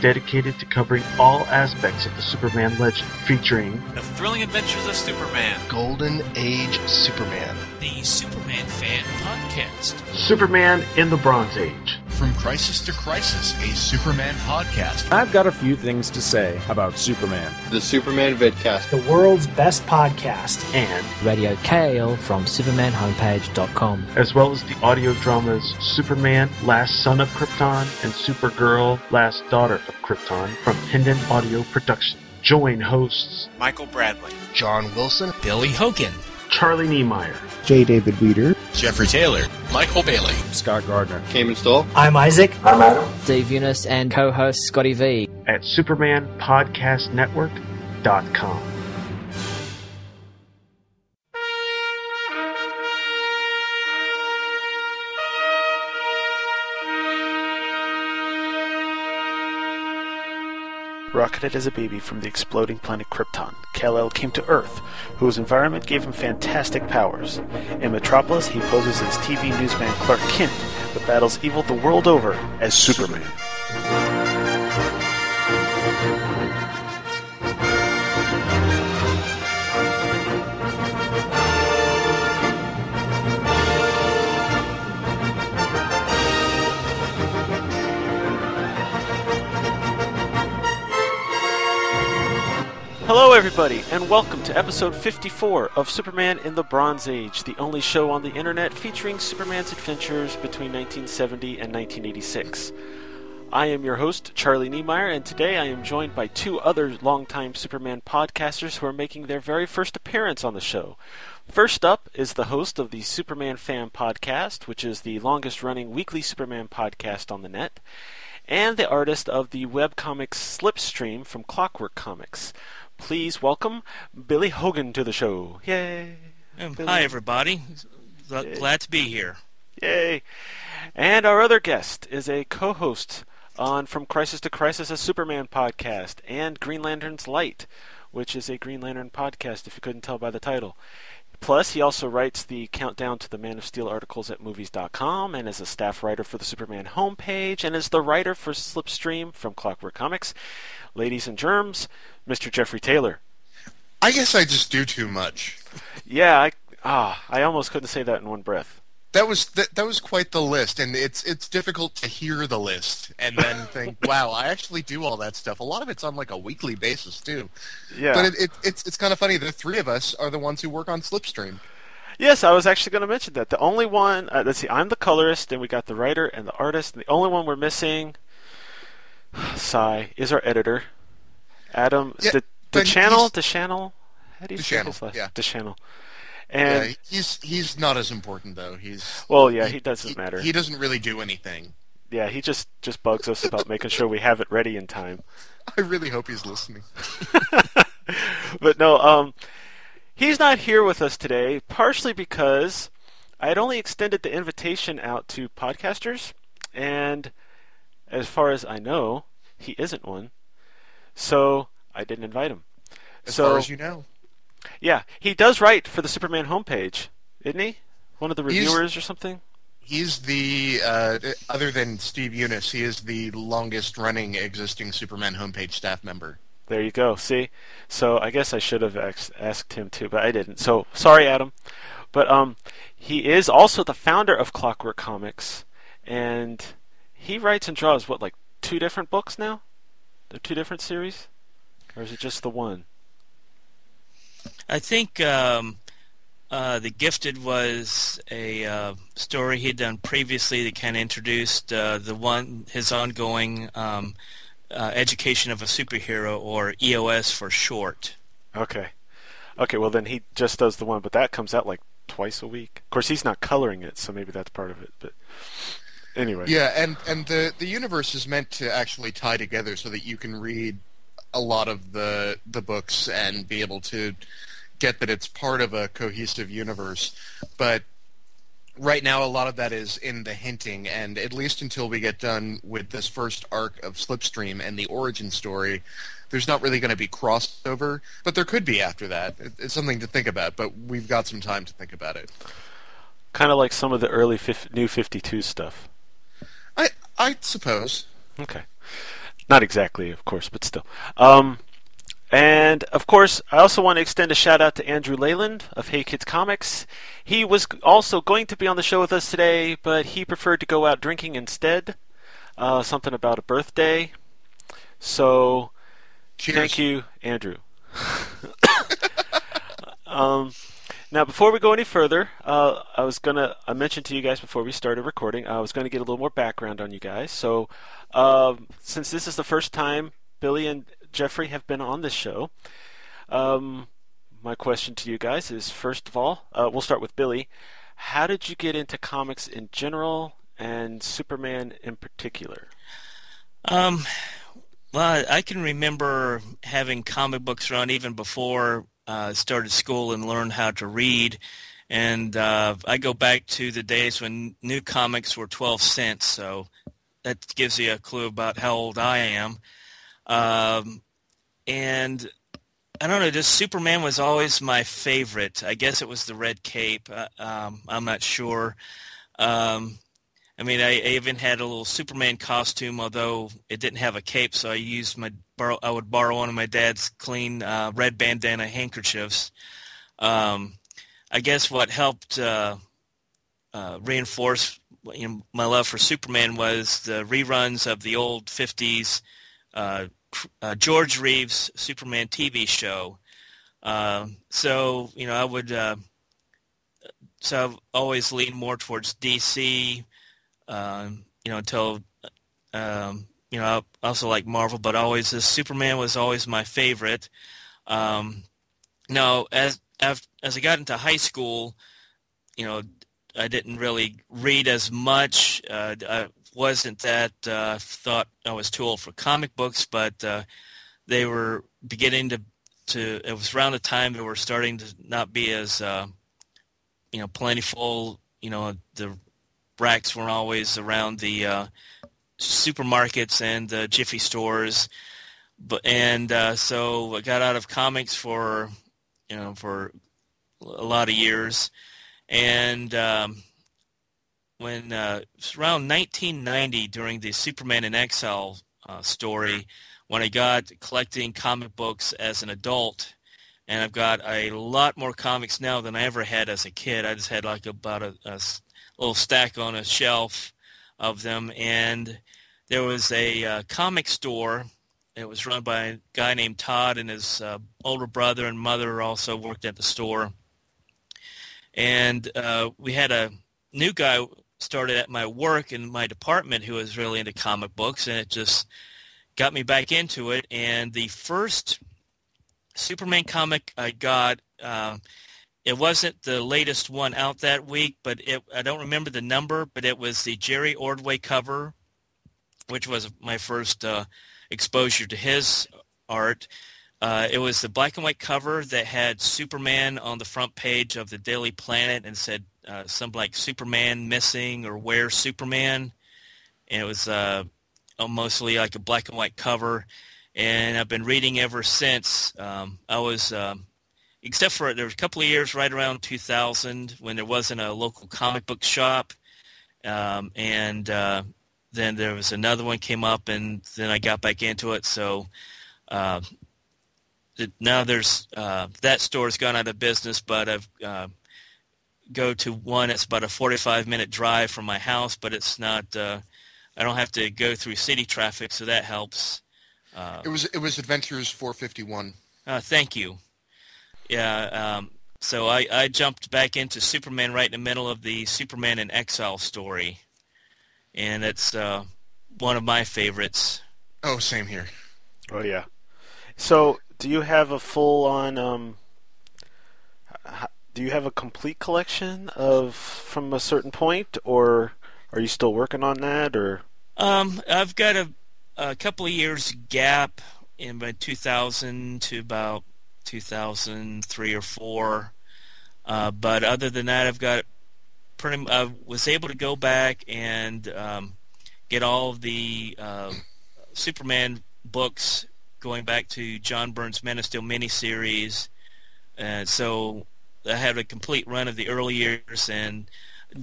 dedicated to covering all aspects of the Superman legend, featuring The Thrilling Adventures of Superman. Golden Age Superman. The Superman Fan Podcast. Superman in the Bronze Age, From Crisis to Crisis, a Superman podcast. I've got a few things to say about Superman. The Superman Vidcast. the world's best podcast. and Radio KL from SupermanHomepage.com. as well as the audio dramas Superman, Last Son of Krypton, and Supergirl, Last Daughter of Krypton from Pendant Audio Production. Join hosts Michael Bradley. John Wilson. Billy Hogan. Charlie Niemeyer, J. David Weeder, Jeffrey Taylor. Michael Bailey. Scott Gardner. Cayman Stoll. I'm Isaac. I'm Adam. Dave Younis and co-host Scotty V. at SupermanPodcastNetwork.com. Rocketed as a baby from the exploding planet Krypton, Kal-El came to Earth, whose environment gave him fantastic powers. In Metropolis, he poses as TV newsman Clark Kent, but battles evil the world over as Superman. Hello, everybody, and welcome to episode 54 of Superman in the Bronze Age, the only show on the internet featuring Superman's adventures between 1970 and 1986. I am your host, Charlie Niemeyer, and today I am joined by two other longtime Superman podcasters who are making their very first appearance on the show. First up is the host of the Superman Fan Podcast, which is the longest running weekly Superman podcast on the net, and the artist of the webcomic Slipstream from Clockwork Comics. Please welcome Billy Hogan to the show. Yay! Um, hi, everybody. Gl- Glad to be here. Yay! And our other guest is a co-host on From Crisis to Crisis, a Superman podcast, and Green Lantern's Light, which is a Green Lantern podcast, if you couldn't tell by the title. Plus, he also writes the Countdown to the Man of Steel articles at Movies.com, and is a staff writer for the Superman homepage, and is the writer for Slipstream from Clockwork Comics. Ladies and germs, Mr. Jeffrey Taylor. I guess I just do too much. Yeah, I ah, I almost couldn't say that in one breath. That was that, that was quite the list, and it's it's difficult to hear the list and then think, "Wow, I actually do all that stuff." A lot of it's on like a weekly basis too. Yeah. But it, it, it's it's kind of funny. The three of us are the ones who work on Slipstream. Yes, I was actually going to mention that. The only one, uh, let's see, I'm the colorist, and we got the writer and the artist, and the only one we're missing, sigh, is our editor, Adam. Yeah, the the channel, the channel. How do you say his last? yeah. The channel. Yeah, And he's he's not as important though. He's well, yeah, he doesn't matter. He doesn't really do anything. yeah, he just just bugs us about making sure we have it ready in time. I really hope he's listening. but no, um, he's not here with us today, partially because I had only extended the invitation out to podcasters, and as far as I know, he isn't one. So I didn't invite him. As so far as you know, yeah, he does write for the Superman homepage, isn't he? One of the He's- reviewers or something. he's the uh, other than Steve Younis, he is the longest running existing Superman homepage staff member. There you go. See, so I guess I should have asked, asked him too, but I didn't. So sorry, Adam. But um, he is also the founder of Clockwork Comics, and he writes and draws what like two different books now. They're two different series, or is it just the one? I think um, uh, The Gifted was a uh, story he'd done previously that kind of introduced uh, the one his ongoing um, uh, education of a superhero, or EOS for short. Okay, okay. Well, then he just does the one, but that comes out like twice a week. Of course, he's not coloring it, so maybe that's part of it. But Anyway. Yeah, and and the the universe is meant to actually tie together so that you can read a lot of the the books and be able to get that it's part of a cohesive universe. But right now, a lot of that is in the hinting, and at least until we get done with this first arc of Slipstream and the origin story, there's not really going to be crossover. But there could be after that. It's something to think about. But we've got some time to think about it. Kind of like some of the early fif- New 52 stuff. I I suppose. Okay. Not exactly, of course, but still. Um, and of course, I also want to extend a shout out to Andrew Leyland of Hey Kids Comics. He was also going to be on the show with us today, but he preferred to go out drinking instead. Uh, something about a birthday. So, Cheers. thank you, Andrew. um, now, before we go any further, uh, I was gonna I mentioned to you guys before we started recording, I was gonna get a little more background on you guys. So, um, since this is the first time Billy and Jeffrey have been on this show, um, my question to you guys is: first of all, uh, we'll start with Billy. How did you get into comics in general and Superman in particular? Um, well, I can remember having comic books around even before uh, started school and learned how to read. And uh, I go back to the days when new comics were 12 cents, so that gives you a clue about how old I am. Um, and I don't know, just Superman was always my favorite. I guess it was the red cape. Uh, um, I'm not sure. Um, I mean, I, I even had a little Superman costume, although it didn't have a cape, so I used my borrow. I would borrow one of my dad's clean uh, red bandana handkerchiefs. Um, I guess what helped uh, uh, reinforce you know, my love for Superman was the reruns of the old '50s uh, uh, George Reeves Superman TV show. Uh, so you know, I would. Uh, so I've always leaned more towards DC. Um, you know, until um, you know, I also like Marvel, but always this Superman was always my favorite. Um, now, as as I got into high school, you know, I didn't really read as much. Uh, I wasn't that uh, thought I was too old for comic books, but uh, they were beginning to to. It was around the time they were starting to not be as uh, you know plentiful. You know, the racks weren't always around the uh, supermarkets and the Jiffy stores, but and uh, so I got out of comics for you know for a lot of years, and um, when uh, around 1990 during the Superman in Exile uh, story, when I got collecting comic books as an adult, and I've got a lot more comics now than I ever had as a kid. I just had like about a, a little stack on a shelf of them, and there was a uh, comic store. It was run by a guy named Todd, and his uh, older brother and mother also worked at the store. And uh, we had a new guy started at my work in my department who was really into comic books, and it just got me back into it. And the first Superman comic I got, uh, it wasn't the latest one out that week, but it, I don't remember the number, but it was the Jerry Ordway cover, which was my first uh, exposure to his art. Uh, it was the black and white cover that had Superman on the front page of the Daily Planet and said uh, something like Superman missing or where Superman. And it was uh, mostly like a black and white cover. And I've been reading ever since. Um, I was, um, except for there was a couple of years right around 2000 when there wasn't a local comic book shop. Um, and uh, then there was another one came up and then I got back into it. So uh, now there's uh, that store's gone out of business, but I've uh, go to one. It's about a 45 minute drive from my house, but it's not. Uh, I don't have to go through city traffic, so that helps. Uh, It was it was Adventures 451. uh, thank you. Yeah. Um, so I, I jumped back into Superman right in the middle of the Superman in Exile story, and it's uh, one of my favorites. Oh, same here. Oh yeah. So, do you have a full on? Um, do you have a complete collection of from a certain point, or Are you still working on that, or Um, I've got a, a couple of years gap in about 2000 to about 2003 or four. Uh, but other than that, I've got pretty. I was able to go back and um, get all of the uh, Superman books going back to John Byrne's Man of Steel miniseries. Uh, so I had a complete run of the early years and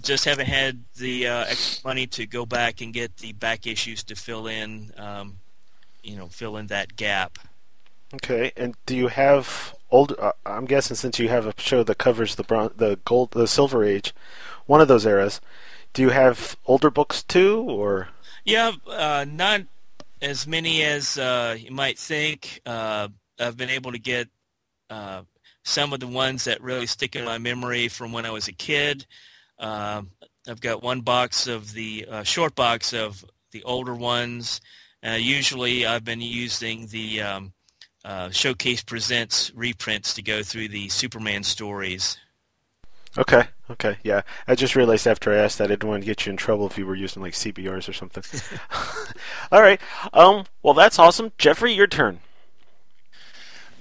just haven't had the uh, extra money to go back and get the back issues to fill in, um, you know, fill in that gap. Okay? And do you have old? Uh, I'm guessing since you have a show that covers the bron- the gold, the Silver Age, one of those eras. Do you have older books too, or Yeah, uh, not as many as uh, you might think. Uh, I've been able to get uh, some of the ones that really stick in my memory from when I was a kid. Uh, I've got one box of the uh, short box of the older ones. Usually, I've been using the um, uh, Showcase Presents reprints to go through the Superman stories. Okay, okay, yeah. I just realized after I asked that I didn't want to get you in trouble if you were using like CBRs or something. All right. Um. Well, that's awesome, Jeffrey. Your turn.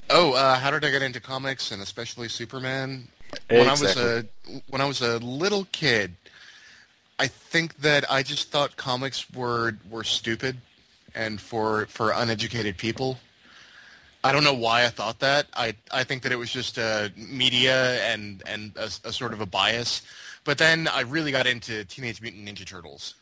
Oh, uh, how did I get into comics and especially Superman? When I was a when I was a little kid, I think that I just thought comics were were stupid and for for uneducated people. I don't know why I thought that. I I think that it was just uh, media and and a, a sort of a bias. But then I really got into Teenage Mutant Ninja Turtles.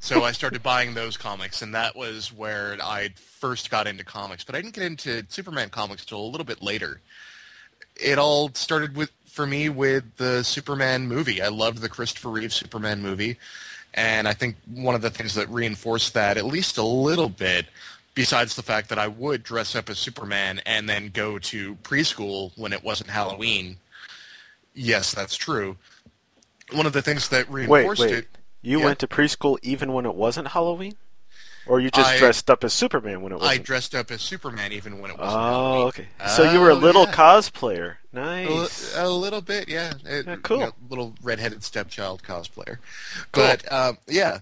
So I started buying those comics, and that was where I first got into comics. But I didn't get into Superman comics till a little bit later. It all started with for me with the Superman movie. I loved the Christopher Reeve Superman movie, and I think one of the things that reinforced that at least a little bit, besides the fact that I would dress up as Superman and then go to preschool when it wasn't Halloween. Yes, that's true. One of the things that Wait, reinforced wait. it. You Yeah. went to preschool even when it wasn't Halloween, or you just I- dressed up as Superman when it was I dressed up as Superman even when it wasn't oh, Halloween. okay. So you were a Oh, little yeah. cosplayer. A, Nice. a little bit, yeah. It- Yeah, cool. you know, little redheaded stepchild cosplayer. But um, yeah.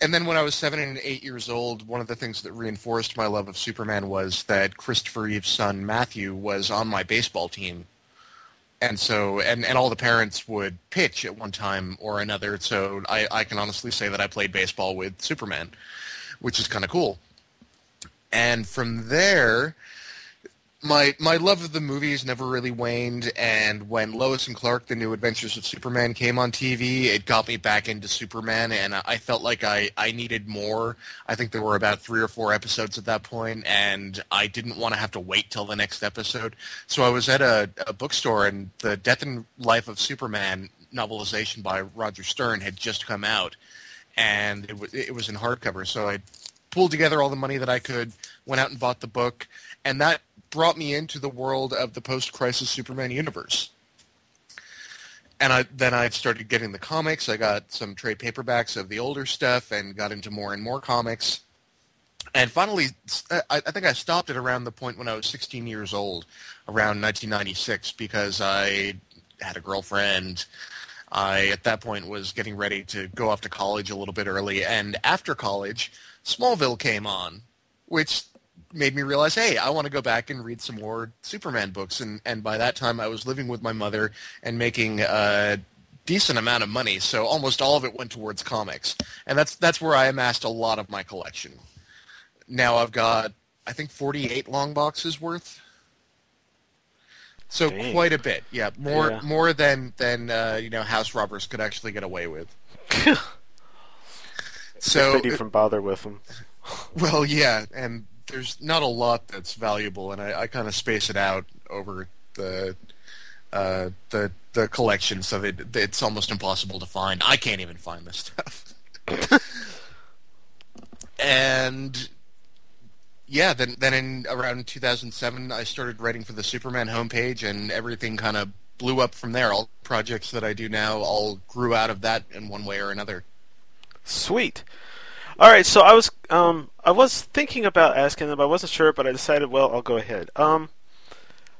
And then when I was seven and eight years old, one of the things that reinforced my love of Superman was that Christopher Reeve's son Matthew was on my baseball team. And so, and, and all the parents would pitch at one time or another. So I, I can honestly say that I played baseball with Superman, which is kind of cool. And from there, my my love of the movies never really waned, and when Lois and Clark: The New Adventures of Superman came on TV, it got me back into Superman, and I felt like I I needed more. I think there were about three or four episodes at that point, and I didn't want to have to wait till the next episode. So I was at a, a bookstore, and the Death and Life of Superman novelization by Roger Stern had just come out, and it was it was in hardcover. So I pulled together all the money that I could, went out and bought the book, and that brought me into the world of the post-crisis Superman universe. And I, then I started getting the comics. I got some trade paperbacks of the older stuff and got into more and more comics. And finally, uh, I, I think I stopped at around the point when I was 16 years old, around 1996, because I had a girlfriend. I, at that point, was getting ready to go off to college a little bit early. And after college, Smallville came on, which made me realize, hey, I want to go back and read some more Superman books. And, and by that time, I was living with my mother and making a decent amount of money. So almost all of it went towards comics. And that's, that's where I amassed a lot of my collection. Now I've got, I think, 48 long boxes worth. So Dang. quite a bit, yeah, more Yeah. more than than uh, you know house robbers could actually get away with. so Pity from bother with them. well, yeah, and there's not a lot that's valuable, and I, I kind of space it out over the uh, the the collection, so that it's almost impossible to find. I can't even find this stuff. and yeah, then then in around 2007, I started writing for the Superman homepage, and everything kind of blew up from there. All projects that I do now all grew out of that in one way or another. Sweet. All right, so I was um I was thinking about asking them, I wasn't sure, but I decided, well, I'll go ahead. Um,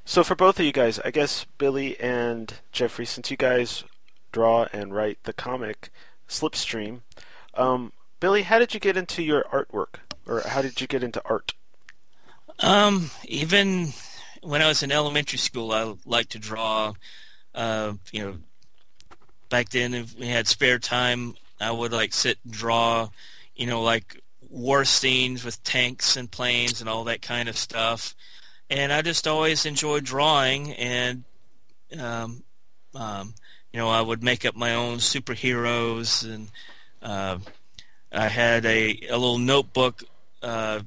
so for both of you guys, I guess Billy and Jeffrey, since you guys draw and write the comic Slipstream. Um, Billy, how did you get into your artwork, or how did you get into art? Um, even when I was in elementary school, I liked to draw. Uh, you know, back then, if we had spare time, I would like sit and draw. You know, like war scenes with tanks and planes and all that kind of stuff. And I just always enjoyed drawing, and um, um, you know, I would make up my own superheroes, and uh, I had a, a little notebook uh,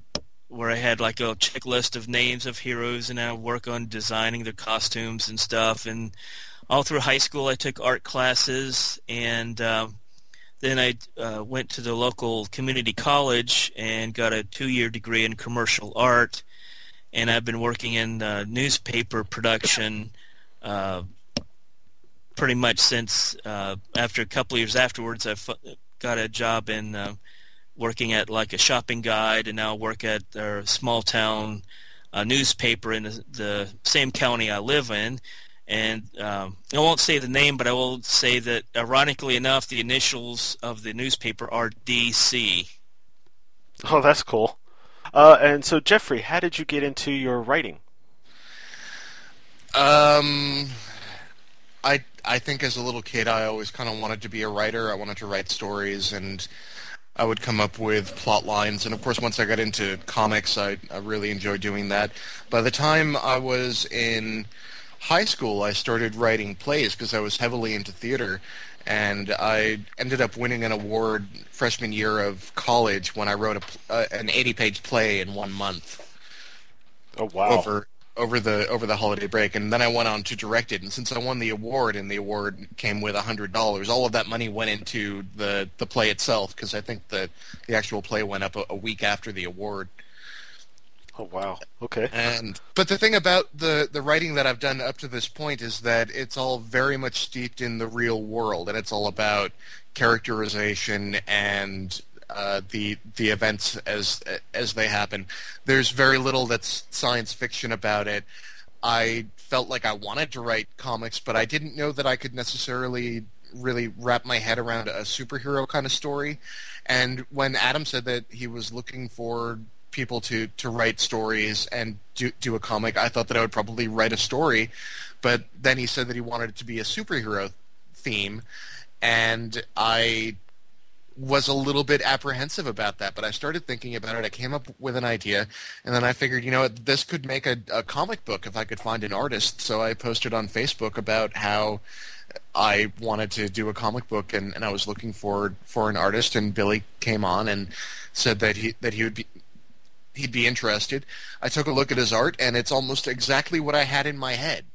where I had like a checklist of names of heroes, and I would work on designing their costumes and stuff. And all through high school, I took art classes, and um, then I uh, went to the local community college and got a two-year degree in commercial art. And I've been working in uh, newspaper production uh, pretty much since uh, after a couple years afterwards. I got a job in uh, working at like a shopping guide, and now work at a small town uh, newspaper in the, the, same county I live in. And um, I won't say the name, but I will say that, ironically enough, the initials of the newspaper are DC. Oh, that's cool. Uh, and so, Jeffrey, how did you get into your writing? Um, I I think as a little kid, I always kind of wanted to be a writer. I wanted to write stories, and I would come up with plot lines. And of course, once I got into comics, I, I really enjoyed doing that. By the time I was in high school, I started writing plays because I was heavily into theater. And I ended up winning an award freshman year of college when I wrote a, uh, an 80-page play in one month. Oh wow! Over over the over the holiday break, and then I went on to direct it. And since I won the award, and the award came with a hundred dollars, all of that money went into the the play itself because I think that the actual play went up a, a week after the award. Oh wow! Okay. And but the thing about the the writing that I've done up to this point is that it's all very much steeped in the real world, and it's all about characterization and uh, the the events as as they happen. There's very little that's science fiction about it. I felt like I wanted to write comics, but I didn't know that I could necessarily really wrap my head around a superhero kind of story. And when Adam said that he was looking for people to, to write stories and do, do a comic, I thought that I would probably write a story. But then he said that he wanted it to be a superhero theme. And I was a little bit apprehensive about that, but I started thinking about it. I came up with an idea, and then I figured, you know, this could make a, a comic book if I could find an artist. So I posted on Facebook about how I wanted to do a comic book, and, and I was looking for for an artist, and Billy came on and said that he that he would be he'd be interested. I took a look at his art, and it's almost exactly what I had in my head.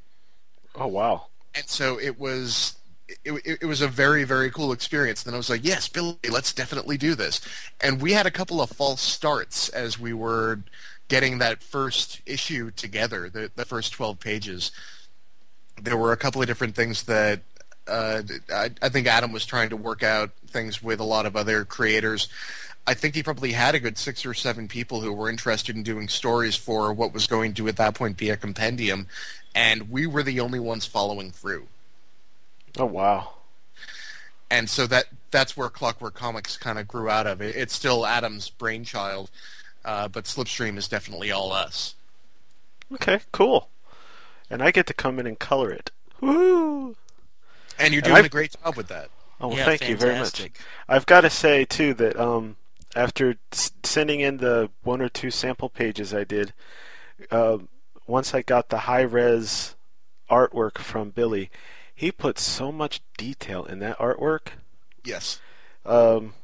Oh wow! And so it was it, it, it, was a very very cool experience. Then I was like, yes, Billy, let's definitely do this. And we had a couple of false starts as we were getting that first issue together, the the first twelve pages. There were a couple of different things that uh, I, I think Adam was trying to work out things with a lot of other creators. I think he probably had a good six or seven people who were interested in doing stories for what was going to at that point be a compendium, and we were the only ones following through. Oh wow! And so that that's where Clockwork Comics kind of grew out of. It, it's still Adam's brainchild, uh, but Slipstream is definitely all us. Okay, cool. And I get to come in and color it. Woo! And you're doing and a great job with that. Oh, well, yeah, thank fantastic. you very much. I've got to say too that um, after sending in the one or two sample pages I did, uh, once I got the high res artwork from Billy, he put so much detail in that artwork. Yes. Um,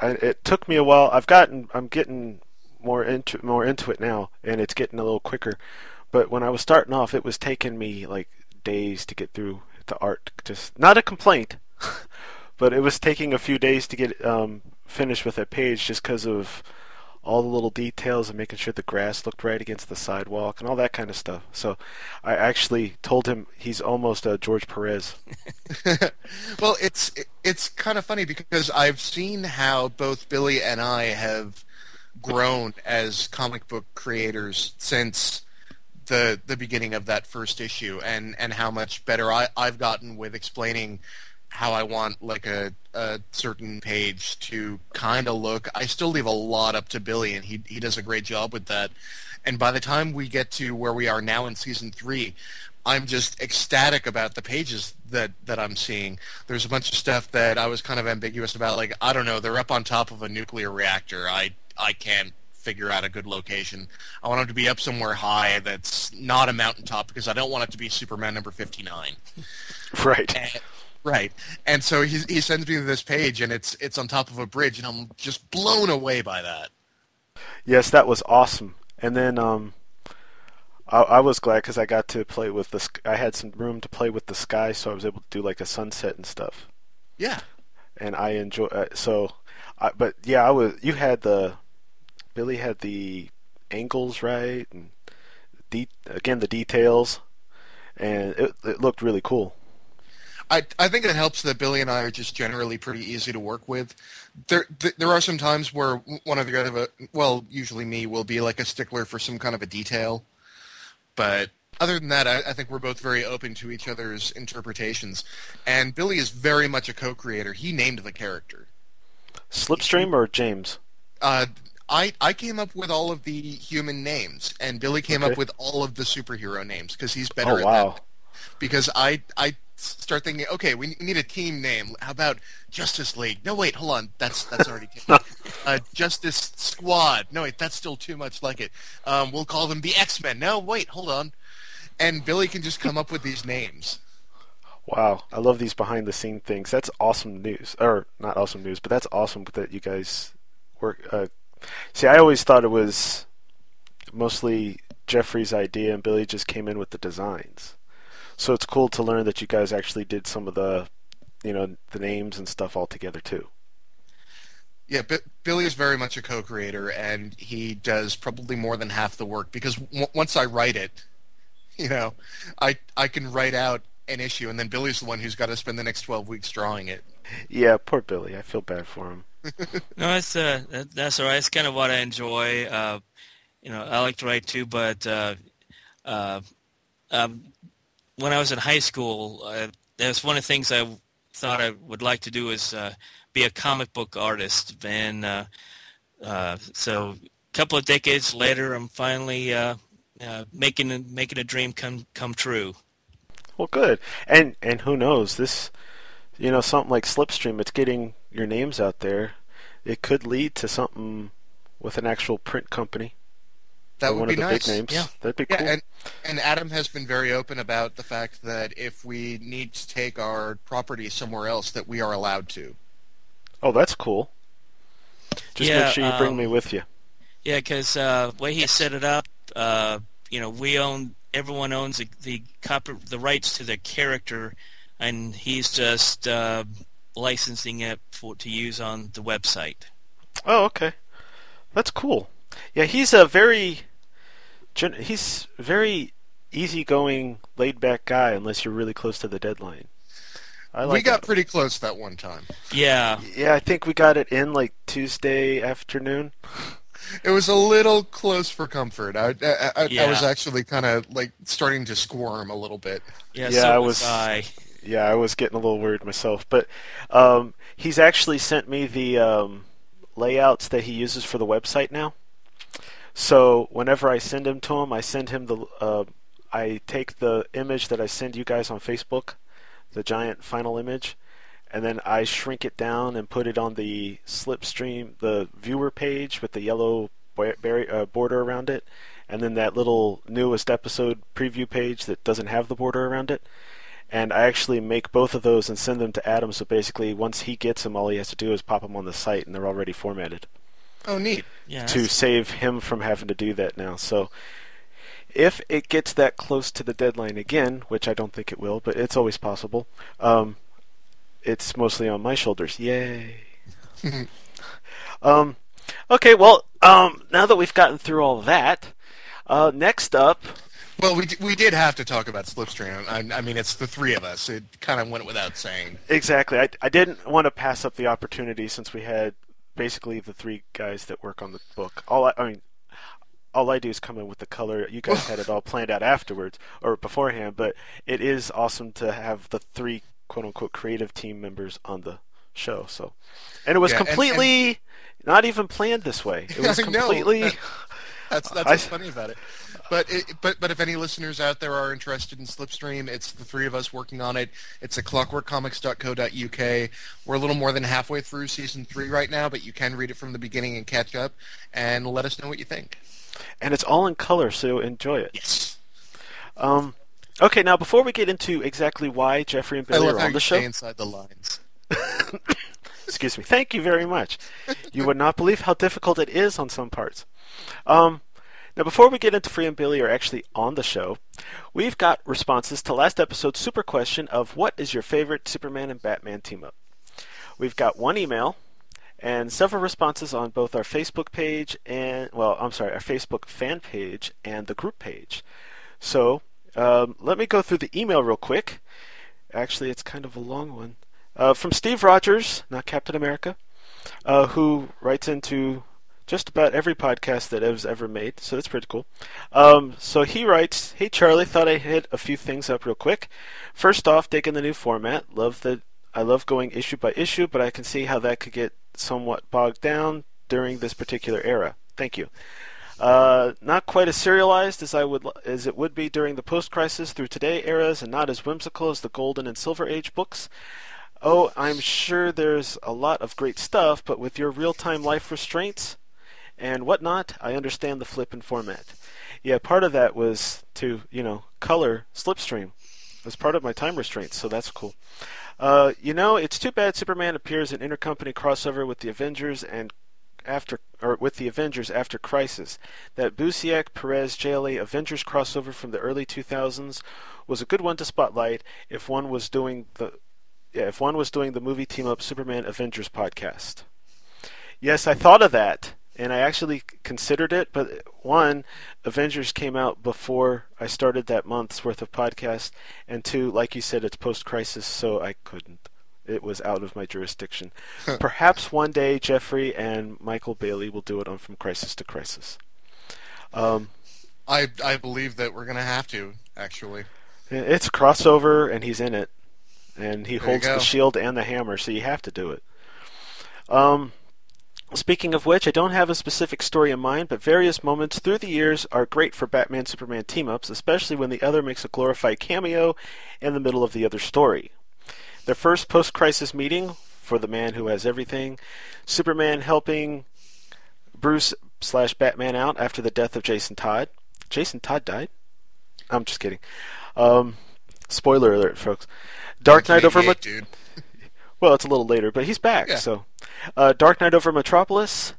I, it took me a while. I've gotten, I'm getting more into more into it now, and it's getting a little quicker. But when I was starting off, it was taking me like days to get through the art. Just not a complaint, but it was taking a few days to get um, finished with a page, just because of all the little details and making sure the grass looked right against the sidewalk and all that kind of stuff. So I actually told him he's almost a George Perez. well, it's it's kind of funny because I've seen how both Billy and I have grown as comic book creators since the the beginning of that first issue and and how much better I, I've gotten with explaining how I want like a, a certain page to kind of look. I still leave a lot up to Billy, and he he does a great job with that. And by the time we get to where we are now in season three, I'm just ecstatic about the pages that, that I'm seeing. There's a bunch of stuff that I was kind of ambiguous about, like I don't know, they're up on top of a nuclear reactor. I I can't figure out a good location. I want them to be up somewhere high that's not a mountaintop because I don't want it to be Superman number 59. Right. And, right. And so he he sends me this page and it's it's on top of a bridge and I'm just blown away by that. Yes, that was awesome. And then um, I, I was glad because I got to play with the. sk- I had some room to play with the sky, so I was able to do like a sunset and stuff. Yeah. And I enjoy. Uh, so, I, but yeah, I was. You had the. Billy had the angles right, and de- again the details, and it, it looked really cool. I I think it helps that Billy and I are just generally pretty easy to work with. There th- there are some times where one of the other, well, usually me, will be like a stickler for some kind of a detail, but other than that, I, I think we're both very open to each other's interpretations. And Billy is very much a co-creator. He named the character. Slipstream or James? Uh, I I came up with all of the human names, and Billy came Okay. up with all of the superhero names because he's better Oh at wow! that. Because I I start thinking, okay, we need a team name. How about Justice League? No, wait, hold on, that's that's already taken. uh, Justice Squad. No, wait, that's still too much like it. Um, we'll call them the X Men. No, wait, hold on. And Billy can just come up with these names. Wow, I love these behind the scene things. That's awesome news, or not awesome news, but that's awesome that you guys work. Uh, see, I always thought it was mostly Jeffrey's idea, and Billy just came in with the designs. So it's cool to learn that you guys actually did some of the, you know, the names and stuff all together too. Yeah, B- Billy is very much a co-creator, and he does probably more than half the work because w- once I write it, you know, I I can write out an issue, and then Billy's the one who's got to spend the next twelve weeks drawing it. Yeah, poor Billy. I feel bad for him. No, it's uh, that, that's all right. It's kind of what I enjoy. Uh, you know, I like to write too, but uh, uh, um, when I was in high school, uh, that's one of the things I thought I would like to do is uh, be a comic book artist. And uh, uh, so, a couple of decades later, I'm finally uh, uh, making a- making a dream come come true. Well, good. And and who knows this? You know, something like Slipstream. It's getting your names out there. It could lead to something with an actual print company. That would one be of the nice. big names. Yeah. that'd be Yeah, cool. and and Adam has been very open about the fact that if we need to take our property somewhere else, that we are allowed to. oh, that's cool. Just Yeah, make sure you bring um, me with you. Yeah, because uh, way he set it up, uh, you know, we own everyone owns the the, copy, the rights to the character, and he's just uh, licensing it for to use on the website. Oh, okay. That's cool. Yeah, he's a very he's very easygoing, laid back guy unless you're really close to the deadline. I like we got that. pretty close that one time. Yeah, Yeah, I think we got it in like Tuesday afternoon. It was a little close for comfort. I I, I, I was actually kind of like starting to squirm a little bit. yeah, Yeah, so I was was- I. Yeah, I was getting a little worried myself, but um, he's actually sent me the um, layouts that he uses for the website now. So whenever I send him to him, I send him the. Uh, I take the image that I send you guys on Facebook, the giant final image, and then I shrink it down and put it on the Slipstream, the viewer page with the yellow uh, border around it, and then that little newest episode preview page that doesn't have the border around it and I actually make both of those and send them to Adam. So basically, once he gets them, all he has to do is pop them on the site, and they're already formatted Oh, neat. Yeah, to save him from having to do that now. So if it gets that close to the deadline again, which I don't think it will, but it's always possible, um, it's mostly on my shoulders. Yay! um, okay, well, um, now that we've gotten through all that, uh, next up. Well, we d- we did have to talk about Slipstream. I, I mean, it's the three of us. It kind of went without saying. Exactly. I, I didn't want to pass up the opportunity since we had basically the three guys that work on the book. All I, I mean, all I do is come in with the color. You guys had it all planned out afterwards or beforehand, but it is awesome to have the three quote unquote creative team members on the show. So, and it was Yeah, and- completely not even planned this way. It was completely. That's that's I- what's funny about it. But it, but but if any listeners out there are interested in Slipstream, it's the three of us working on it. It's at clockworkcomics.co.uk. We're a little more than halfway through season three right now, but you can read it from the beginning and catch up, and let us know what you think. and it's all in color, so enjoy it. Yes. Um, okay, now before we get into exactly why Jeffrey and Billy are on the show, stay inside the lines. excuse me, thank you very much. You would not believe how difficult it is on some parts. Um, now, before we get into Free and Billy are actually on the show, we've got responses to last episode's super question of what is your favorite Superman and Batman team up. We've got one email and several responses on both our Facebook page and, well, I'm sorry, our Facebook fan page and the group page. So, um, let me go through the email real quick. Actually, it's kind of a long one. Uh, from Steve Rogers, not Captain America, uh, who writes into just about every podcast that Ev's ever made, so that's pretty cool. Um, so he writes, "Hey Charlie, thought I'd hit a few things up real quick. First off, taking the new format. Love the I love going issue by issue, but I can see how that could get somewhat bogged down during this particular era. Thank you. Uh, not quite as serialized as I would as it would be during the post-crisis through today eras, and not as whimsical as the Golden and Silver Age books. Oh, I'm sure there's a lot of great stuff, but with your real-time life restraints and whatnot, I understand the flip and format. Yeah, part of that was to you know color Slipstream as part of my time restraints, so that's cool. Uh, you know, it's too bad Superman appears in intercompany crossover with the Avengers and after or with the Avengers after Crisis. That Busiek Perez JLA Avengers crossover from the early 2000s was a good one to spotlight if one was doing the yeah, if one was doing the movie team up Superman Avengers podcast. Yes, I thought of that and I actually considered it, but one, Avengers came out before I started that month's worth of podcast, and two, like you said, it's post crisis, so I couldn't. It was out of my jurisdiction. Perhaps one day Jeffrey and Michael Bailey will do it on From Crisis to Crisis. Um, I I believe that we're gonna have to actually. it's crossover, and he's in it, and he There holds the shield and the hammer, so you have to do it. Um, Speaking of which, I don't have a specific story in mind, but various moments through the years are great for Batman Superman team ups, especially when the other makes a glorified cameo in the middle of the other story. Their first post crisis meeting for the man who has everything, Superman helping Bruce slash Batman out after the death of Jason Todd. Jason Todd died? I'm just kidding. Um, spoiler alert, folks. Dark Knight over. 1988, dude. Well, it's a little later, but he's back. Yeah. So, uh, Dark Knight over Metropolis,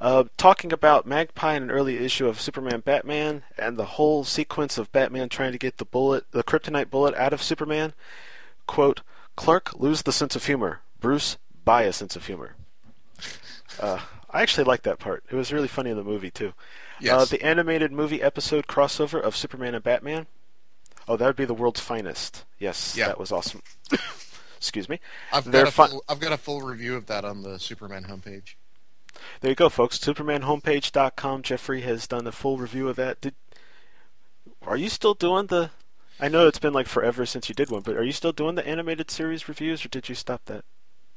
uh, talking about Magpie in an early issue of Superman Batman, and the whole sequence of Batman trying to get the bullet, the kryptonite bullet, out of Superman. Quote: Clark lose the sense of humor. Bruce buy a sense of humor. Uh, I actually like that part. It was really funny in the movie too. Yes. Uh, the animated movie episode crossover of Superman and Batman. Oh, that would be the world's finest. Yes, Yeah. that was awesome. Excuse me. I've They're got a fi- full, I've got a full review of that on the Superman homepage. There you go, folks. SupermanHomepage.com. Jeffrey has done a full review of that. Did are you still doing the? I know it's been like forever since you did one, but are you still doing the animated series reviews, or did you stop that?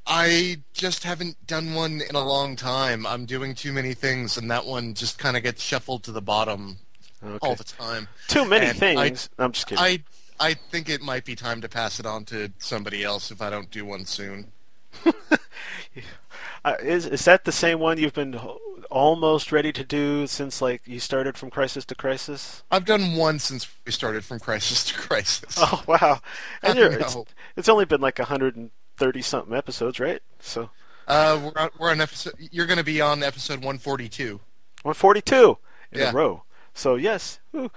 I just haven't done one in a long time. I'm doing too many things, and that one just kind of gets shuffled to the bottom Okay. all the time. Too many And things. I'm just kidding. I I think it might be time to pass it on to somebody else if I don't do one soon. Uh, is is that the same one you've been almost ready to do since like you started from Crisis to Crisis? I've done one since we started from Crisis to Crisis. Oh wow! And you're, it's, it's only been like 130 something episodes, right? So Uh, we're on, we're on episode. You're going to be on episode 142. 142 in Yeah. a row. So yes, Woo.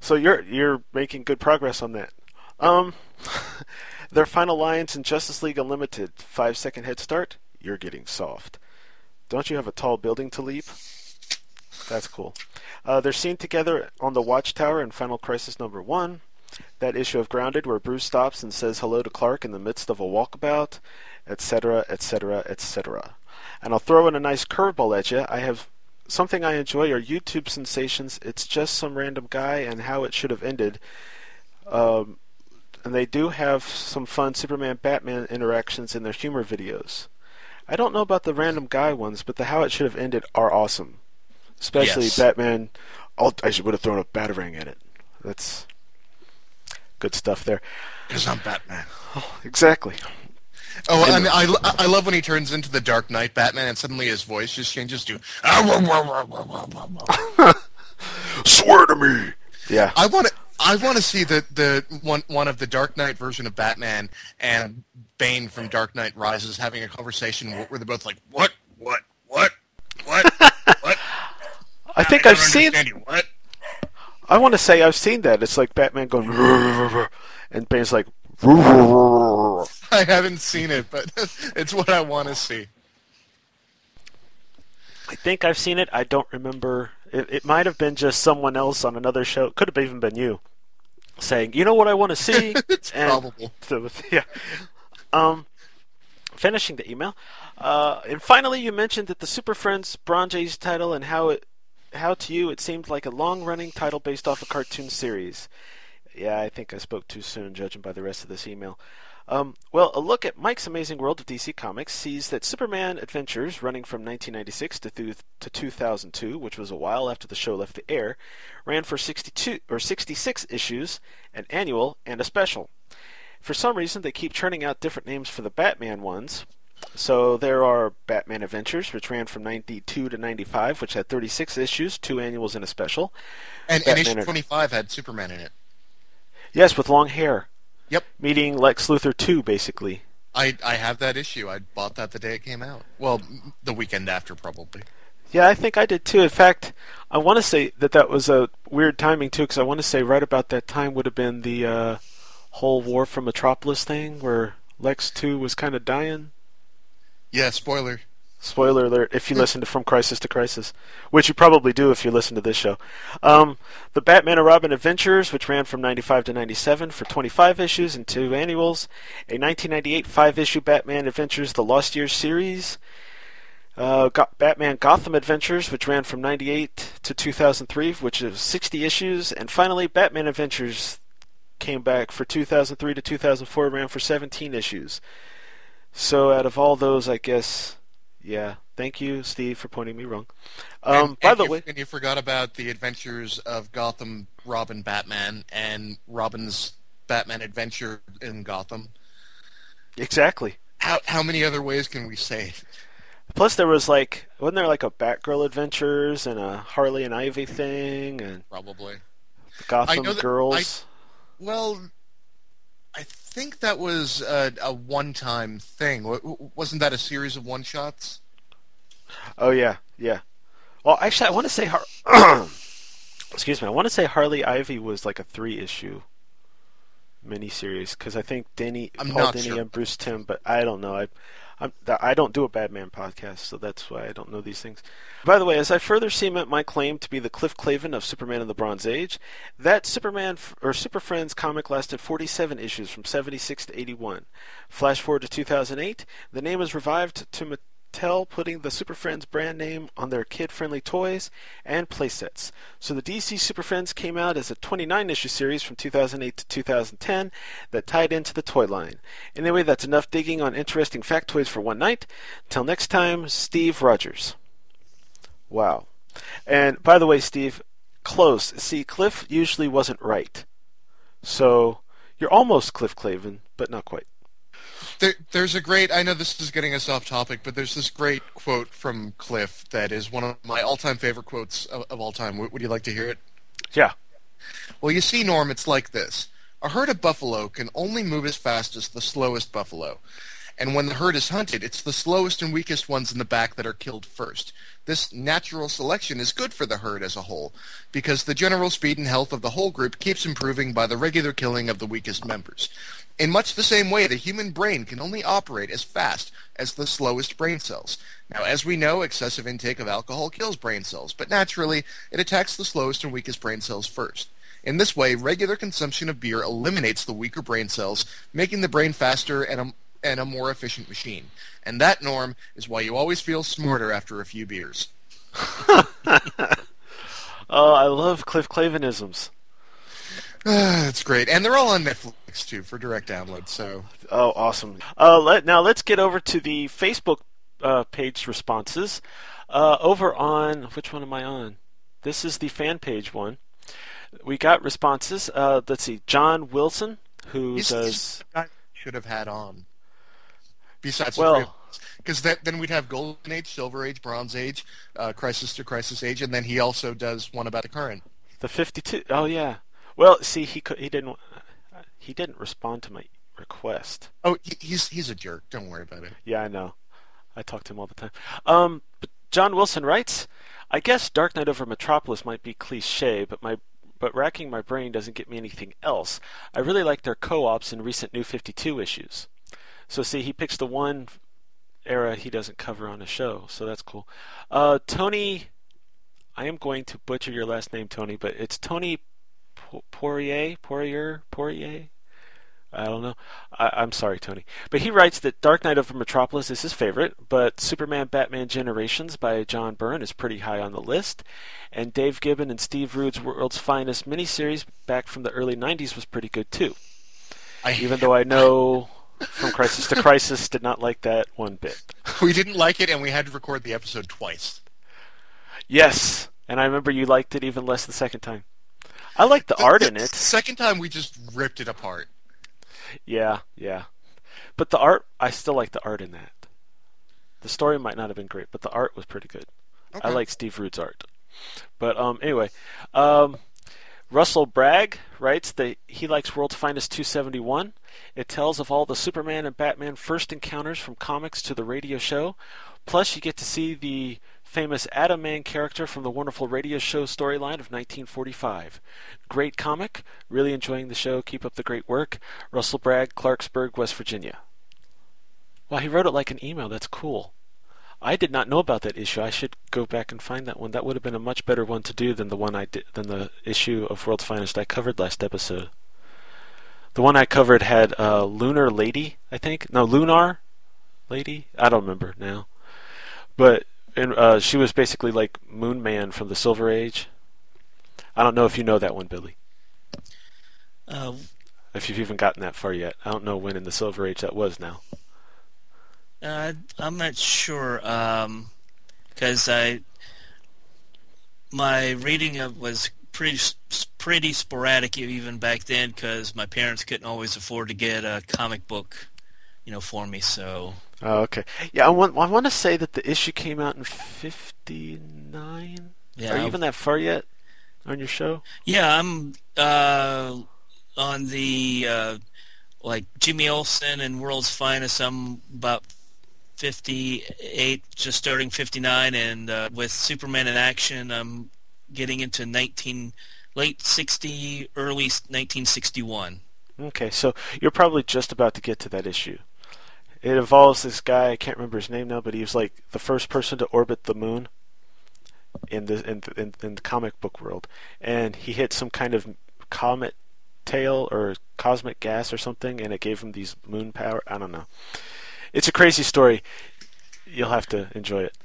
So you're you're making good progress on that. Um, their final lines in Justice League Unlimited: five second head start. You're getting soft. Don't you have a tall building to leap? That's cool. Uh, they're seen together on the Watchtower in Final Crisis number one. That issue of Grounded, where Bruce stops and says hello to Clark in the midst of a walkabout, etc., etc., etc. And I'll throw in a nice curveball at you. I have something I enjoy are YouTube sensations. It's just some random guy and how it should have ended. Um, and they do have some fun Superman Batman interactions in their humor videos. I don't know about the random guy ones, but the how it should have ended are awesome. Especially Yes. Batman. Oh, I should would have thrown a batarang at it. That's good stuff there. Because I'm Batman. Exactly. Oh, and I, I love when he turns into the Dark Knight Batman and suddenly his voice just changes to. Swear to me. Yeah. I want to. I want to see the, the one one of the Dark Knight version of Batman and Bane from Dark Knight Rises having a conversation where they're both like, "What? What? What? What? What?" I think I I've seen. you. What? I want to say I've seen that. It's like Batman going, and Bane's like, I haven't seen it, but it's what I want to see. I think I've seen it. I don't remember. It, it might have been just someone else on another show. It could have even been you saying, "You know what I want to see." It's And- probable. So, yeah. Um, finishing the email, uh, and finally, you mentioned that the Super Friends Bronze Age title and how it, how to you it seemed like a long-running title based off a cartoon series. Yeah, I think I spoke too soon, judging by the rest of this email. Um, well, a look at Mike's Amazing World of DC Comics sees that Superman Adventures, running from 1996 to, th- to 2002, which was a while after the show left the air, ran for 62 or 66 issues, an annual and a special. For some reason, they keep churning out different names for the Batman ones. So there are Batman Adventures, which ran from 92 to 95, which had 36 issues, two annuals and a special. And, and issue 25 had Superman in it. Yes, with long hair. Yep. Meeting Lex Luthor 2, basically. I, I have that issue. I bought that the day it came out. Well, the weekend after, probably. Yeah, I think I did too. In fact, I want to say that that was a weird timing too, because I want to say right about that time would have been the uh, whole War from Metropolis thing, where Lex Two was kind of dying. Yeah, spoiler. Spoiler alert! If you listen to From Crisis to Crisis, which you probably do if you listen to this show, um, the Batman and Robin Adventures, which ran from '95 to '97 for 25 issues and two annuals, a 1998 five-issue Batman Adventures: The Lost Years series, uh, Batman Gotham Adventures, which ran from 98 to 2003, which is 60 issues, and finally Batman Adventures came back for 2003 to 2004, ran for 17 issues. So out of all those, I guess, yeah. Thank you, Steve, for pointing me wrong. Um, and, by and the you, way, and you forgot about the adventures of Gotham, Robin, Batman, and Robin's Batman adventure in Gotham. exactly. How how many other ways can we say it? Plus, there was like, wasn't there like a Batgirl Adventures and a Harley and Ivy thing and Probably. Gotham Girls? Well, I think that was a, a one-time thing. W- Wasn't that a series of one-shots? Oh yeah, yeah. Well, actually, I want to say Har- excuse me. I want to say Harley Ivy was like a three-issue miniseries because I think Dini, I'm Paul not Denny, sure. and Bruce Timm. But I don't know. I, I'm, I don't do a Batman podcast, so that's why I don't know these things. By the way, as I further cement my claim to be the Cliff Clavin of Superman of the Bronze Age, that Superman or Super Friends comic lasted 47 issues from 76 to 81. Flash forward to 2008, the name was revived to Mattel, putting the Super Friends brand name on their kid-friendly toys and playsets. So the DC Super Friends came out as a 29-issue series from 2008 to 2010 that tied into the toy line. Anyway, that's enough digging on interesting factoids for one night. Till next time, Steve Rogers. Wow. And by the way, Steve, close. See, Cliff usually wasn't right. So you're almost Cliff Clavin, but not quite. There, there's a great. I know this is getting us off topic, but there's this great quote from Cliff that is one of my all-time favorite quotes of, of all time. Would, would you like to hear it? Yeah. Well, you see, Norm, it's like this. A herd of buffalo can only move as fast as the slowest buffalo. And when the herd is hunted, it's the slowest and weakest ones in the back that are killed first. This natural selection is good for the herd as a whole, because the general speed and health of the whole group keeps improving by the regular killing of the weakest members. In much the same way, the human brain can only operate as fast as the slowest brain cells. Now, as we know, excessive intake of alcohol kills brain cells, but naturally, it attacks the slowest and weakest brain cells first. In this way, regular consumption of beer eliminates the weaker brain cells, making the brain faster and a, and a more efficient machine. And that, Norm, is why you always feel smarter after a few beers. Oh, I love Cliff Clavinisms. That's great. And they're all on Netflix, comics too for direct download. So Oh, awesome. Uh, let, now let's get over to the Facebook uh, page responses. Uh, over on which one am I on? This is the fan page one. We got responses. Uh, let's see. John Wilson, who he's, does. guy should have had on. Besides, Well- because then we'd have Golden Age, Silver Age, Bronze Age, uh, Crisis to Crisis Age, and then he also does one about the current. The fifty-two. Oh yeah. Well, see, he could, he didn't he didn't respond to my request. Oh, he's he's a jerk. Don't worry about it. Yeah, I know. I talk to him all the time. Um, but John Wilson writes, "I guess Dark Knight over Metropolis might be cliche, but my but racking my brain doesn't get me anything else. I really like their co-ops in recent New Fifty Two issues. So see, he picks the one era he doesn't cover on the show, so that's cool. Uh, Tony, I am going to butcher your last name, Tony, but it's Tony Po- Poirier, Poirier, Poirier. I don't know. I, I'm sorry, Tony. But he writes that Dark Knight over Metropolis is his favorite, but Superman Batman Generations by John Byrne is pretty high on the list. And Dave Gibbons and Steve Rude's World's Finest miniseries back from the early 90s was pretty good too. I, Even though I know from Crisis to Crisis did not like that one bit. we didn't like it, and we had to record the episode twice. Yes, and I remember you liked it even less the second time. I liked the art in The it. second time, we just ripped it apart. Yeah, yeah. But the art, I still like the art in that. The story might not have been great, but the art was pretty good. I like Steve Rude's art. But um, anyway, um, Russell Bragg writes that he likes World's Finest 271. It tells of all the Superman and Batman first encounters from comics to the radio show. Plus, you get to see the famous Atom Man character from the wonderful radio show storyline of 1945. Great comic. Really enjoying the show. Keep up the great work. Russell Bragg, Clarksburg, West Virginia. Wow, he wrote it like an email. That's cool. I did not know about that issue. I should go back and find that one. That would have been a much better one to do than the one I than the issue of World's Finest I covered last episode. The one I covered had uh, Lunar Lady, I think. No, Lunar Lady. I don't remember now. But and uh, she was basically like Moon Man from the Silver Age. I don't know if you know that one, Billy. Uh, If you've even gotten that far yet, I don't know when in the Silver Age that was now. uh, I'm not sure because I my reading of was pretty pretty sporadic even back then because my parents couldn't always afford to get a comic book, you know, for me. So Oh, okay. Yeah, I want I want to say that the issue came out in '59. yeah, Are you even that far yet on your show? Yeah, I'm uh, on the uh, like Jimmy Olsen and World's Finest. I'm about 58, just starting 59, and uh, with Superman in action, I'm getting into 19 late 60, early 1961. Okay, so you're probably just about to get to that issue. It involves this guy. I can't remember his name now, but he was like the first person to orbit the moon in the in, in, in the comic book world, and he hit some kind of comet tail or cosmic gas or something, and it gave him these moon power. I don't know. It's a crazy story. You'll have to enjoy it.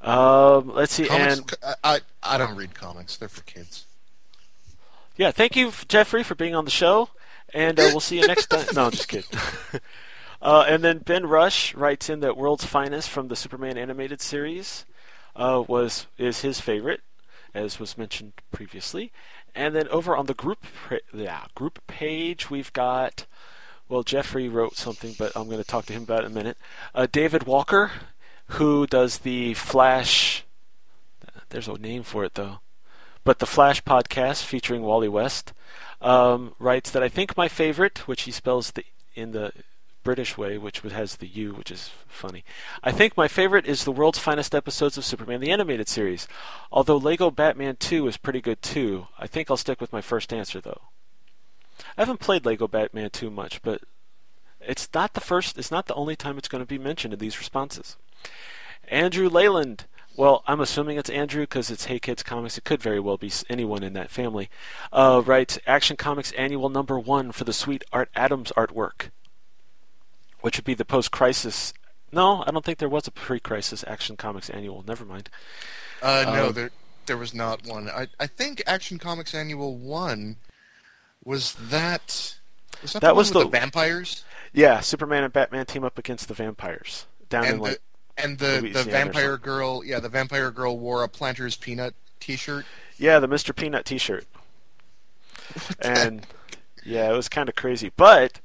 Um, let's see, Comics, and I, I I don't read comics. They're for kids. Yeah, thank you, Jeffrey, for being on the show, and uh, we'll see you next time. No, I'm just kidding. uh, and then Ben Rush writes in that World's Finest from the Superman animated series uh, was is his favorite, as was mentioned previously. And then over on the group yeah, group page, we've got well, Jeffrey wrote something, but I'm going to talk to him about it in a minute. Uh, David Walker, who does the Flash. There's a name for it though but the Flash podcast featuring Wally West um, writes that I think my favorite, which he spells the in the British way, which has the U, which is funny. I think my favorite is the world's finest episodes of Superman the animated series. Although Lego Batman 2 is pretty good too, I think I'll stick with my first answer though. I haven't played Lego Batman 2 much, but it's not the first. It's not the only time it's going to be mentioned in these responses. Andrew Leyland. Well, I'm assuming it's Andrew because it's Hey Kids Comics. It could very well be anyone in that family. Uh, writes Action Comics Annual Number One for the sweet Art Adams artwork, which would be the post-crisis. No, I don't think there was a pre-crisis Action Comics Annual. Never mind. Uh, no, Um, there there was not one. I I think Action Comics Annual One was that. Was that, That the was the- the vampires Yeah, Superman and Batman team up against the vampires down in and like the and the the Louisiana or vampire girl. Yeah, the vampire girl wore a Planters peanut T-shirt. yeah the Mr. Peanut T-shirt, and yeah, it was kind of crazy. But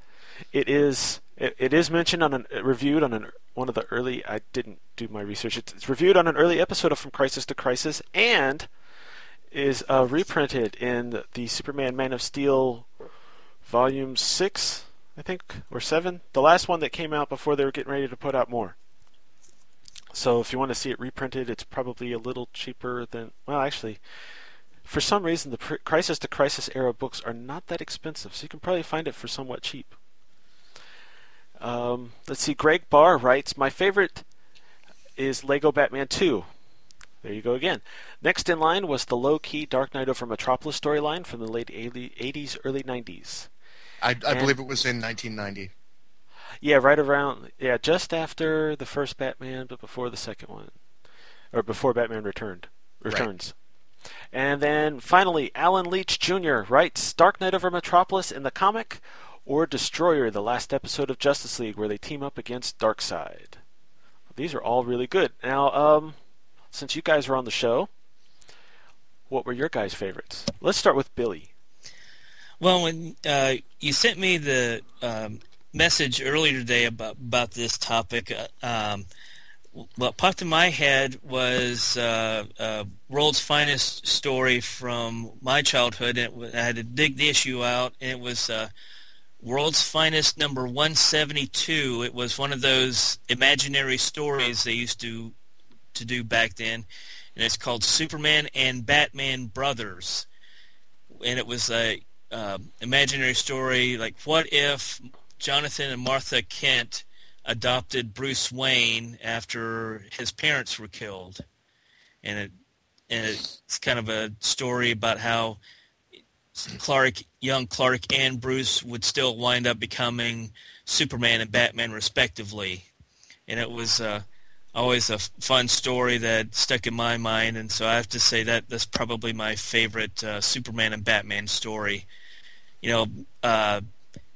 it is it, it is mentioned on an reviewed on an one of the early. I didn't do my research. It's, it's reviewed on an early episode of From Crisis to Crisis and is uh, reprinted in the, Superman Man of Steel volume six, I think, or seven. The last one that came out before they were getting ready to put out more. So if you want to see it reprinted, it's probably a little cheaper than. Well, actually, for some reason, the Crisis to Crisis era books are not that expensive, so you can probably find it for somewhat cheap. Um, let's see. Greg Barr writes, "My favorite is Lego Batman 2." There you go again. Next in line was the low-key Dark Knight over Metropolis storyline from the late 80s, early 90s. I, I And- believe it was in 1990. Yeah, right around yeah, just after the first Batman, but before the second one, or before Batman returned returns. And then finally, Alan Leach Jr. writes Dark Knight over Metropolis in the comic, or Destroyer, the last episode of Justice League, where they team up against Darkseid. These are all really good. Now, um, since you guys are on the show, what were your guys' favorites? Let's start with Billy. Well, when uh, you sent me the um, message earlier today about about this topic, uh, um, what popped in my head was uh, uh, World's Finest story from my childhood. And it, I had to dig the issue out, and it was uh, World's Finest number 172. It was one of those imaginary stories they used to to do back then, and it's called Superman and Batman Brothers. And it was a uh, imaginary story like what if Jonathan and Martha Kent adopted Bruce Wayne after his parents were killed, and it and it's kind of a story about how Clark, young Clark and Bruce would still wind up becoming Superman and Batman respectively, and it was uh, always a fun story that stuck in my mind, and so I have to say that that's probably my favorite uh, Superman and Batman story. You know, uh,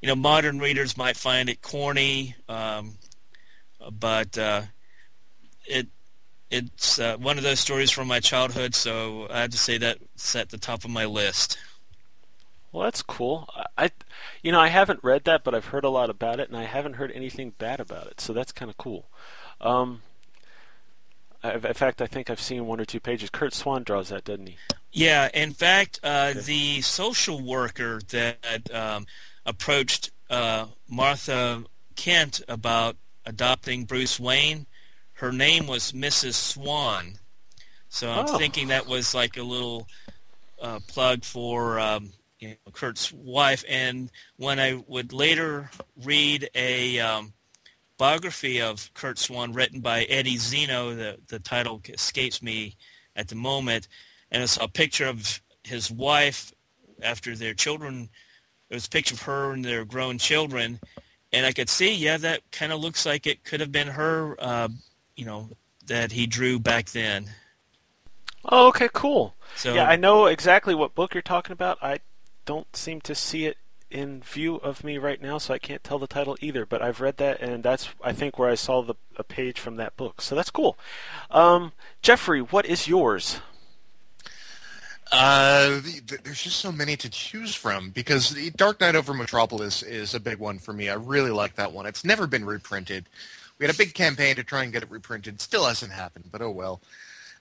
you know, modern readers might find it corny, um, but uh, it it's uh, one of those stories from my childhood, so I have to say that at the top of my list. Well, that's cool. I, you know, I haven't read that, but I've heard a lot about it, and I haven't heard anything bad about it. So that's kind of cool. Um, I, in fact, I think I've seen one or two pages. Curt Swan draws that, doesn't he? Yeah, in fact, uh, the social worker that um, approached uh, Martha Kent about adopting Bruce Wayne, her name was Mrs. Swan. So I'm Oh. thinking that was like a little uh, plug for um, you know, Curt's wife. And when I would later read a um, biography of Curt Swan written by Eddy Zeno, the, the title escapes me at the moment, and it's a picture of his wife after their children. It was a picture of her and their grown children, and I could see, yeah, that kind of looks like it could have been her, uh, you know, that he drew back then. Oh, okay, cool. So yeah, I know exactly what book you're talking about. I don't seem to see it in view of me right now, so I can't tell the title either. But I've read that, and that's I think where I saw the a page from that book. So that's cool. Um, Jeffrey, what is yours? Uh, the, the, there's just so many to choose from because Dark Knight over Metropolis is a big one for me. I really like that one. It's never been reprinted. We had a big campaign to try and get it reprinted. Still hasn't happened, but oh well.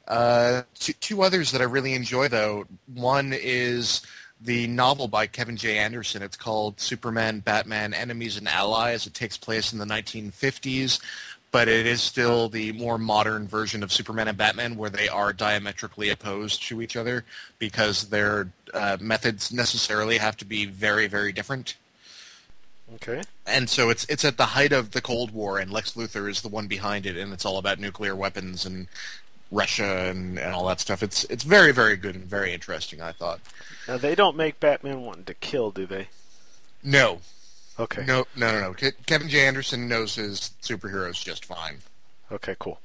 Uh, two others that I really enjoy though. One is the novel by Kevin J. Anderson. It's called Superman, Batman, Enemies and Allies. It takes place in the 1950s, but it is still the more modern version of Superman and Batman where they are diametrically opposed to each other because their uh, methods necessarily have to be very, very different. Okay. And so it's it's at the height of the Cold War, and Lex Luthor is the one behind it, and it's all about nuclear weapons and Russia and, and all that stuff. It's it's very, very good and very interesting, I thought. Now they don't make Batman wanting to kill, do they? No, Okay. no, no, no, no. Ke- Kevin J. Anderson knows his superheroes just fine. Okay, cool.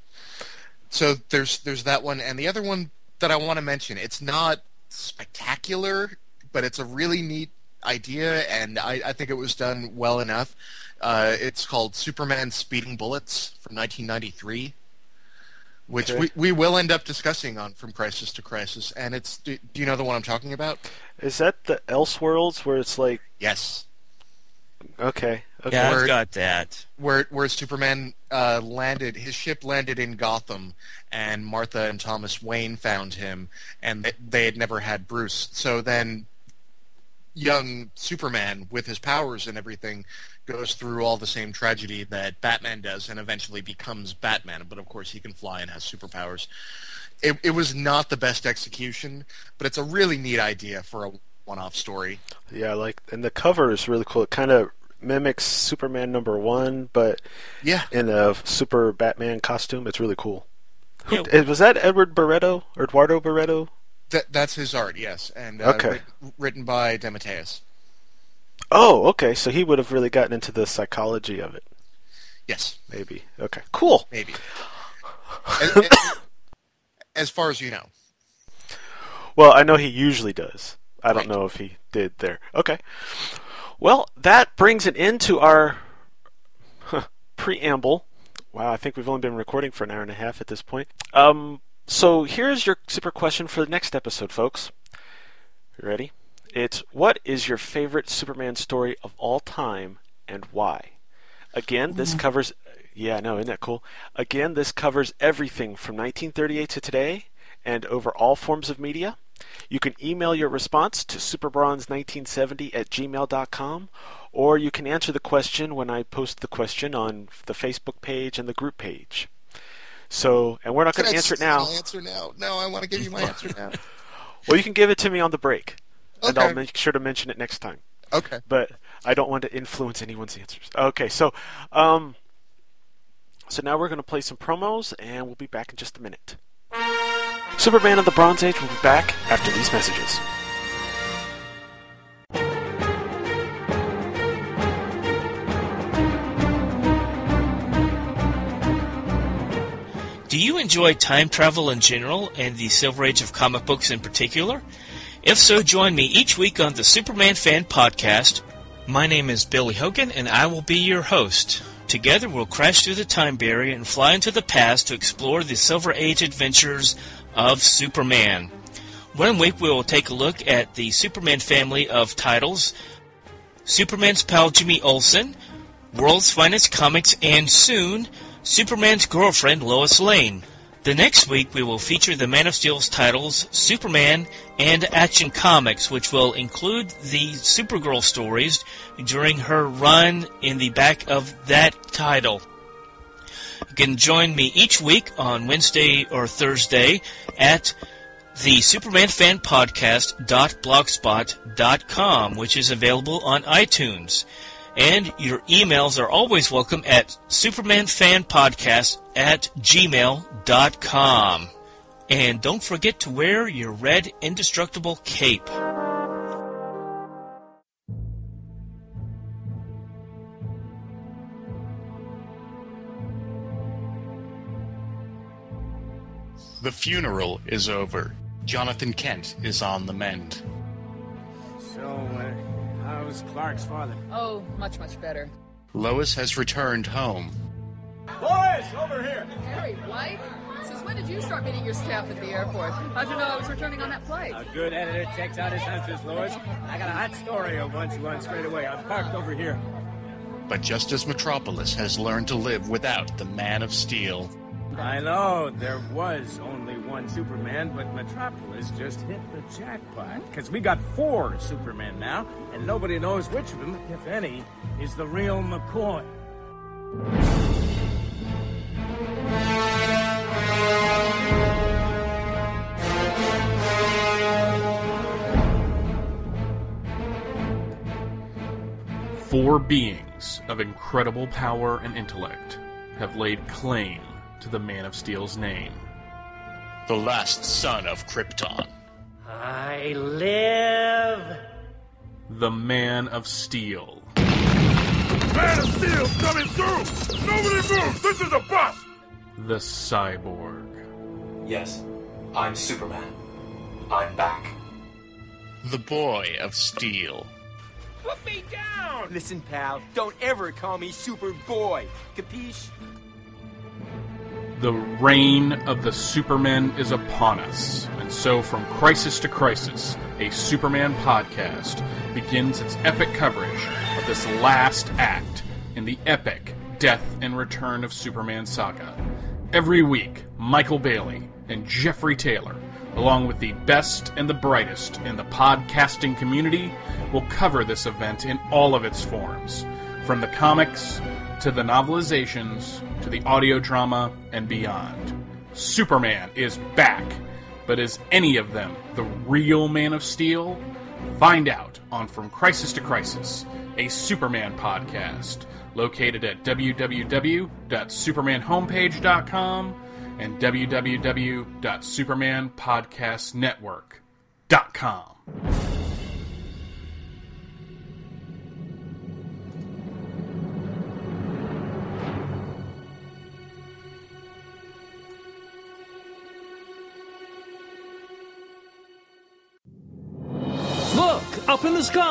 So there's there's that one, and the other one that I want to mention. It's not spectacular, but it's a really neat idea, and I, I think it was done well enough. Uh, it's called Superman Speeding Bullets from 1993, which Okay. we, we will end up discussing on From Crisis to Crisis. And it's do, do you know the one I'm talking about? Is that the Elseworlds where it's like Yes. okay, okay, Yeah, I've got that. where where Superman uh, landed, his ship landed in Gotham, and Martha and Thomas Wayne found him, and they, they had never had Bruce. So then, young Superman, with his powers and everything, goes through all the same tragedy that Batman does, and eventually becomes Batman. But of course, he can fly and has superpowers. It, it was not the best execution, but it's a really neat idea for a one-off story. yeah, like and the cover is really cool. It kind of mimics Superman number one, but Yeah, in a super Batman costume. It's really cool. Who, Yeah. eh, was that Edward Barreto or Eduardo Barreto? that, that's his art. Yes, and uh, Okay. writ- written by DeMatteis. Oh, okay. So he would have really gotten into the psychology of it, Yes, maybe. Okay, cool. maybe. as, as- as far as you know. Well, I know he usually does. I don't Right. know if he did there. Okay. Well, that brings it into our huh, preamble. Wow, I think we've only been recording for an hour and a half at this point. Um, so here's your super question for the next episode, folks. You ready? It's what is your favorite Superman story of all time and why? Again, this covers. Yeah, no, isn't that cool? Again, this covers everything from 1938 to today and over all forms of media. You can email your response to superbronze1970 at gmail.com, or you can answer the question when I post the question on the Facebook page and the group page. So, and we're not going to answer it now. answer now. No, I want to give you my answer now. Well, you can give it to me on the break, and I'll make sure to mention it next time. Okay. But I don't want to influence anyone's answers. Okay, so um, so now we're going to play some promos, and we'll be back in just a minute. Superman of the Bronze Age will be back after these messages. Do you enjoy time travel in general and the Silver Age of comic books in particular? If so, join me each week on the Superman Fan Podcast. My name is Billy Hogan, and I will be your host. Together, we'll crash through the time barrier and fly into the past to explore the Silver Age adventures of Superman. One week, we will take a look at the Superman family of titles Superman's pal Jimmy Olsen, World's Finest Comics, and soon, Superman's girlfriend Lois Lane. The next week, we will feature the Man of Steel's titles Superman and Action Comics, which will include the Supergirl stories during her run in the back of that title. You can join me each week on Wednesday or Thursday at the Superman Fan which is available on iTunes. And your emails are always welcome at supermanfanpodcast at gmail.com. And don't forget to wear your red indestructible cape. The funeral is over. Jonathan Kent is on the mend. So, uh, how's Clark's father? Oh, much, much better. Lois has returned home. Lois, over here! Harry, White? Since when did you start meeting your staff at the airport? How'd you know I was returning on that flight? A good editor checks out his hunches, Lois. I got a hot story I want you on straight away. I'm parked over here. But just as Metropolis has learned to live without the Man of Steel, I know there was only one Superman, but Metropolis just hit the jackpot. Because we got four Supermen now, and nobody knows which of them, if any, is the real McCoy. Four beings of incredible power and intellect have laid claim to the Man of Steel's name. the last son of Krypton. I live. The Man of Steel. Man of Steel coming through! Nobody move! This is a bust! The Cyborg. Yes, I'm Superman. I'm back. The Boy of Steel. Put me down! Listen, pal, don't ever call me Superboy. Capiche? The reign of the Superman is upon us, and so from crisis to crisis, a Superman podcast begins its epic coverage of this last act in the epic death and return of Superman saga. Every week, Michael Bailey and Jeffrey Taylor, along with the best and the brightest in the podcasting community, will cover this event in all of its forms, from the comics to the novelizations to the audio drama and beyond. Superman is back, but is any of them the real Man of Steel? Find out on From Crisis to Crisis, a Superman podcast located at www.supermanhomepage.com and www.supermanpodcastnetwork.com. In the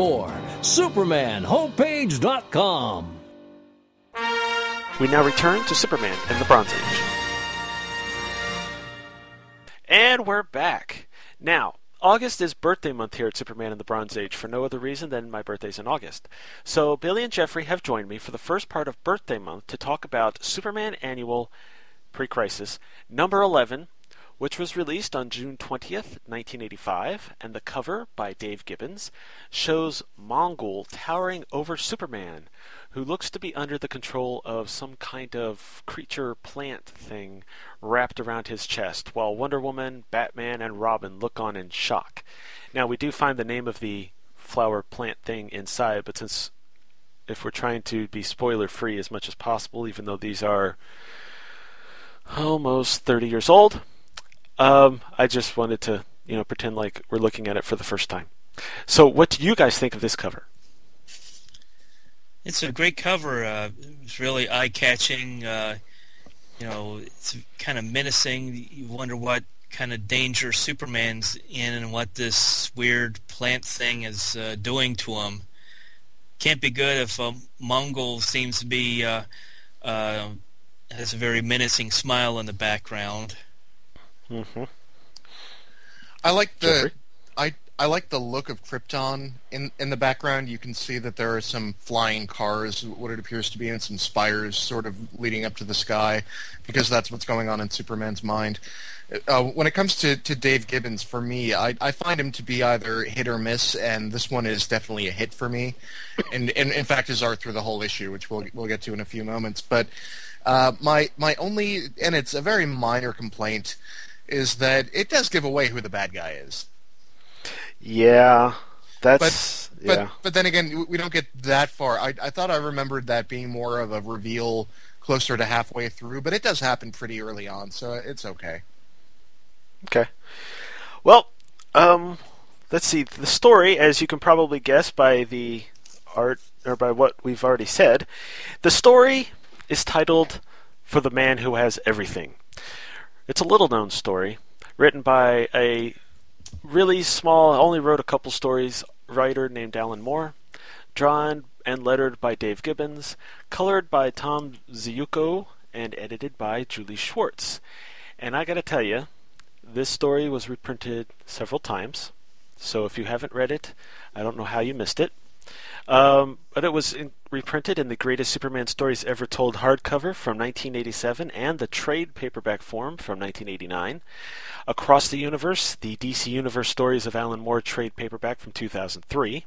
more. SupermanHomepage.com. We now return to Superman and the Bronze Age. And we're back. Now, August is birthday month here at Superman and the Bronze Age for no other reason than my birthday's in August. So, Billy and Jeffrey have joined me for the first part of birthday month to talk about Superman Annual Pre Crisis number 11, which was released on June 20th, 1985, and the cover by Dave Gibbons shows Mongul towering over Superman, who looks to be under the control of some kind of creature plant thing wrapped around his chest, while Wonder Woman, Batman, and Robin look on in shock. Now, we do find the name of the flower plant thing inside, but since if we're trying to be spoiler free as much as possible, even though these are almost 30 years old, um, I just wanted to, you know, pretend like we're looking at it for the first time. So, what do you guys think of this cover? It's a great cover. Uh, it's really eye-catching. Uh, you know, it's kind of menacing. You wonder what kind of danger Superman's in and what this weird plant thing is uh, doing to him. Can't be good if a Mongul seems to be uh, uh, has a very menacing smile in the background. Mm-hmm. I like the I I like the look of Krypton in in the background. You can see that there are some flying cars, what it appears to be, and some spires sort of leading up to the sky, because that's what's going on in Superman's mind. Uh, when it comes to, to Dave Gibbons, for me, I, I find him to be either hit or miss, and this one is definitely a hit for me. And, and in fact, his art through the whole issue, which we'll we'll get to in a few moments. But uh, my my only, and it's a very minor complaint, is that it does give away who the bad guy is. Yeah, that's but, but, yeah. But then again, we don't get that far. I, I thought I remembered that being more of a reveal closer to halfway through, but it does happen pretty early on, so it's okay. Okay. Well, um, let's see. The story, as you can probably guess by the art or by what we've already said, the story is titled "For the Man Who Has Everything." It's a little-known story written by a really small, only wrote a couple stories writer named Alan Moore, drawn and lettered by Dave Gibbons, colored by Tom Ziuko, and edited by Julie Schwartz. And I gotta tell you, this story was reprinted several times, so if you haven't read it, I don't know how you missed it. Um, but it was in, reprinted in the Greatest Superman Stories Ever Told hardcover from 1987 and the trade paperback form from 1989. Across the Universe, the DC Universe Stories of Alan Moore trade paperback from 2003.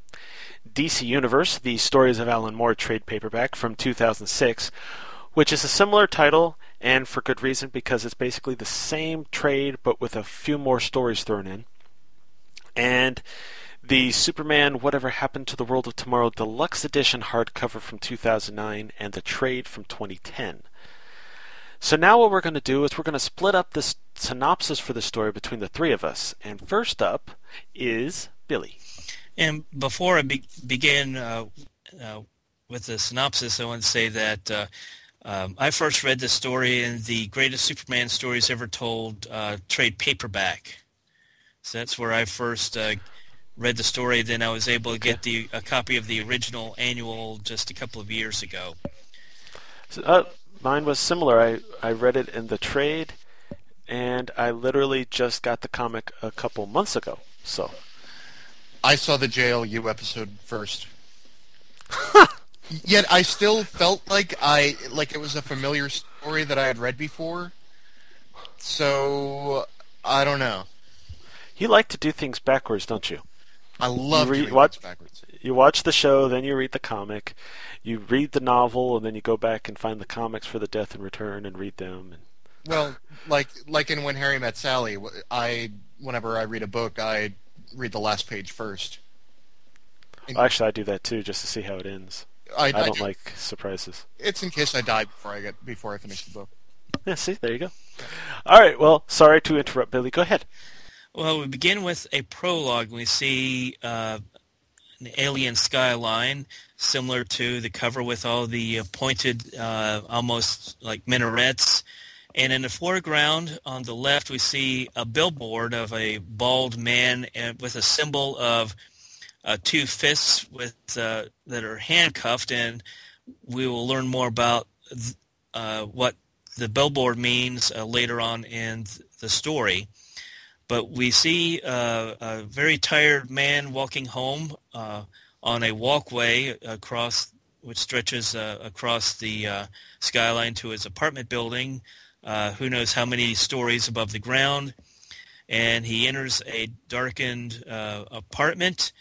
DC Universe, the Stories of Alan Moore trade paperback from 2006, which is a similar title and for good reason because it's basically the same trade but with a few more stories thrown in. And the Superman Whatever Happened to the World of Tomorrow Deluxe Edition hardcover from 2009, and the trade from 2010. So now what we're going to do is we're going to split up this synopsis for the story between the three of us. And first up is Billy. And before I be- begin uh, uh, with the synopsis, I want to say that uh, um, I first read the story in the Greatest Superman Stories Ever Told uh, trade paperback. So that's where I first uh, read the story. Then I was able to get the a copy of the original annual just a couple of years ago. So, uh, mine was similar. I, I read it in the trade, and I literally just got the comic a couple months ago. So I saw the JLU episode first. Yet I still felt like I like it was a familiar story that I had read before. So I don't know. You like to do things backwards, don't you? I love you read, watch, backwards. You watch the show, then you read the comic. You read the novel, and then you go back and find the comics for the Death and Return and read them. And... Well, like like in When Harry Met Sally, I whenever I read a book, I read the last page first. Well, actually, I do that too, just to see how it ends. I, I don't I do. like surprises. It's in case I die before I get before I finish the book. Yeah, see, there you go. All right, well, sorry to interrupt, Billy. Go ahead. Well, we begin with a prologue. We see uh, an alien skyline, similar to the cover with all the pointed, uh, almost like minarets. And in the foreground, on the left, we see a billboard of a bald man with a symbol of uh, two fists with uh, that are handcuffed, and we will learn more about uh, what the billboard means uh, later on in the story. But we see uh, a very tired man walking home uh, on a walkway across, which stretches across the skyline to his apartment building. who knows how many stories above the ground? And he enters a darkened apartment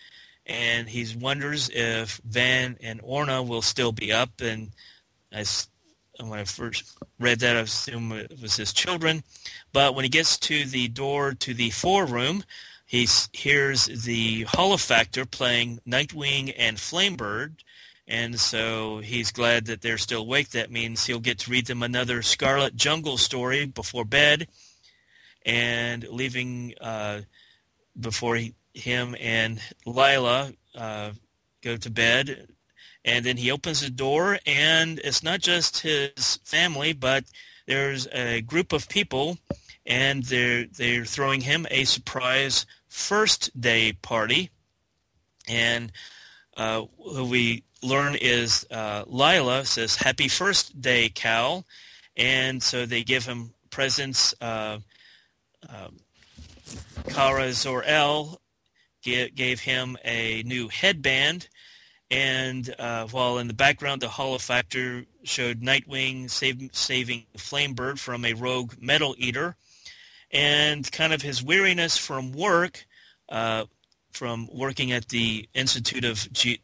and he wonders if Van and Orna will still be up. And I, when I first read that, I assumed it was his children. But when he gets to the door to the foreroom, he hears the Holofactor playing Nightwing and Flamebird. And so he's glad that they're still awake. That means he'll get to read them another Scarlet Jungle story before bed and leaving uh, before he, him and Lila uh, go to bed. And then he opens the door, and it's not just his family, but there's a group of people, and they're they're throwing him a surprise first day party. And uh, who we learn is uh, Lila says, "Happy first day, Cal," and so they give him presents. Uh, um, Kara Zor-El gave him a new headband, and uh, while in the background the Holofactor showed Nightwing save, saving Flamebird from a rogue metal eater, and kind of his weariness from work, uh, from working at the Institute of Ge-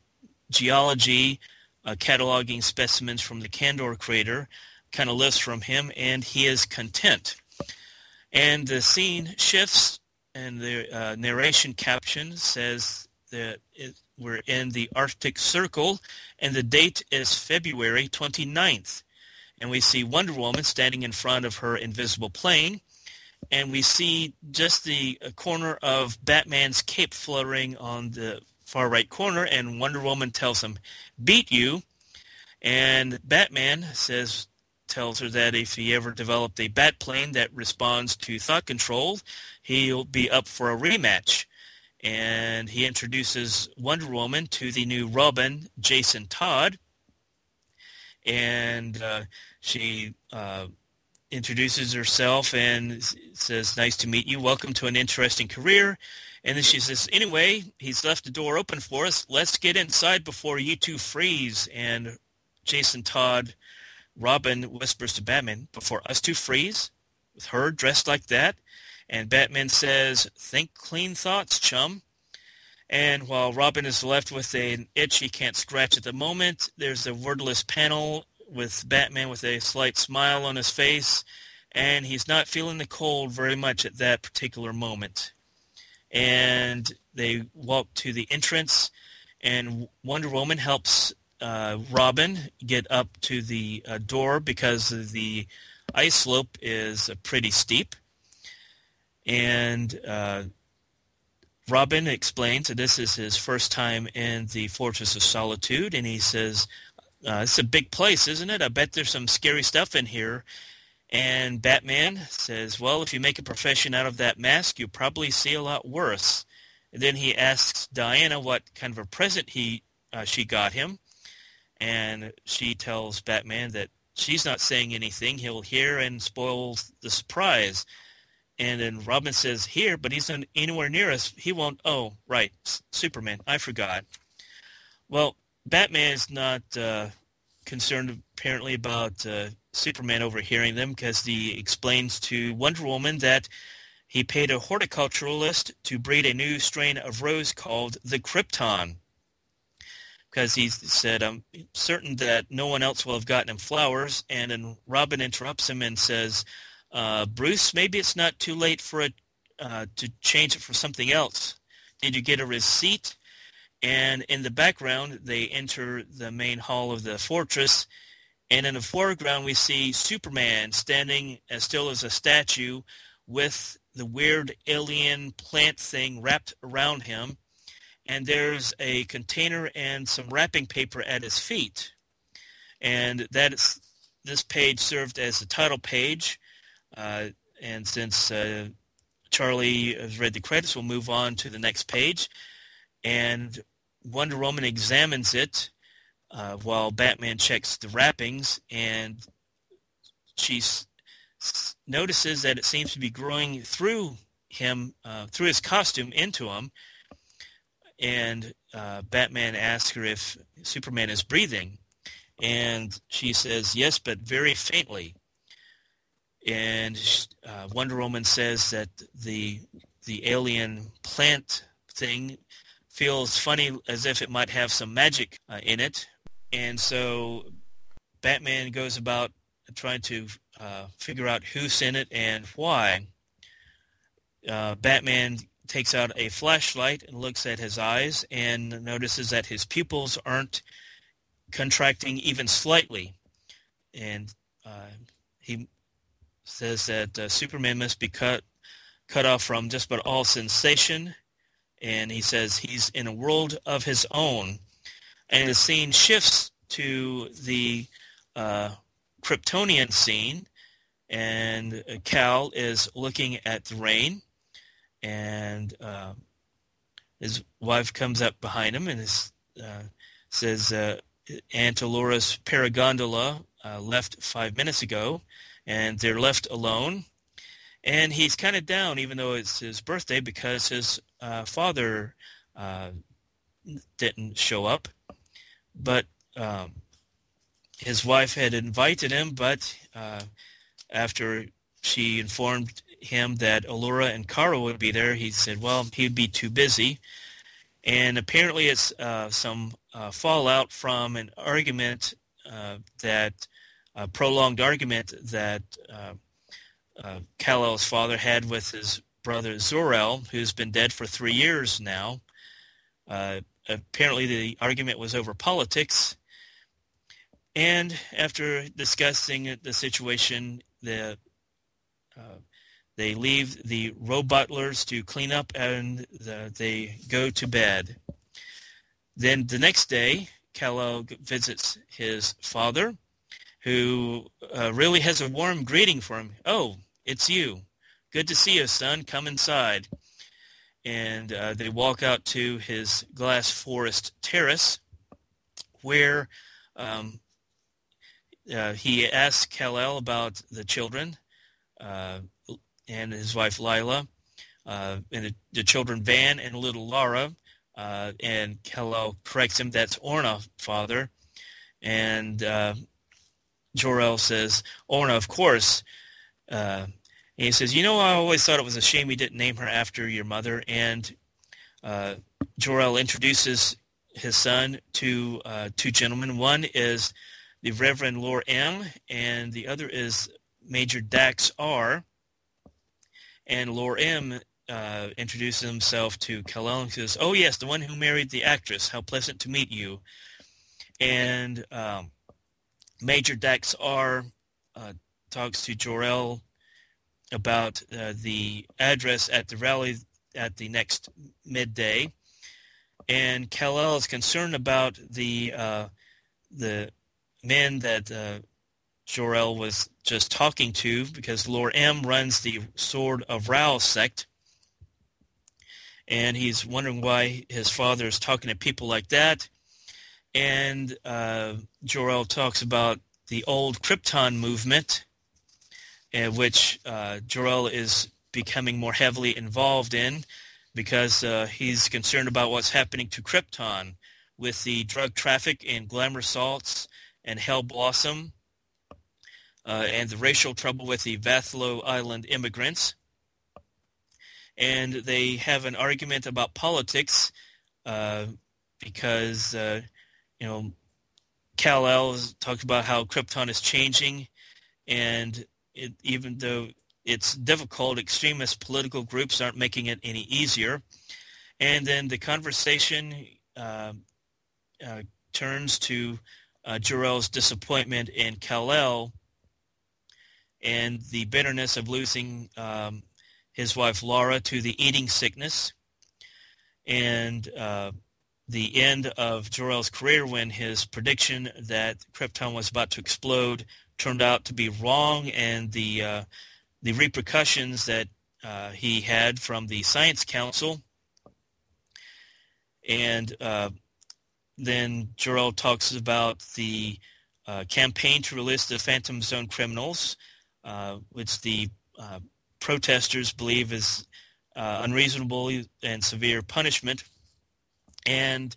Geology, uh, cataloging specimens from the Kandor crater, kind of lifts from him, and he is content. And the scene shifts, and the uh, narration caption says that it, we're in the Arctic Circle, and the date is February 29th. And we see Wonder Woman standing in front of her invisible plane, and we see just the uh, corner of Batman's cape fluttering on the far right corner, and Wonder Woman tells him, beat you. And Batman says, tells her that if he ever developed a bat plane that responds to thought control, he'll be up for a rematch. And he introduces Wonder Woman to the new Robin, Jason Todd. And uh, she uh, introduces herself and says, nice to meet you. Welcome to an interesting career. And then she says, anyway, he's left the door open for us. Let's get inside before you two freeze. And Jason Todd, Robin whispers to Batman, before us two freeze? With her dressed like that? And Batman says, think clean thoughts, chum. And while Robin is left with an itch he can't scratch at the moment, there's a wordless panel with Batman with a slight smile on his face, and he's not feeling the cold very much at that particular moment. and they walk to the entrance, and Wonder Woman helps uh, Robin get up to the uh, door because the ice slope is pretty steep. And uh, Robin explains that this is his first time in the Fortress of Solitude, and he says, uh, "It's a big place, isn't it? I bet there's some scary stuff in here." And Batman says, "Well, if you make a profession out of that mask, you'll probably see a lot worse." And then he asks Diana what kind of a present he uh, she got him, and she tells Batman that she's not saying anything. He'll hear and spoil the surprise. And then Robin says, here, but he's not anywhere near us. He won't. Oh, right. Superman. I forgot. Well, Batman is not uh, concerned apparently about uh, Superman overhearing them because he explains to Wonder Woman that he paid a horticulturalist to breed a new strain of rose called the Krypton because he said, I'm certain that no one else will have gotten him flowers. And then Robin interrupts him and says, uh, Bruce, maybe it's not too late for it uh, to change it for something else. Did you get a receipt? And in the background, they enter the main hall of the fortress. And in the foreground, we see Superman standing as still as a statue with the weird alien plant thing wrapped around him and there's a container and some wrapping paper at his feet. And that is, this page served as the title page. Uh, and since uh, Charlie has read the credits, we'll move on to the next page. And Wonder Woman examines it uh, while Batman checks the wrappings, and she notices that it seems to be growing through him, uh, through his costume into him, and uh, Batman asks her if Superman is breathing, and she says yes, but very faintly. And uh, Wonder Woman says that the the alien plant thing feels funny, as if it might have some magic uh, in it, and so Batman goes about trying to uh, figure out who's in it and why. Uh, Batman takes out a flashlight and looks at his eyes and notices that his pupils aren't contracting even slightly. And uh, he says that uh, Superman must be cut cut off from just about all sensation. And he says he's in a world of his own. And the scene shifts to the uh, Kryptonian scene. And Cal is looking at the rain and uh, his wife comes up behind him and is, uh, says, uh, Aunt paragondola uh, left five minutes ago, and they're left alone. And he's kind of down, even though it's his birthday, because his uh, father uh, didn't show up. But um, his wife had invited him, but uh, after she informed him that Alura and Kara would be there, he said, well, he'd be too busy. And apparently it's uh, some uh, fallout from an argument uh, that, a prolonged argument that uh, uh, Kal-El's father had with his brother Zor-El, who's been dead for three years now. Uh, apparently the argument was over politics. And after discussing the situation, the uh, they leave the row butlers to clean up and the, they go to bed. Then the next day, Kal-El visits his father, who uh, really has a warm greeting for him. Oh, it's you. Good to see you, son. Come inside. And uh, they walk out to his glass forest terrace, where um, uh, he asks Kal-El about the children. Uh, and his wife Lyla, uh, and the, the, children Van and little Lara. Uh, and Kal-El corrects him, that's Orna, father. And Jor-El says, Orna, of course. Uh, and he says, you know, I always thought it was a shame you didn't name her after your mother. And uh, Jor-El introduces his son to uh, two gentlemen. One is the Reverend Lor-Em, and the other is Major Dax R and Lor-Em uh, introduces himself to Kal-El and says, "Oh yes, the one who married the actress. How pleasant to meet you." And um, Major Dax R uh, talks to Jor-El about uh, the address at the rally at the next midday, and Kal-El is concerned about the uh, the men that uh, Jor-El was just talking to because Lor-Em runs the Sword of Rao sect, and he's wondering why his father is talking to people like that. And uh, Jor-El talks about the old Krypton movement, uh, which uh, Jor-El is becoming more heavily involved in because uh, he's concerned about what's happening to Krypton with the drug traffic in Glamour Salts and Hell Blossom uh, and the racial trouble with the Vathlo Island immigrants. And they have an argument about politics uh, because, uh, you know, Kal-El talked about how Krypton is changing, and it, even though it's difficult, extremist political groups aren't making it any easier. And then the conversation uh, uh, turns to uh, Jor-El's disappointment in Kal-El and the bitterness of losing um, his wife Lara to the eating sickness, and uh, the end of Jor-El's career when his prediction that Krypton was about to explode turned out to be wrong, and the uh, the repercussions that uh, he had from the Science Council, and uh, then Jor-El talks about the uh, campaign to release the Phantom Zone criminals uh, which the uh, protesters believe is unreasonable and severe punishment. And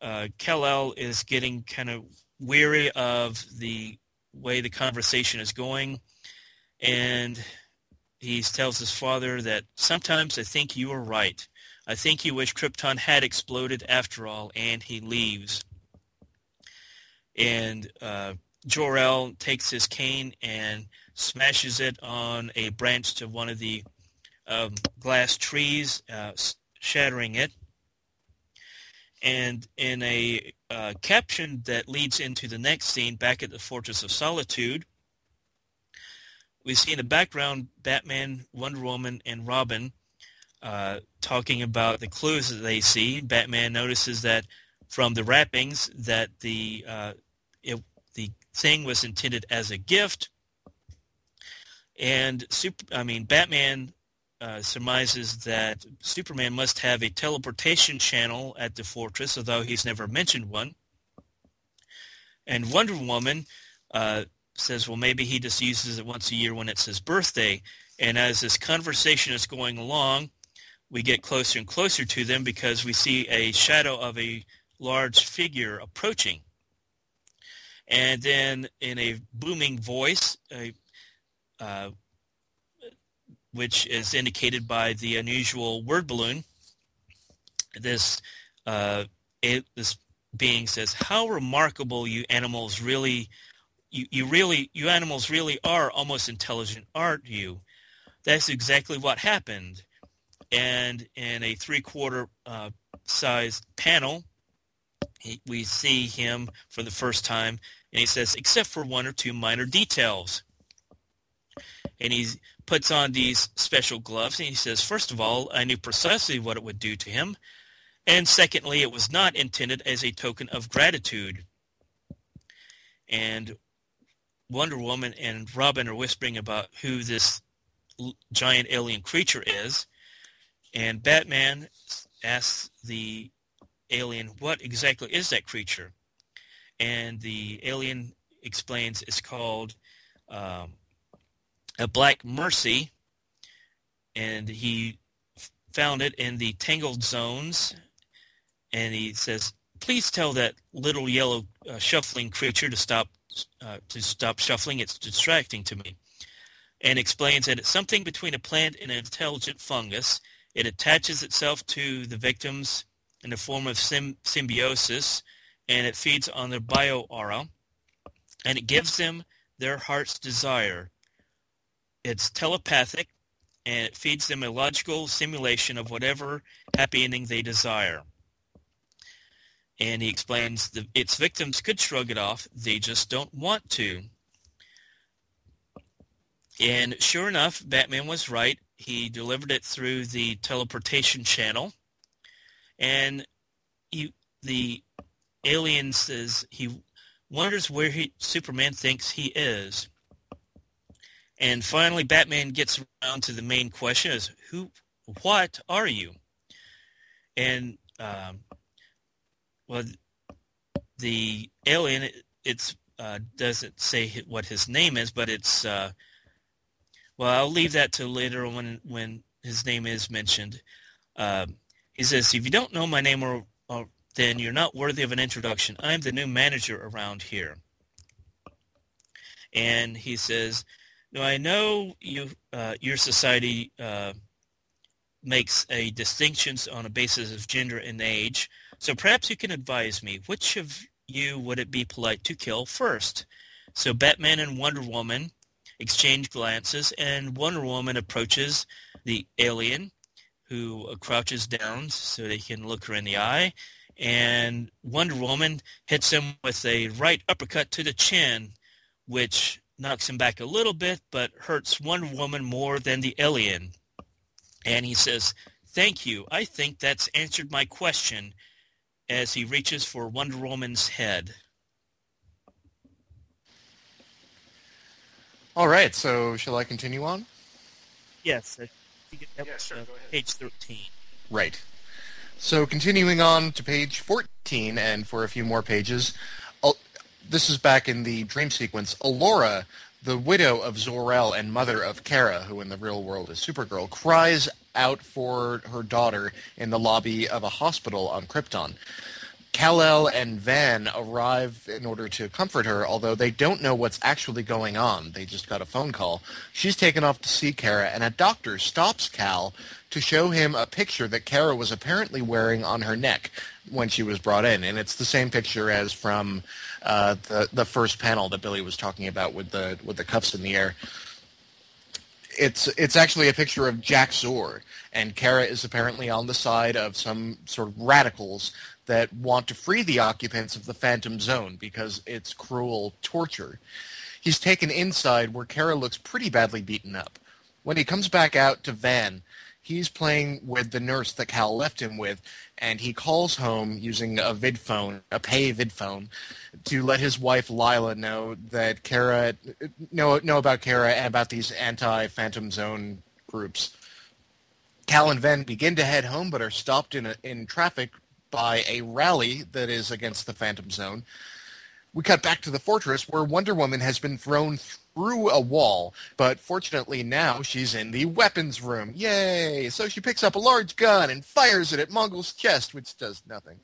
uh, Kal-El is getting kind of weary of the way the conversation is going. And he tells his father that sometimes I think you are right. I think you wish Krypton had exploded after all, and he leaves. And uh, Jor-El takes his cane and smashes it on a branch to one of the um, glass trees, uh, shattering it. And in a uh, caption that leads into the next scene, back at the Fortress of Solitude, we see in the background Batman, Wonder Woman, and Robin uh, talking about the clues that they see. Batman notices that from the wrappings that the uh, it, the thing was intended as a gift, and super, I mean, Batman uh, surmises that Superman must have a teleportation channel at the fortress, although he's never mentioned one. And Wonder Woman uh, says, well, maybe he just uses it once a year when it's his birthday. And as this conversation is going along, we get closer and closer to them because we see a shadow of a large figure approaching. And then in a booming voice, a uh, which is indicated by the unusual word balloon. This uh, it, this being says, "How remarkable you animals really, you, you really, you animals really are almost intelligent, aren't you?" That's exactly what happened. And in a three-quarter uh, size panel, he, we see him for the first time, and he says, "Except for one or two minor details." and he puts on these special gloves and he says, first of all, I knew precisely what it would do to him. And secondly, it was not intended as a token of gratitude. And Wonder Woman and Robin are whispering about who this giant alien creature is. And Batman asks the alien, what exactly is that creature? And the alien explains it's called um, a black mercy, and he found it in the tangled zones. And he says, "Please tell that little yellow uh, shuffling creature to stop uh, to stop shuffling. It's distracting to me." And explains that it's something between a plant and an intelligent fungus. It attaches itself to the victims in the form of symbiosis, and it feeds on their bio aura, and it gives them their heart's desire it's telepathic and it feeds them a logical simulation of whatever happy ending they desire. And he explains that its victims could shrug it off, they just don't want to. And sure enough, Batman was right. He delivered it through the teleportation channel. And you, the alien says he wonders where he, Superman thinks he is. And finally, Batman gets around to the main question: is who, what are you? And um, well, the alien it's uh, doesn't say what his name is, but it's uh, well, I'll leave that to later when when his name is mentioned. Uh, he says, "If you don't know my name, or, or then you're not worthy of an introduction. I'm the new manager around here." And he says, now I know you, uh, your society uh, makes a distinctions on a basis of gender and age, so perhaps you can advise me. Which of you would it be polite to kill first? So Batman and Wonder Woman exchange glances, and Wonder Woman approaches the alien, who crouches down so they can look her in the eye, and Wonder Woman hits him with a right uppercut to the chin, which knocks him back a little bit, but hurts Wonder Woman more than the alien. And he says, Thank you. I think that's answered my question as he reaches for Wonder Woman's head. All right, so shall I continue on? Yes. Yeah, sure. Page 13. Right. So continuing on to page 14, and for a few more pages, this is back in the dream sequence. Alura, the widow of Zor-El and mother of Kara, who in the real world is Supergirl, cries out for her daughter in the lobby of a hospital on Krypton. Kal-El and Van arrive in order to comfort her, although they don't know what's actually going on. They just got a phone call. She's taken off to see Kara, and a doctor stops Cal to show him a picture that Kara was apparently wearing on her neck when she was brought in, and it's the same picture as from uh, the the first panel that Billy was talking about with the with the cuffs in the air. It's it's actually a picture of Jax-Ur, and Kara is apparently on the side of some sort of radicals that want to free the occupants of the Phantom Zone because it's cruel torture. He's taken inside where Kara looks pretty badly beaten up. When he comes back out to Van, he's playing with the nurse that Cal left him with, and he calls home using a vidphone, a pay vidphone, to let his wife Lyla know that Kara know know about Kara and about these anti-Phantom Zone groups. Cal and Van begin to head home, but are stopped in a, in traffic by a rally that is against the Phantom Zone. We cut back to the fortress where Wonder Woman has been thrown through a wall, but fortunately now she's in the weapons room. Yay! So she picks up a large gun and fires it at Mongul's chest, which does nothing.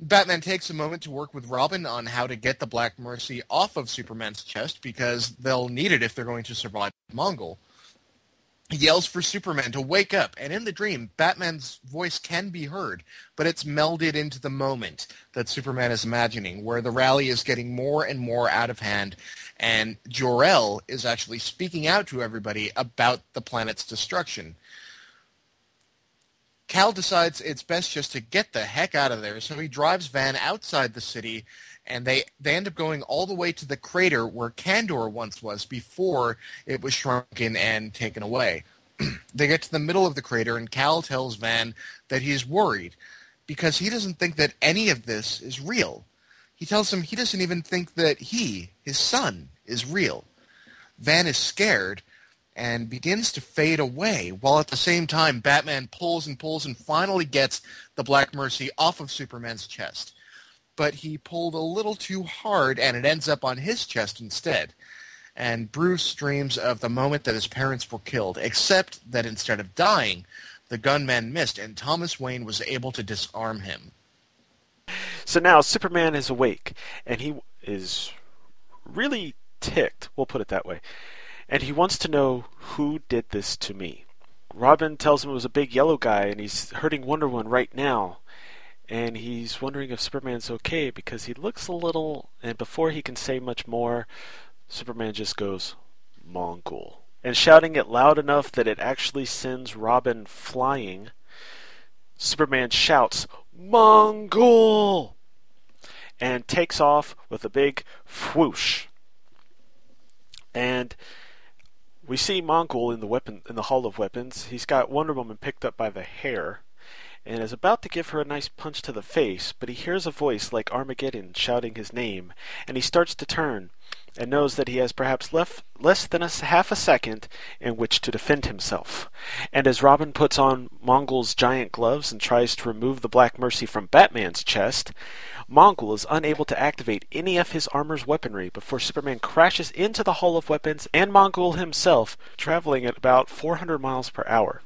Batman takes a moment to work with Robin on how to get the Black Mercy off of Superman's chest because they'll need it if they're going to survive Mongul. Yells for Superman to wake up, and in the dream, Batman's voice can be heard, but it's melded into the moment that Superman is imagining, where the rally is getting more and more out of hand, and Jor-El is actually speaking out to everybody about the planet's destruction. Cal decides it's best just to get the heck out of there, so he drives Van outside the city and they they end up going all the way to the crater where Kandor once was before it was shrunken and taken away. they get to the middle of the crater, and Cal tells Van that he's worried because he doesn't think that any of this is real. He tells him he doesn't even think that he, his son, is real. Van is scared and begins to fade away, while at the same time Batman pulls and pulls and finally gets the Black Mercy off of Superman's chest but he pulled a little too hard and it ends up on his chest instead. And Bruce dreams of the moment that his parents were killed, except that instead of dying, the gunman missed and Thomas Wayne was able to disarm him. So now Superman is awake and he is really ticked, we'll put it that way. And he wants to know who did this to me. Robin tells him it was a big yellow guy and he's hurting Wonder Woman right now and he's wondering if Superman's okay because he looks a little. And before he can say much more, Superman just goes Mongul. and shouting it loud enough that it actually sends Robin flying, Superman shouts, Mongul! and takes off with a big whoosh. And we see Mongul in the weapon in the Hall of Weapons. He's got Wonder Woman picked up by the hair and is about to give her a nice punch to the face, but he hears a voice like Armageddon shouting his name, and he starts to turn and knows that he has perhaps left less than a half a second in which to defend himself. And as Robin puts on Mongul's giant gloves and tries to remove the Black Mercy from Batman's chest, Mongul is unable to activate any of his armor's weaponry before Superman crashes into the Hall of Weapons and Mongul himself, traveling at about 400 miles per hour.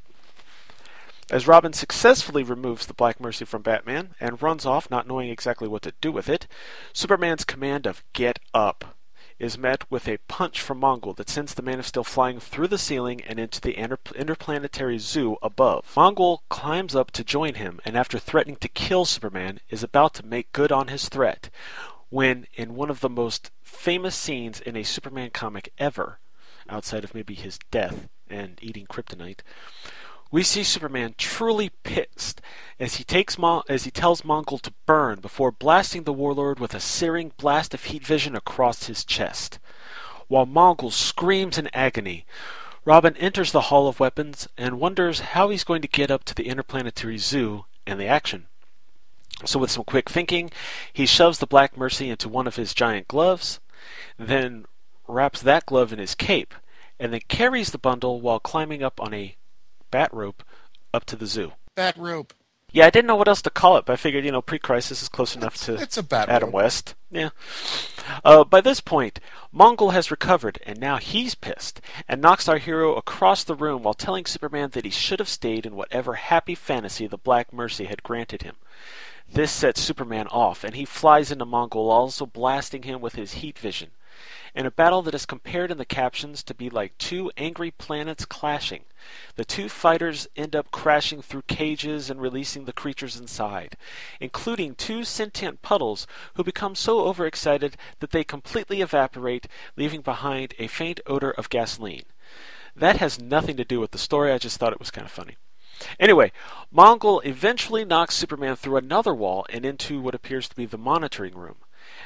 As Robin successfully removes the Black Mercy from Batman and runs off not knowing exactly what to do with it, Superman's command of Get Up is met with a punch from Mongul that sends the Man of Steel flying through the ceiling and into the inter- interplanetary zoo above. Mongul climbs up to join him and after threatening to kill Superman is about to make good on his threat when in one of the most famous scenes in a Superman comic ever outside of maybe his death and eating kryptonite we see Superman truly pissed as he takes Mo- as he tells Mongul to burn before blasting the warlord with a searing blast of heat vision across his chest. While Mongul screams in agony, Robin enters the Hall of Weapons and wonders how he's going to get up to the interplanetary zoo and the action. So, with some quick thinking, he shoves the Black Mercy into one of his giant gloves, then wraps that glove in his cape, and then carries the bundle while climbing up on a bat rope up to the zoo. Bat rope. Yeah, I didn't know what else to call it, but I figured, you know, pre-crisis is close enough to it's a bat Adam rope. West. Yeah. Uh, by this point, Mongul has recovered, and now he's pissed, and knocks our hero across the room while telling Superman that he should have stayed in whatever happy fantasy the Black Mercy had granted him. This sets Superman off, and he flies into Mongul, also blasting him with his heat vision. In a battle that is compared in the captions to be like two angry planets clashing, the two fighters end up crashing through cages and releasing the creatures inside, including two sentient puddles who become so overexcited that they completely evaporate, leaving behind a faint odor of gasoline. That has nothing to do with the story, I just thought it was kind of funny. Anyway, Mongul eventually knocks Superman through another wall and into what appears to be the monitoring room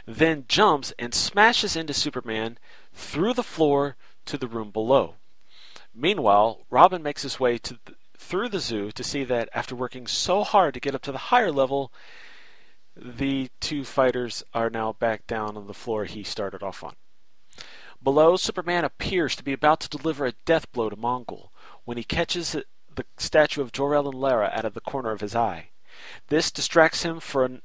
then jumps and smashes into Superman through the floor to the room below. Meanwhile, Robin makes his way to th- through the zoo to see that after working so hard to get up to the higher level, the two fighters are now back down on the floor he started off on. Below, Superman appears to be about to deliver a death blow to Mongul when he catches the statue of Jor-El and Lara out of the corner of his eye. This distracts him for an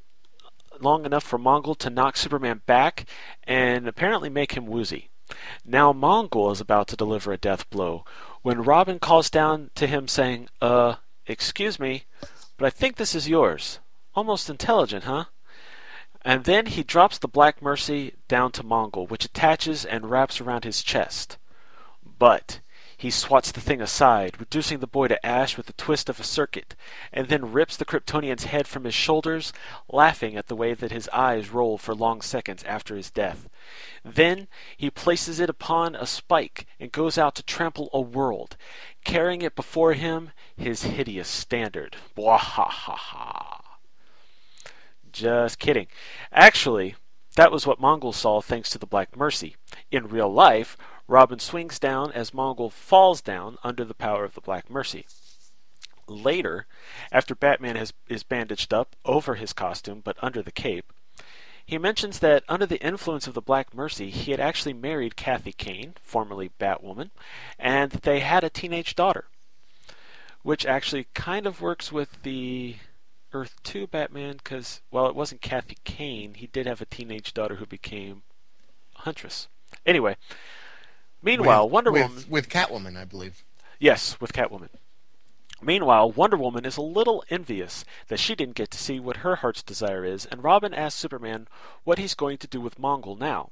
long enough for Mongul to knock Superman back and apparently make him woozy. Now Mongul is about to deliver a death blow when Robin calls down to him saying, Uh, excuse me, but I think this is yours. Almost intelligent, huh? And then he drops the Black Mercy down to Mongul, which attaches and wraps around his chest. But he swats the thing aside, reducing the boy to ash with a twist of a circuit, and then rips the Kryptonian's head from his shoulders, laughing at the way that his eyes roll for long seconds after his death. Then he places it upon a spike and goes out to trample a world, carrying it before him his hideous standard. Bwahaha. Just kidding. Actually, that was what Mongul saw thanks to the Black Mercy. In real life, Robin swings down as Mongul falls down under the power of the Black Mercy. Later, after Batman has, is bandaged up over his costume but under the cape, he mentions that under the influence of the Black Mercy, he had actually married Kathy Kane, formerly Batwoman, and they had a teenage daughter, which actually kind of works with the Earth 2 Batman because, well, it wasn't Kathy Kane. He did have a teenage daughter who became Huntress. Anyway, meanwhile, with, Wonder with, Woman. with Catwoman, I believe. Yes, with Catwoman. Meanwhile, Wonder Woman is a little envious that she didn't get to see what her heart's desire is, and Robin asks Superman what he's going to do with Mongul now.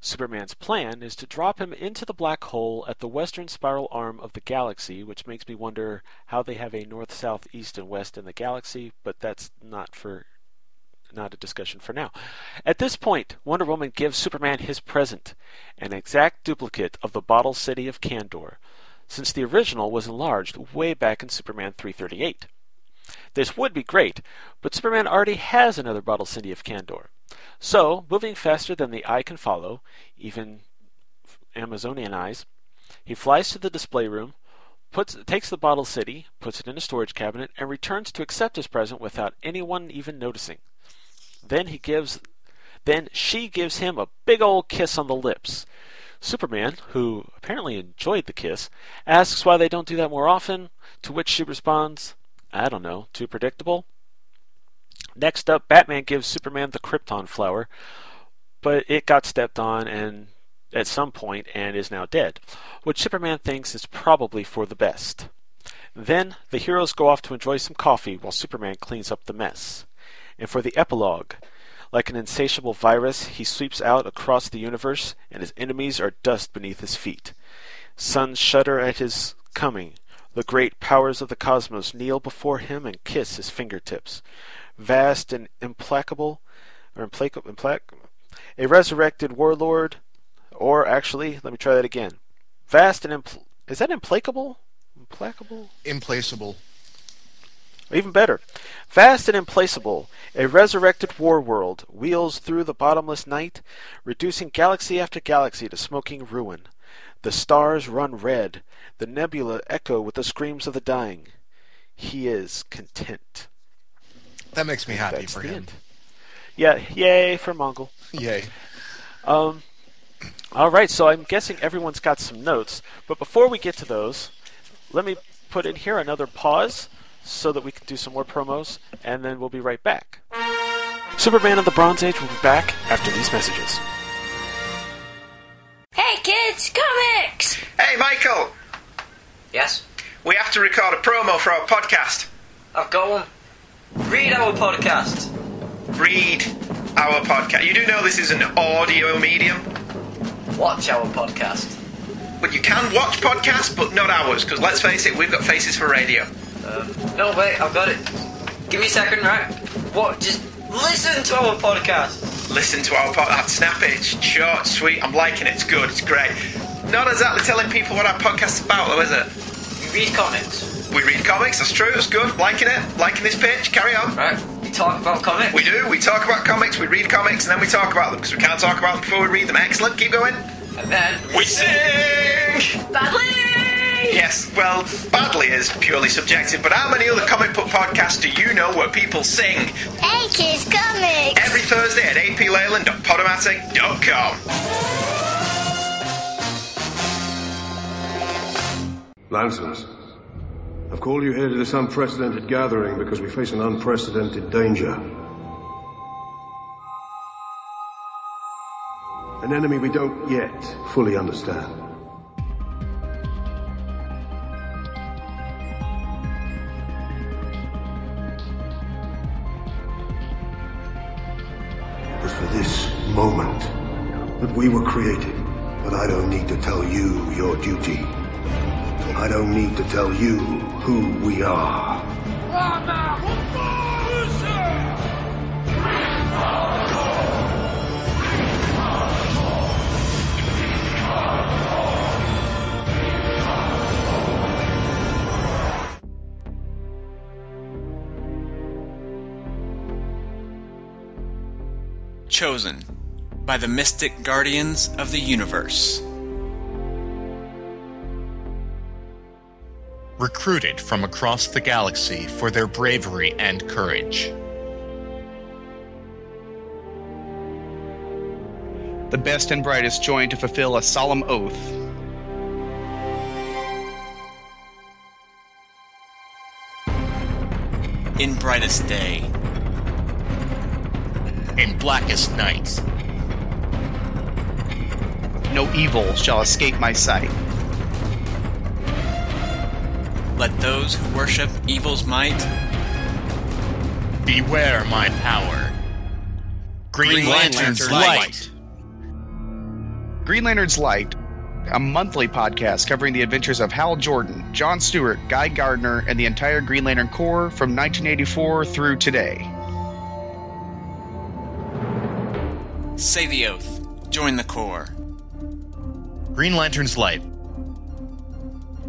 Superman's plan is to drop him into the black hole at the western spiral arm of the galaxy, which makes me wonder how they have a north, south, east, and west in the galaxy, but that's not for not a discussion for now. At this point, Wonder Woman gives Superman his present, an exact duplicate of the bottle city of Kandor, since the original was enlarged way back in Superman 338. This would be great, but Superman already has another bottle city of Kandor. So, moving faster than the eye can follow, even Amazonian eyes, he flies to the display room, puts takes the bottle city, puts it in a storage cabinet, and returns to accept his present without anyone even noticing. Then he gives then she gives him a big old kiss on the lips. Superman, who apparently enjoyed the kiss, asks why they don't do that more often, to which she responds, I don't know, too predictable? Next up, Batman gives Superman the Krypton flower, but it got stepped on and at some point and is now dead, which Superman thinks is probably for the best. Then the heroes go off to enjoy some coffee while Superman cleans up the mess. And for the epilogue, like an insatiable virus, he sweeps out across the universe, and his enemies are dust beneath his feet. Suns shudder at his coming. The great powers of the cosmos kneel before him and kiss his fingertips. Vast and implacable, or implacable, implac- a resurrected warlord, or actually, let me try that again. Vast and impl- is that implacable? Implacable? Implaceable. Even better. Vast and implacable, a resurrected Warworld wheels through the bottomless night, reducing galaxy after galaxy to smoking ruin. The stars run red, the nebula echo with the screams of the dying. He is content. That makes me happy That's for him. end. Yeah, yay for Mongul. Yay. Um, all right, so I'm guessing everyone's got some notes, but before we get to those, let me put in here another pause so that we can do some more promos, and then we'll be right back. Superman of the Bronze Age will be back after these messages. Hey kids, comics! Hey, Michael! Yes? We have to record a promo for our podcast. Oh, I've got one. Read our podcast. Read our podcast. You do know this is an audio medium? Watch our podcast. Well, you can watch podcasts, but not ours, because let's face it, we've got faces for radio. Um, no, wait, I've got it. Give me a second, right? What? Just listen to our podcast. Listen to our podcast. Snap it. It's short, sweet. I'm liking it. It's good. It's great. Not exactly telling people what our podcast's about, though, is it? We read comics. We read comics. That's true. That's good. Liking it. Liking this pitch. Carry on. Right. We talk about comics. We do. We talk about comics. We read comics, and then we talk about them because we can't talk about them before we read them. Excellent. Keep going. And then we sing. Badly. Yes, well, badly is purely subjective, but how many other comic book podcasts do you know where people sing? Hey kids, comics! Every Thursday at apleyland.podomatic.com. Lancers, I've called you here to this unprecedented gathering because we face an unprecedented danger. An enemy we don't yet fully understand. Moment that we were created. But I don't need to tell you your duty. I don't need to tell you who we are. Chosen by the Mystic Guardians of the Universe. Recruited from across the galaxy for their bravery and courage. The best and brightest join to fulfill a solemn oath. In brightest day. In blackest night. No evil shall escape my sight. Let those who worship evil's might beware my power. Green, Green Lantern's, Lantern's light. light. Green Lantern's Light, a monthly podcast covering the adventures of Hal Jordan, John Stewart, Guy Gardner, and the entire Green Lantern Corps from 1984 through today. Say the oath. Join the Corps. Green Lantern's Light.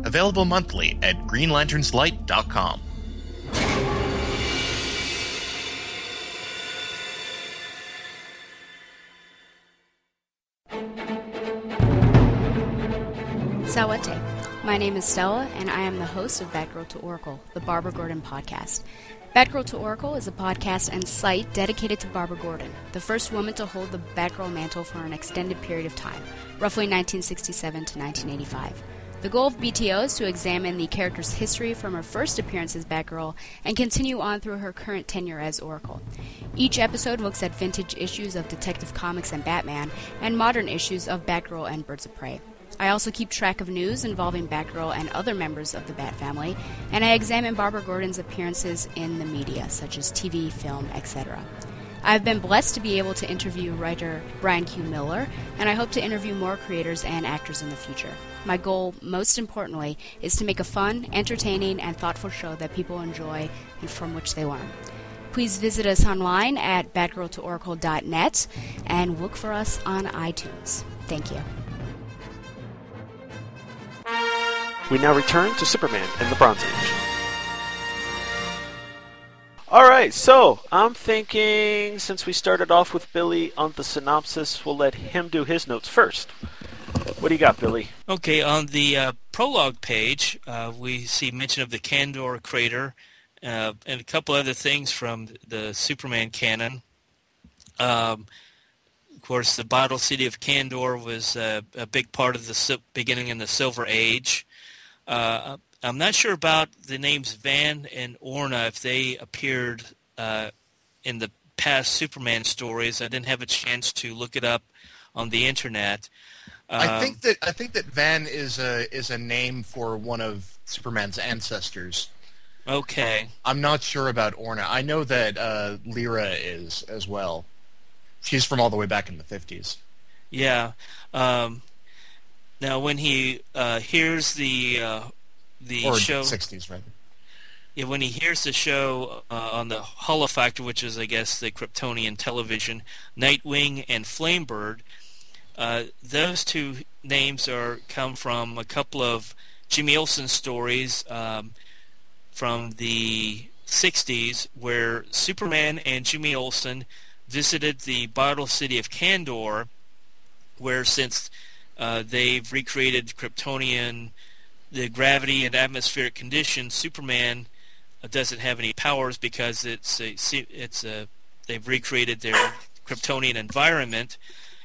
Available monthly at greenlanternslight.com. Sawate. My name is Stella, and I am the host of Batgirl to Oracle, the Barbara Gordon podcast. Batgirl to Oracle is a podcast and site dedicated to Barbara Gordon, the first woman to hold the Batgirl mantle for an extended period of time, roughly 1967 to 1985. The goal of BTO is to examine the character's history from her first appearance as Batgirl and continue on through her current tenure as Oracle. Each episode looks at vintage issues of Detective Comics and Batman, and modern issues of Batgirl and Birds of Prey. I also keep track of news involving Batgirl and other members of the Bat family, and I examine Barbara Gordon's appearances in the media, such as TV, film, etc. I've been blessed to be able to interview writer Brian Q. Miller, and I hope to interview more creators and actors in the future. My goal, most importantly, is to make a fun, entertaining, and thoughtful show that people enjoy and from which they learn. Please visit us online at batgirltooracle.net and look for us on iTunes. Thank you. We now return to Superman in the Bronze Age. Alright, so I'm thinking since we started off with Billy on the synopsis, we'll let him do his notes first. What do you got, Billy? Okay, on the uh, prologue page, uh, we see mention of the Kandor crater uh, and a couple other things from the Superman canon. Um, of course, the bottle city of Kandor was uh, a big part of the beginning in the Silver Age. Uh, I'm not sure about the names Van and Orna if they appeared uh, in the past Superman stories. I didn't have a chance to look it up on the internet. Um, I think that I think that Van is a is a name for one of Superman's ancestors. Okay. I'm not sure about Orna. I know that uh, Lyra is as well. She's from all the way back in the 50s. Yeah. Um, now, when he uh, hears the uh, the or show, 60s rather. Yeah, when he hears the show uh, on the Holofactor, which is, I guess, the Kryptonian television, Nightwing and Flamebird, uh, those two names are come from a couple of Jimmy Olsen stories um, from the 60s where Superman and Jimmy Olsen visited the bottle city of Kandor, where since uh, they've recreated Kryptonian, the gravity and atmospheric conditions. Superman doesn't have any powers because it's a, it's a they've recreated their Kryptonian environment,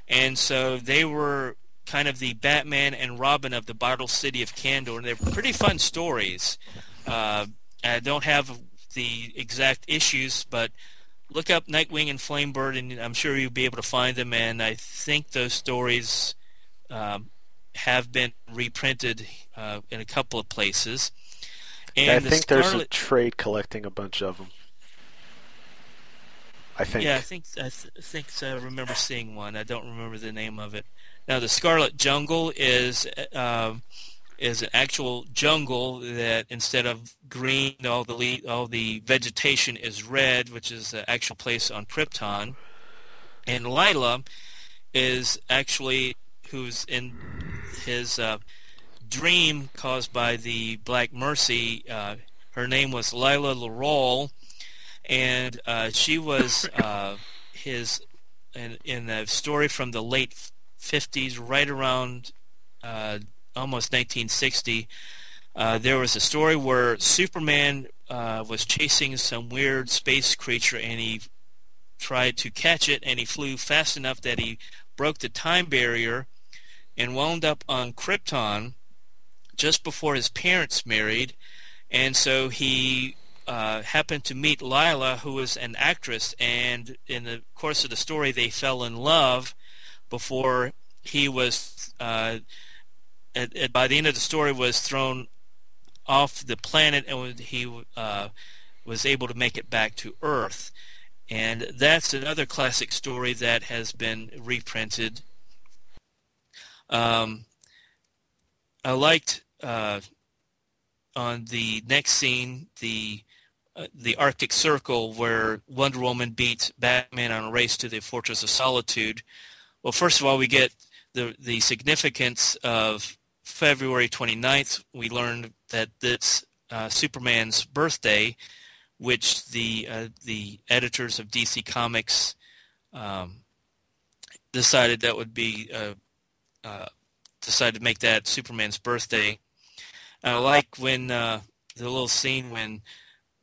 and so they were kind of the Batman and Robin of the bottle city of Kandor. And they're pretty fun stories. Uh, I don't have the exact issues, but look up Nightwing and Flamebird, and I'm sure you'll be able to find them. And I think those stories um, have been reprinted uh, in a couple of places. And I the think Scarlet... there's a trade collecting a bunch of them. I think. Yeah, I think I th- think I remember seeing one. I don't remember the name of it. Now, the Scarlet Jungle is uh, is an actual jungle that instead of green, all the le- all the vegetation is red, which is the actual place on Krypton. And Lyla is actually who's in his uh, dream caused by the Black Mercy. Uh, her name was Lyla Lerrol, and uh, she was uh, his in, in a story from the late 50s, right around uh, almost 1960. Uh, there was a story where Superman was chasing some weird space creature, and he tried to catch it, and he flew fast enough that he broke the time barrier and wound up on Krypton just before his parents married, and so he uh, happened to meet Lyla, who was an actress, and in the course of the story, they fell in love before he was. Uh, at, at, by the end of the story, was thrown off the planet, and he uh, was able to make it back to Earth. And that's another classic story that has been reprinted um, I liked uh, on the next scene the uh, the Arctic Circle, where Wonder Woman beats Batman on a race to the Fortress of Solitude. Well, first of all, we get the the significance of February 29th. We learned that it's uh, Superman's birthday, which the uh, the editors of DC Comics um, decided that would be uh, decided to make that Superman's birthday. I like when uh, the little scene when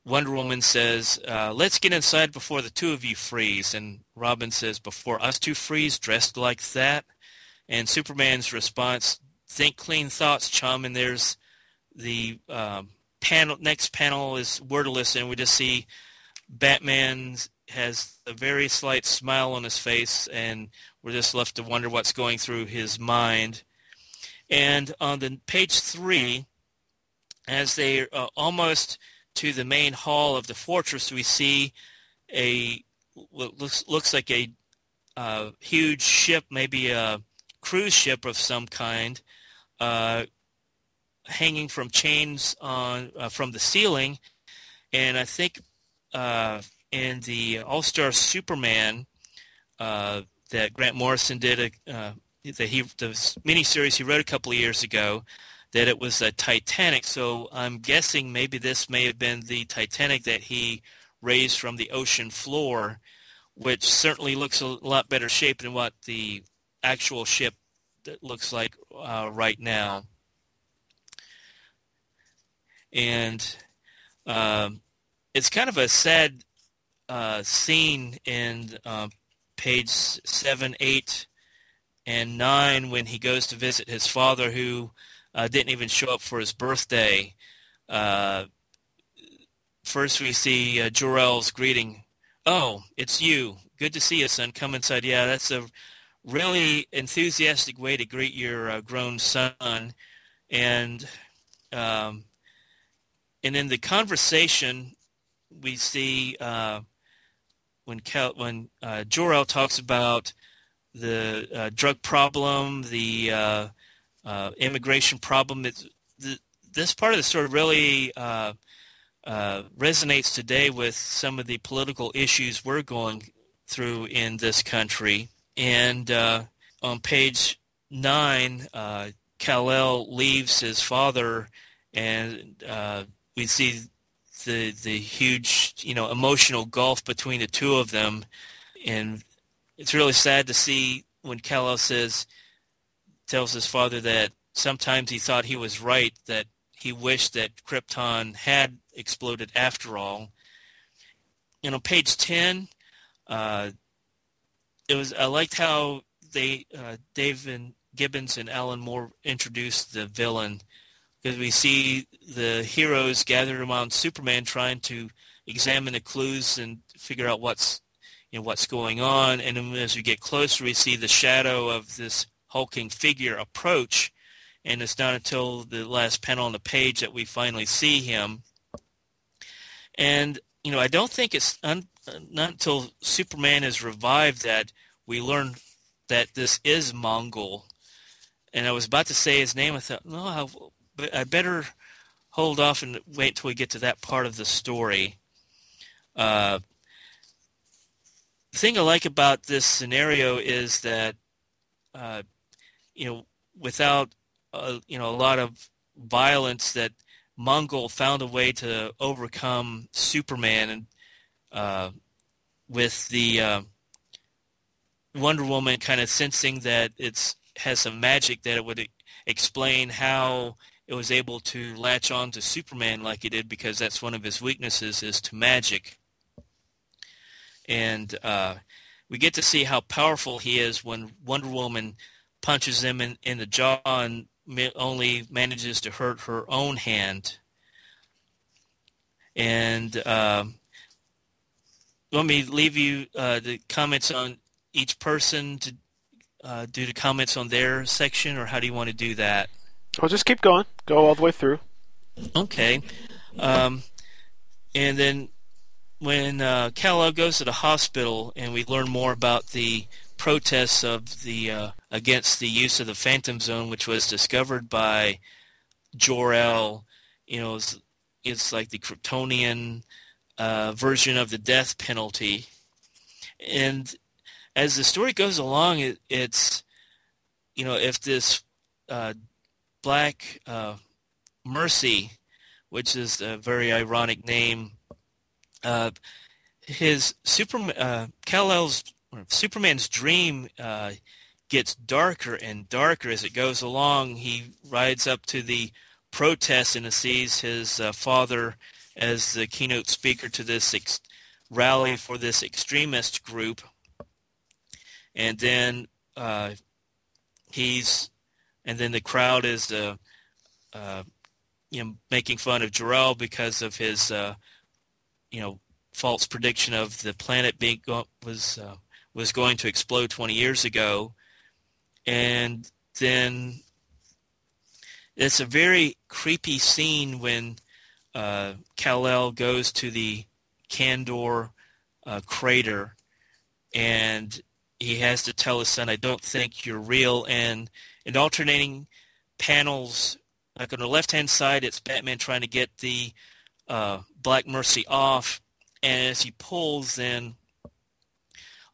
Wonder Woman says, uh, "Let's get inside before the two of you freeze," and Robin says, "Before us two freeze, dressed like that." And Superman's response, "Think clean thoughts, chum." And there's the um, panel. Next panel is wordless, and we just see Batman has a very slight smile on his face, and we're just left to wonder what's going through his mind. And on the page three, as they uh, almost to the main hall of the fortress, we see a looks looks like a uh, huge ship, maybe a cruise ship of some kind, uh, hanging from chains on uh, from the ceiling, and I think uh, in the All Star Superman uh, that Grant Morrison did a uh, the he the miniseries he wrote a couple of years ago that it was a Titanic. So I'm guessing maybe this may have been the Titanic that he raised from the ocean floor, which certainly looks a lot better shape than what the actual ship looks like uh, right now. And um, it's kind of a sad uh, in uh, page seven, eight, and nine when he goes to visit his father, who uh, didn't even show up for his birthday. Uh, first, we see uh, Jor-El's greeting. Oh, it's you. Good to see you, son. Come inside. Yeah, that's a really enthusiastic way to greet your uh, grown son. And um, and in the conversation, we see uh, when Kal- when uh, Jor-El talks about the uh, drug problem, the uh, uh, immigration problem. It's, the, this part of the story really uh, uh, resonates today with some of the political issues we're going through in this country. And uh, on page nine, uh, Kal-El leaves his father, and we see the the huge you know emotional gulf between the two of them, and it's really sad to see when Kal-El says tells his father that sometimes he thought he was right, that he wished that Krypton had exploded after all. And on page 10, uh, it was I liked how they uh, Dave and Gibbons and Alan Moore introduced the villain because we see the heroes gathered around Superman trying to examine the clues and figure out what's you know what's going on. And as we get closer, we see the shadow of this hulking figure approach, and it's not until the last panel on the page that we finally see him. And you know, I don't think it's un- not until Superman is revived that we learn that this is Mongul. And I was about to say his name. I thought, no, but I better hold off and wait till we get to that part of the story. Uh, the thing I like about this scenario is that uh, you know, without uh, you know a lot of violence, that Mongul found a way to overcome Superman, and uh, with the uh, Wonder Woman kind of sensing that it's has some magic that it would explain how it was able to latch on to Superman like he did because that's one of his weaknesses is to magic. And uh, we get to see how powerful he is when Wonder Woman punches him in, in the jaw and only manages to hurt her own hand. And uh, let me leave you uh, the comments on each person to uh, do the comments on their section, or how do you want to do that? Well, just keep going. Go all the way through. Okay. Um, and then when uh, Kal-El goes to the hospital, and we learn more about the protests of the uh, against the use of the Phantom Zone, which was discovered by Jor-El. You know, it's, it's like the Kryptonian uh, version of the death penalty. And as the story goes along, it, it's you know if this uh, black uh, mercy, which is a very ironic name, uh, his uh, Kal-El's Superman's dream uh, gets darker and darker as it goes along. He rides up to the protest and sees his uh, father as the keynote speaker to this ex- rally for this extremist group. And then uh, he's, and then the crowd is, uh, uh, you know, making fun of Jor-El because of his, uh, you know, false prediction of the planet being was uh, was going to explode 20 years ago, and then it's a very creepy scene when uh, Kal-El goes to the Kandor uh, crater, and he has to tell his son, "I don't think you're real." And in alternating panels, like on the left-hand side, it's Batman trying to get the uh, Black Mercy off, and as he pulls, then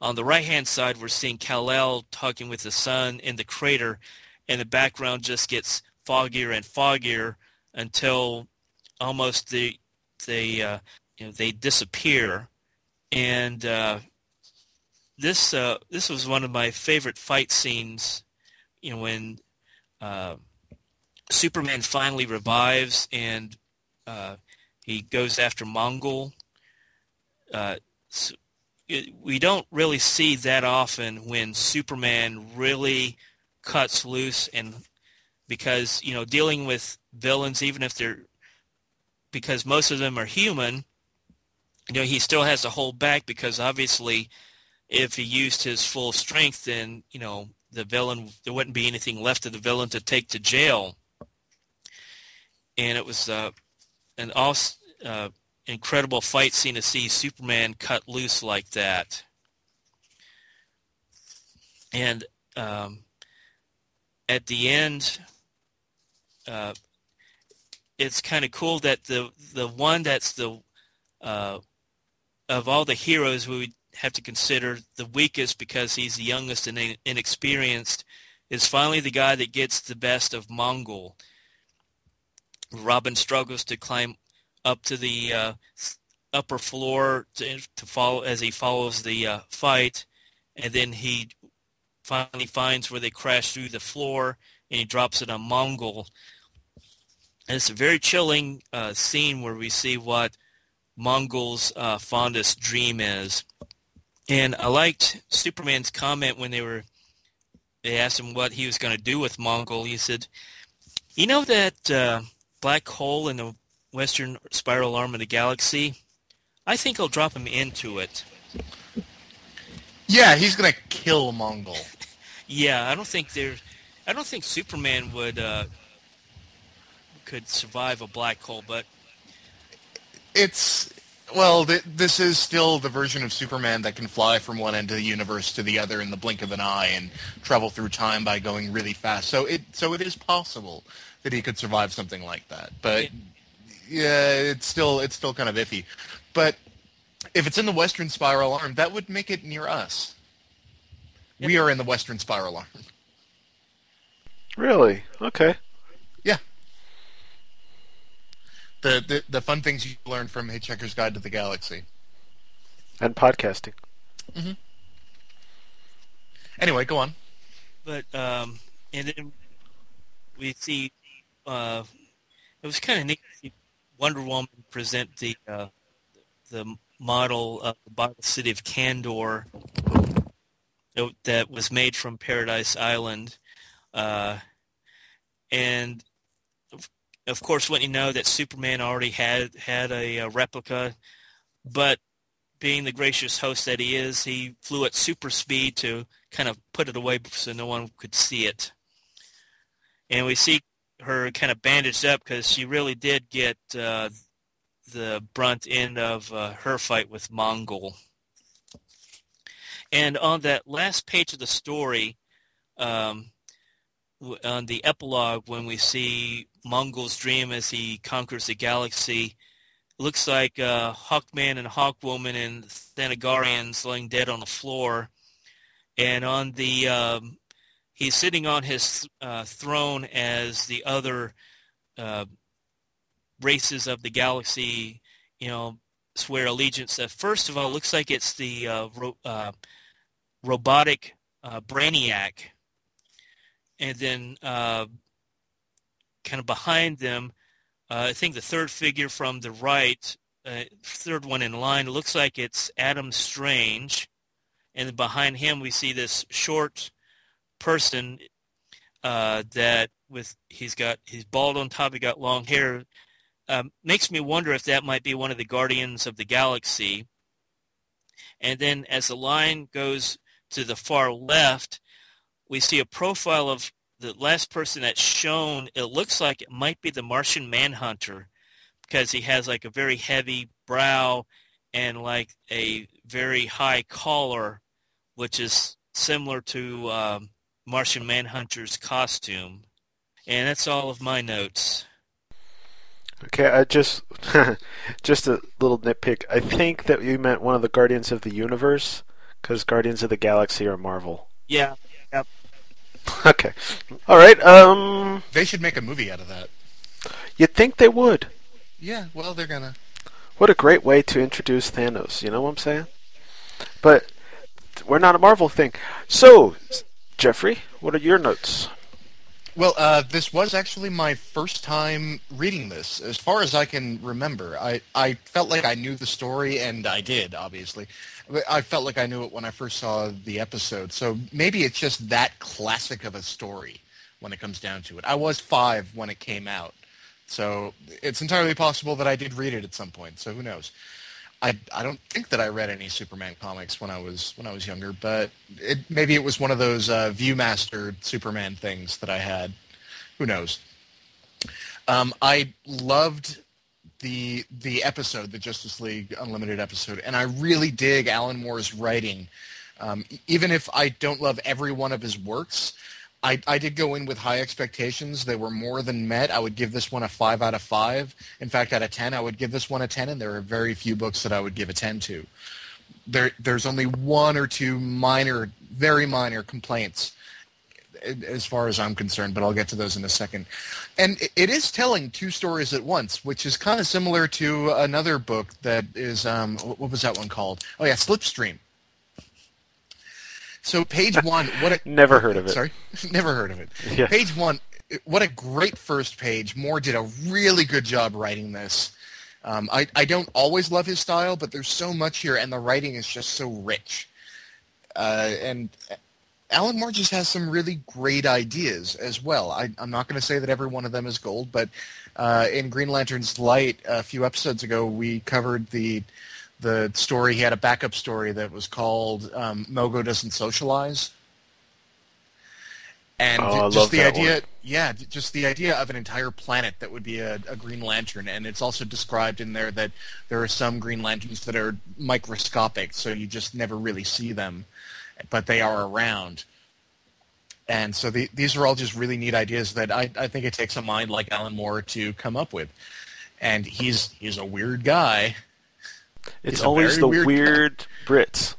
on the right-hand side, we're seeing Kal-El talking with the sun in the crater, and the background just gets foggier and foggier until almost the they uh, you know they disappear, and uh, this uh, this was one of my favorite fight scenes. You know when uh, Superman finally revives and uh, he goes after Mongul. Uh, so it, we don't really see that often when Superman really cuts loose and because you know dealing with villains even if they're because most of them are human, you know, he still has to hold back because obviously if he used his full strength, then, you know, the villain, there wouldn't be anything left of the villain to take to jail. And it was uh, an awesome, uh, incredible fight scene to see Superman cut loose like that. And um, at the end, uh, it's kind of cool that the the one that's the uh, of all the heroes we would have to consider the weakest because he's the youngest and inexperienced is finally the guy that gets the best of Mongul. Robin struggles to climb up to the uh, upper floor to, to, follow as he follows the uh, fight, and then he finally finds where they crash through the floor, and he drops it on Mongul. And it's a very chilling uh, scene where we see what Mongul's uh, fondest dream is. And I liked Superman's comment when they were they asked him what he was going to do with Mongul. He said, "You know that uh, black hole in the western spiral arm of the galaxy? I think I'll drop him into it." Yeah, he's going to kill Mongul. yeah, I don't think there. I don't think Superman would uh, could survive a black hole, but it's well, th- this is still the version of Superman that can fly from one end of the universe to the other in the blink of an eye and travel through time by going really fast. So it so it is possible that he could survive something like that. But yeah, it's still it's still kind of iffy. But if it's in the Western Spiral Arm, that would make it near us. We are in the Western Spiral Arm. Really? Okay. Yeah the, the, the fun things you learn from Hitchhiker's Guide to the Galaxy. And podcasting. Mm-hmm. Anyway, go on. But um, and then we see uh, it was kind of neat to see Wonder Woman present the uh, the model of the Bottle City of Kandor that was made from Paradise Island, uh, and of course, when you know that Superman already had had a, a replica, but being the gracious host that he is, he flew at super speed to kind of put it away so no one could see it. And we see her kind of bandaged up because she really did get uh, the brunt end of uh, her fight with Mongul. And on that last page of the story, um, on the epilogue, when we see Mongul's dream as he conquers the galaxy, looks like uh, Hawkman and Hawkwoman and Thanagarians laying dead on the floor, and on the um, he's sitting on his uh, throne as the other uh, races of the galaxy, you know, swear allegiance. Uh, first of all, looks like it's the uh, ro- uh, robotic uh, Brainiac, and then kind of behind them, uh, I think the third figure from the right, uh, third one in line, looks like it's Adam Strange, and behind him we see this short person uh, that with he's got he's bald on top, he got long hair. Um, makes me wonder if that might be one of the Guardians of the Galaxy. And then as the line goes to the far left, we see a profile of the last person that's shown. It looks like it might be the Martian Manhunter because he has like a very heavy brow and like a very high collar, which is similar to um, Martian Manhunter's costume. And that's all of my notes. Okay, I just just a little nitpick. I think that you meant one of the Guardians of the Universe because Guardians of the Galaxy are Marvel. Yeah. Yep. Okay. All right. Um. They should make a movie out of that. You'd think they would. Yeah. Well, they're gonna. What a great way to introduce Thanos. You know what I'm saying? But we're not a Marvel thing. So, Jeffrey, what are your notes? Well, uh, this was actually my first time reading this, as far as I can remember. I, I felt like I knew the story, and I did, obviously. I felt like I knew it when I first saw the episode. So maybe it's just that classic of a story when it comes down to it. I was five when it came out, so it's entirely possible that I did read it at some point. So who knows? I, I don't think that I read any Superman comics when I was when I was younger, but it, maybe it was one of those uh, ViewMaster Superman things that I had. Who knows? Um, I loved the the episode, the Justice League Unlimited episode, and I really dig Alan Moore's writing. Um, even if I don't love every one of his works, I, I did go in with high expectations. They were more than met. I would give this one a 5 out of 5. In fact, out of 10, I would give this one a 10, and there are very few books that I would give a 10 to. There, there's only one or two minor, very minor complaints as far as I'm concerned, but I'll get to those in a second. And it is telling two stories at once, which is kind of similar to another book that is, um, what was that one called? Oh, yeah, Slipstream so page one, what a never heard of it. Sorry, never heard of it. Yeah. Page one, what a great first page. Moore did a really good job writing this. Um, I I don't always love his style, but there's so much here, and the writing is just so rich. Uh, and Alan Moore just has some really great ideas as well. I, am not going to say that every one of them is gold, but uh, in Green Lantern's Light a few episodes ago, we covered the the story. He had a backup story that was called um, Mogo Doesn't Socialize. And oh, just the idea, one. yeah, just the idea of an entire planet that would be a, a, Green Lantern, and it's also described in there that there are some Green Lanterns that are microscopic, so you just never really see them, but they are around. And so the, these are all just really neat ideas that I, I think it takes a mind like Alan Moore to come up with. And he's he's a weird guy, it's always the weird, weird Brits.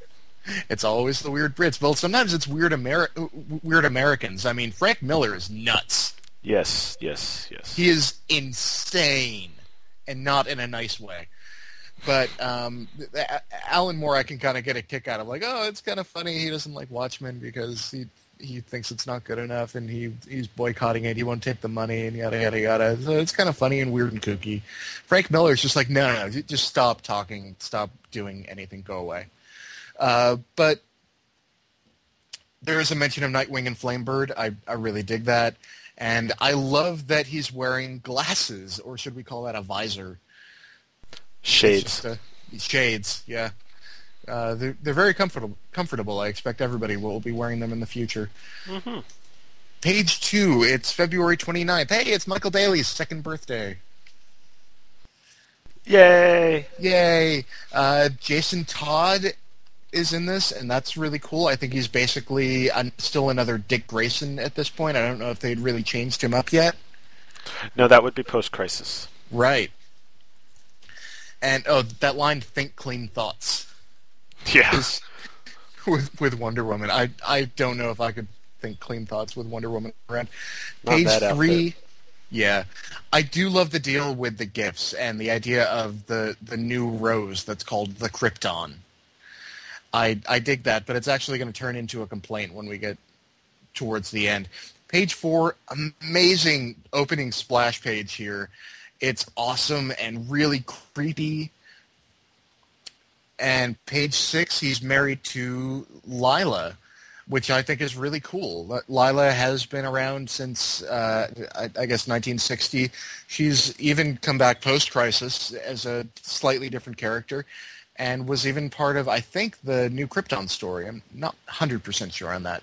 It's always the weird Brits. Well, sometimes it's weird Ameri- weird Americans. I mean, Frank Miller is nuts. Yes, yes, yes. He is insane, and not in a nice way. But um, Alan Moore, I can kind of get a kick out of. Like, oh, it's kind of funny. He doesn't like Watchmen because he he thinks it's not good enough, and he he's boycotting it. He won't take the money, and yada yada yada. So it's kind of funny and weird and kooky. Frank Miller is just like, no, no, no, just stop talking, stop doing anything, go away. Uh, but there is a mention of Nightwing and Flamebird. I I really dig that, and I love that he's wearing glasses, or should we call that a visor? Shades. A, shades, yeah. Uh, they're, they're very comfortable. Comfortable. I expect everybody will be wearing them in the future. Mm-hmm. Page two. It's February 29th. Hey, it's Michael Bailey's second birthday. Yay! Yay! Uh, Jason Todd is in this, and that's really cool. I think he's basically still another Dick Grayson at this point. I don't know if they'd really changed him up yet. No, that would be post-crisis. Right. And oh, that line "Think clean thoughts." Yeah. with with Wonder Woman, I I don't know if I could think clean thoughts with Wonder Woman around. Page three. outfit. Yeah, I do love the deal with the gifts and the idea of the the new rose that's called the Krypton. I I dig that, but it's actually going to turn into a complaint when we get towards the end. Page four, amazing opening splash page here. It's awesome and really creepy. And page six, he's married to Lyla, which I think is really cool. Lyla has been around since, uh, I, I guess, 1960. She's even come back post-crisis as a slightly different character and was even part of, I think, the new Krypton story. I'm not 100% sure on that.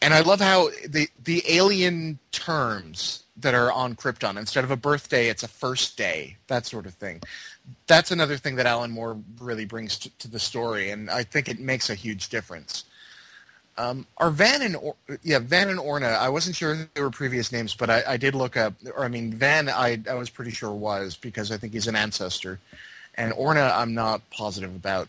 And I love how the the alien terms that are on Krypton instead of a birthday, it's a first day, that sort of thing. That's another thing that Alan Moore really brings to, to the story, and I think it makes a huge difference. Um, are Van and or- yeah Van and Orna? I wasn't sure if they were previous names, but I, I did look up. Or I mean, Van, I I was pretty sure was because I think he's an ancestor, and Orna, I'm not positive about.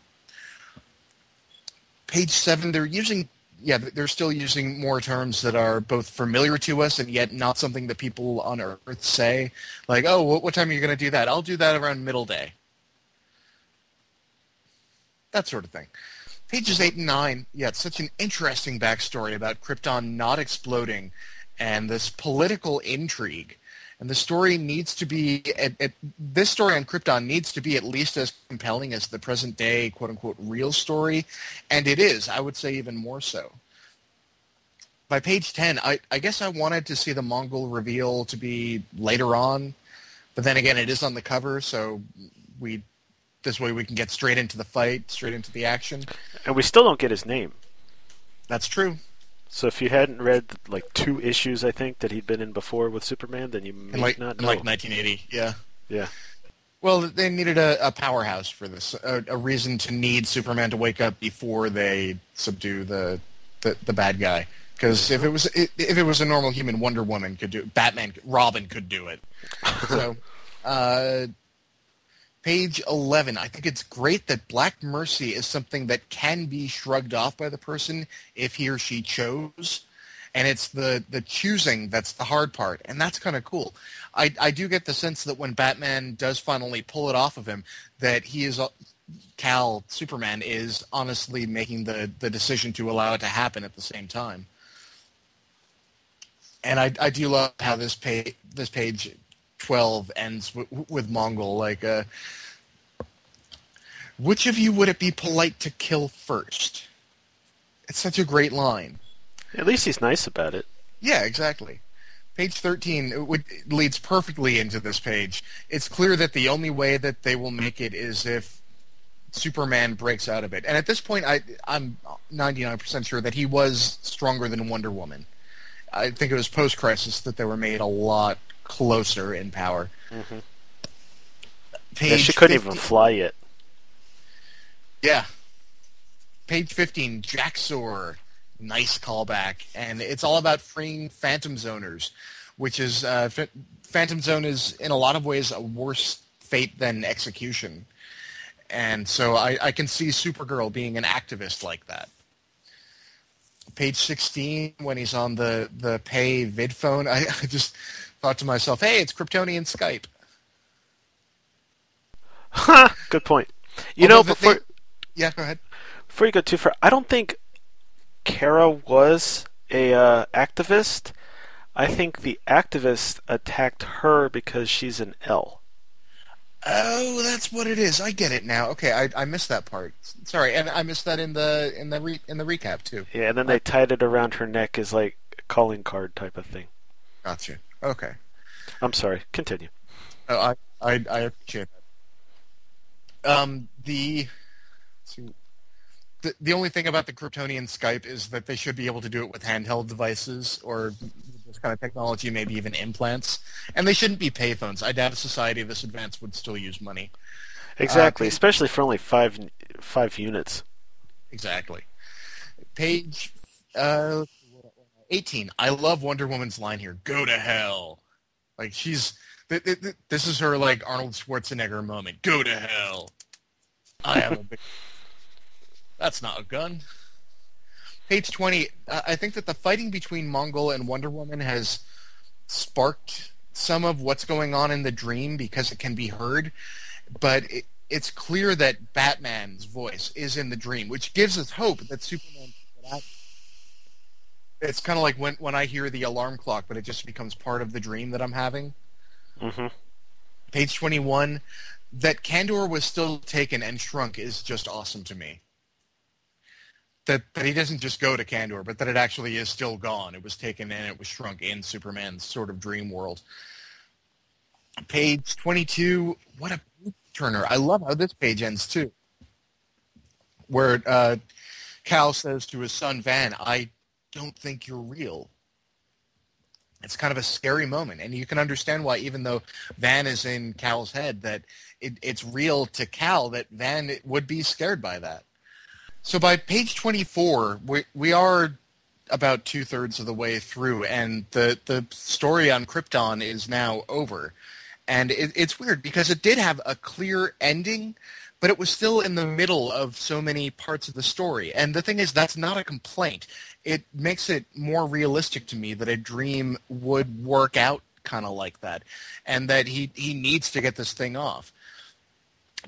Page seven, they're using yeah, they're still using more terms that are both familiar to us and yet not something that people on Earth say. Like, oh, what, what time are you going to do that? I'll do that around middle day. That sort of thing. Pages 8 and 9, yeah, it's such an interesting backstory about Krypton not exploding and this political intrigue. And the story needs to be, at, at, this story on Krypton needs to be at least as compelling as the present day, quote unquote, real story. And it is, I would say even more so. By page 10, I, I guess I wanted to see the Mongul reveal to be later on. But then again, it is on the cover, so we this way we can get straight into the fight, straight into the action. And we still don't get his name. That's true. So if you hadn't read like two issues, I think that he'd been in before with Superman, then you may In like, not in know. like 1980, yeah. yeah. Well, they needed a, a powerhouse for this, a, a reason to need Superman to wake up before they subdue the the, the bad guy. Because if it was if it was a normal human, Wonder Woman could do it. Batman, Robin could do it. so, uh, page eleven. I think it's great that Black Mercy is something that can be shrugged off by the person if he or she chose and it's the the choosing that's the hard part, and that's kind of cool. I I do get the sense that when Batman does finally pull it off of him, that he is Kal Superman is honestly making the the decision to allow it to happen at the same time. And I I do love how this page this page twelve ends w- with Mongul like uh. Which of you would it be polite to kill first? It's such a great line. At least he's nice about it. Yeah, exactly. Page 13 it would, leads perfectly into this page. It's clear that the only way that they will make it is if Superman breaks out of it. And at this point, I, I'm 99% sure that he was stronger than Wonder Woman. I think it was post-crisis that they were made a lot closer in power. Mm-hmm. Page Yeah, she couldn't 50 even fly yet. Yeah. Page 15, Jax-Ur. Nice callback. And it's all about freeing Phantom Zoners, which is, uh, Ph- Phantom Zone is in a lot of ways a worse fate than execution. And so I, I can see Supergirl being an activist like that. Page 16, when he's on the, the pay vid phone, I, I just thought to myself, hey, it's Kryptonian Skype. Ha, good point. You know, Although the before thing- yeah, go ahead. before you go too far, I don't think Kara was a uh, activist. I think the activist attacked her because she's an El. Oh, that's what it is. I get it now. Okay, I, I missed that part. Sorry, and I missed that in the in the re, in the recap too. Yeah, and then they tied it around her neck as like a calling card type of thing. Gotcha. Okay. I'm sorry. Continue. Oh, I I, I appreciate that. Um, the see, the the only thing about the Kryptonian Skype is that they should be able to do it with handheld devices or this kind of technology, maybe even implants, and they shouldn't be payphones. I doubt a society this advanced would still use money. Exactly, Uh, especially for only five five units. Exactly. Page uh, 18. I love Wonder Woman's line here. Go to hell. Like she's th- th- th- this is her like Arnold Schwarzenegger moment. Go to hell. I am a big. That's not a gun. Page twenty. Uh, I think that the fighting between Mongul and Wonder Woman has sparked some of what's going on in the dream because it can be heard, but it, it's clear that Batman's voice is in the dream, which gives us hope that Superman. It's kind of like when when I hear the alarm clock, but it just becomes part of the dream that I'm having. Mm-hmm. Page 21, that Kandor was still taken and shrunk is just awesome to me. That, that he doesn't just go to Kandor, but that it actually is still gone. It was taken and it was shrunk in Superman's sort of dream world. Page 22, what a turner. I love how this page ends too. Where uh, Kal says to his son Van, I don't think you're real. It's kind of a scary moment. And you can understand why even though van is in Kal's head that it, it's real to cal that van would be scared by that. So by page 24 we, we are about two-thirds of the way through and the, the story on krypton is now over. And it, it's weird because it did have a clear ending but it was still in the middle of so many parts of the story. And the thing is that's not a complaint it makes it more realistic to me that a dream would work out kind of like that, and that he he needs to get this thing off.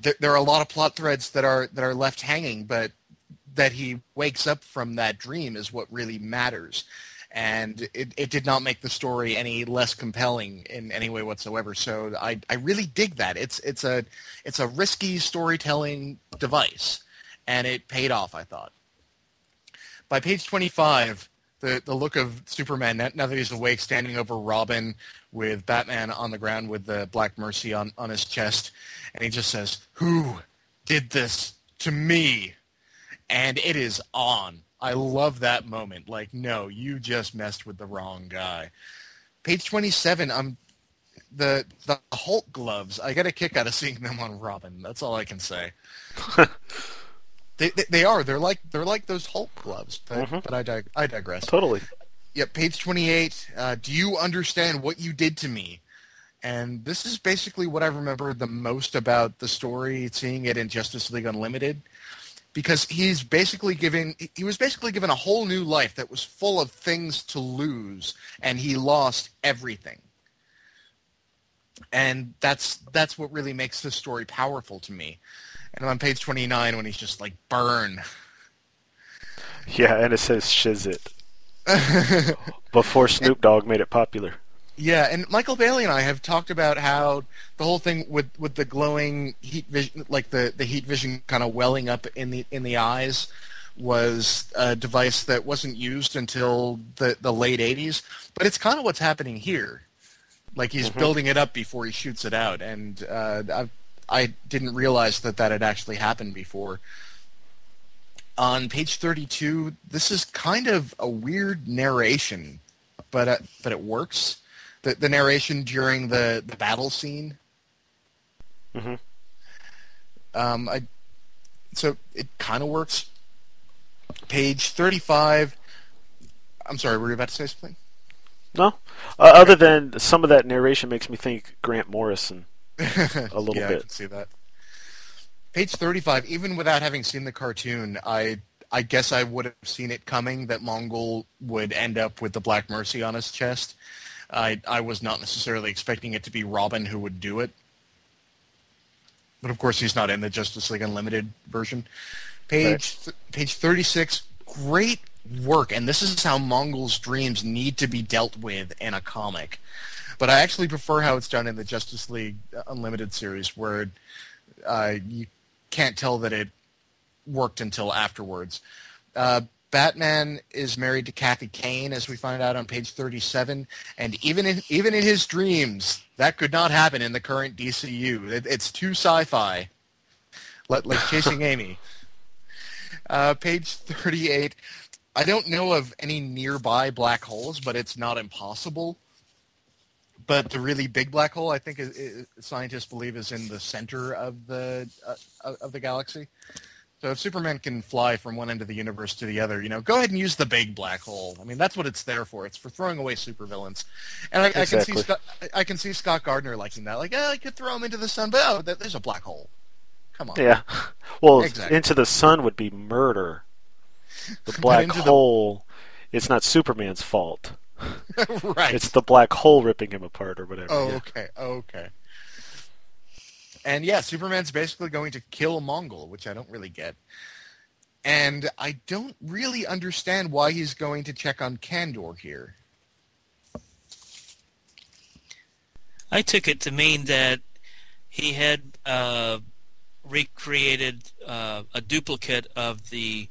There, there are a lot of plot threads that are that are left hanging, but that he wakes up from that dream is what really matters. And it, it did not make the story any less compelling in any way whatsoever. So I, I really dig that. It's it's a it's a risky storytelling device, and it paid off. I thought by page 25, the, the look of Superman, now that he's awake, standing over Robin with Batman on the ground with the Black Mercy on, on his chest, and he just says, who did this to me? And it is on. I love that moment. Like, no, you just messed with the wrong guy. Page 27, I'm the the Hulk gloves. I get a kick out of seeing them on Robin. That's all I can say. They, they, they are. They're like they're like those Hulk gloves. But, Mhm. but I dig- I digress. Totally. Yep. Page twenty eight. Uh, do you understand what you did to me? And this is basically what I remember the most about the story, seeing it in Justice League Unlimited, because he's basically giving he was basically given a whole new life that was full of things to lose, and he lost everything. And that's that's what really makes this story powerful to me. And on page twenty nine, when he's just like burn, Yeah, and it says Shizit. Before Snoop Dogg made it popular. Yeah, and Michael Bailey and I have talked about how the whole thing with, with the glowing heat vision, like the, the heat vision kind of welling up in the in the eyes, was a device that wasn't used until the, the late '80s. But it's kind of what's happening here. Like he's Mhm. building it up before he shoots it out, and uh, I I didn't realize that that had actually happened before. On page 32, this is kind of a weird narration, but uh, but it works. The the narration during the, the battle scene. Mm-hmm. Um, I so it kind of works. Page 35. I'm sorry, were you about to say something? No, uh, other than some of that narration makes me think Grant Morrison a little yeah, I bit. can see that. Page 35, even without having seen the cartoon, I I guess I would have seen it coming that Mongul would end up with the Black Mercy on his chest. I I was not necessarily expecting it to be Robin who would do it. But of course he's not in the Justice League Unlimited version. Page th- page 36, great work and this is how Mongul's dreams need to be dealt with in a comic. But I actually prefer how it's done in the Justice League Unlimited series where uh, you can't tell that it worked until afterwards. Uh, Batman is married to Kathy Kane, as we find out on page 37, and even in even in his dreams, that could not happen in the current DCU. It, it's too sci-fi, like, like Chasing Amy. Uh, page 38. I don't know of any nearby black holes, but it's not impossible. But the really big black hole, I think, is, is, scientists believe is in the center of the uh, of the galaxy. So if Superman can fly from one end of the universe to the other, you know, go ahead and use the big black hole. I mean, that's what it's there for. It's for throwing away supervillains. And I, I can see Scott, I can see Scott Gardner liking that. Like, oh, I could throw him into the sun, but oh, there's a black hole. Come on. Yeah. Well, Exactly. into the sun would be murder. The black into the- hole. It's not Superman's fault. right. It's the black hole ripping him apart or whatever. Oh, yeah. okay, okay. And yeah, Superman's basically going to kill Mongul, which I don't really get. And I don't really understand why he's going to check on Kandor here. I took it to mean that he had uh, recreated uh, a duplicate of the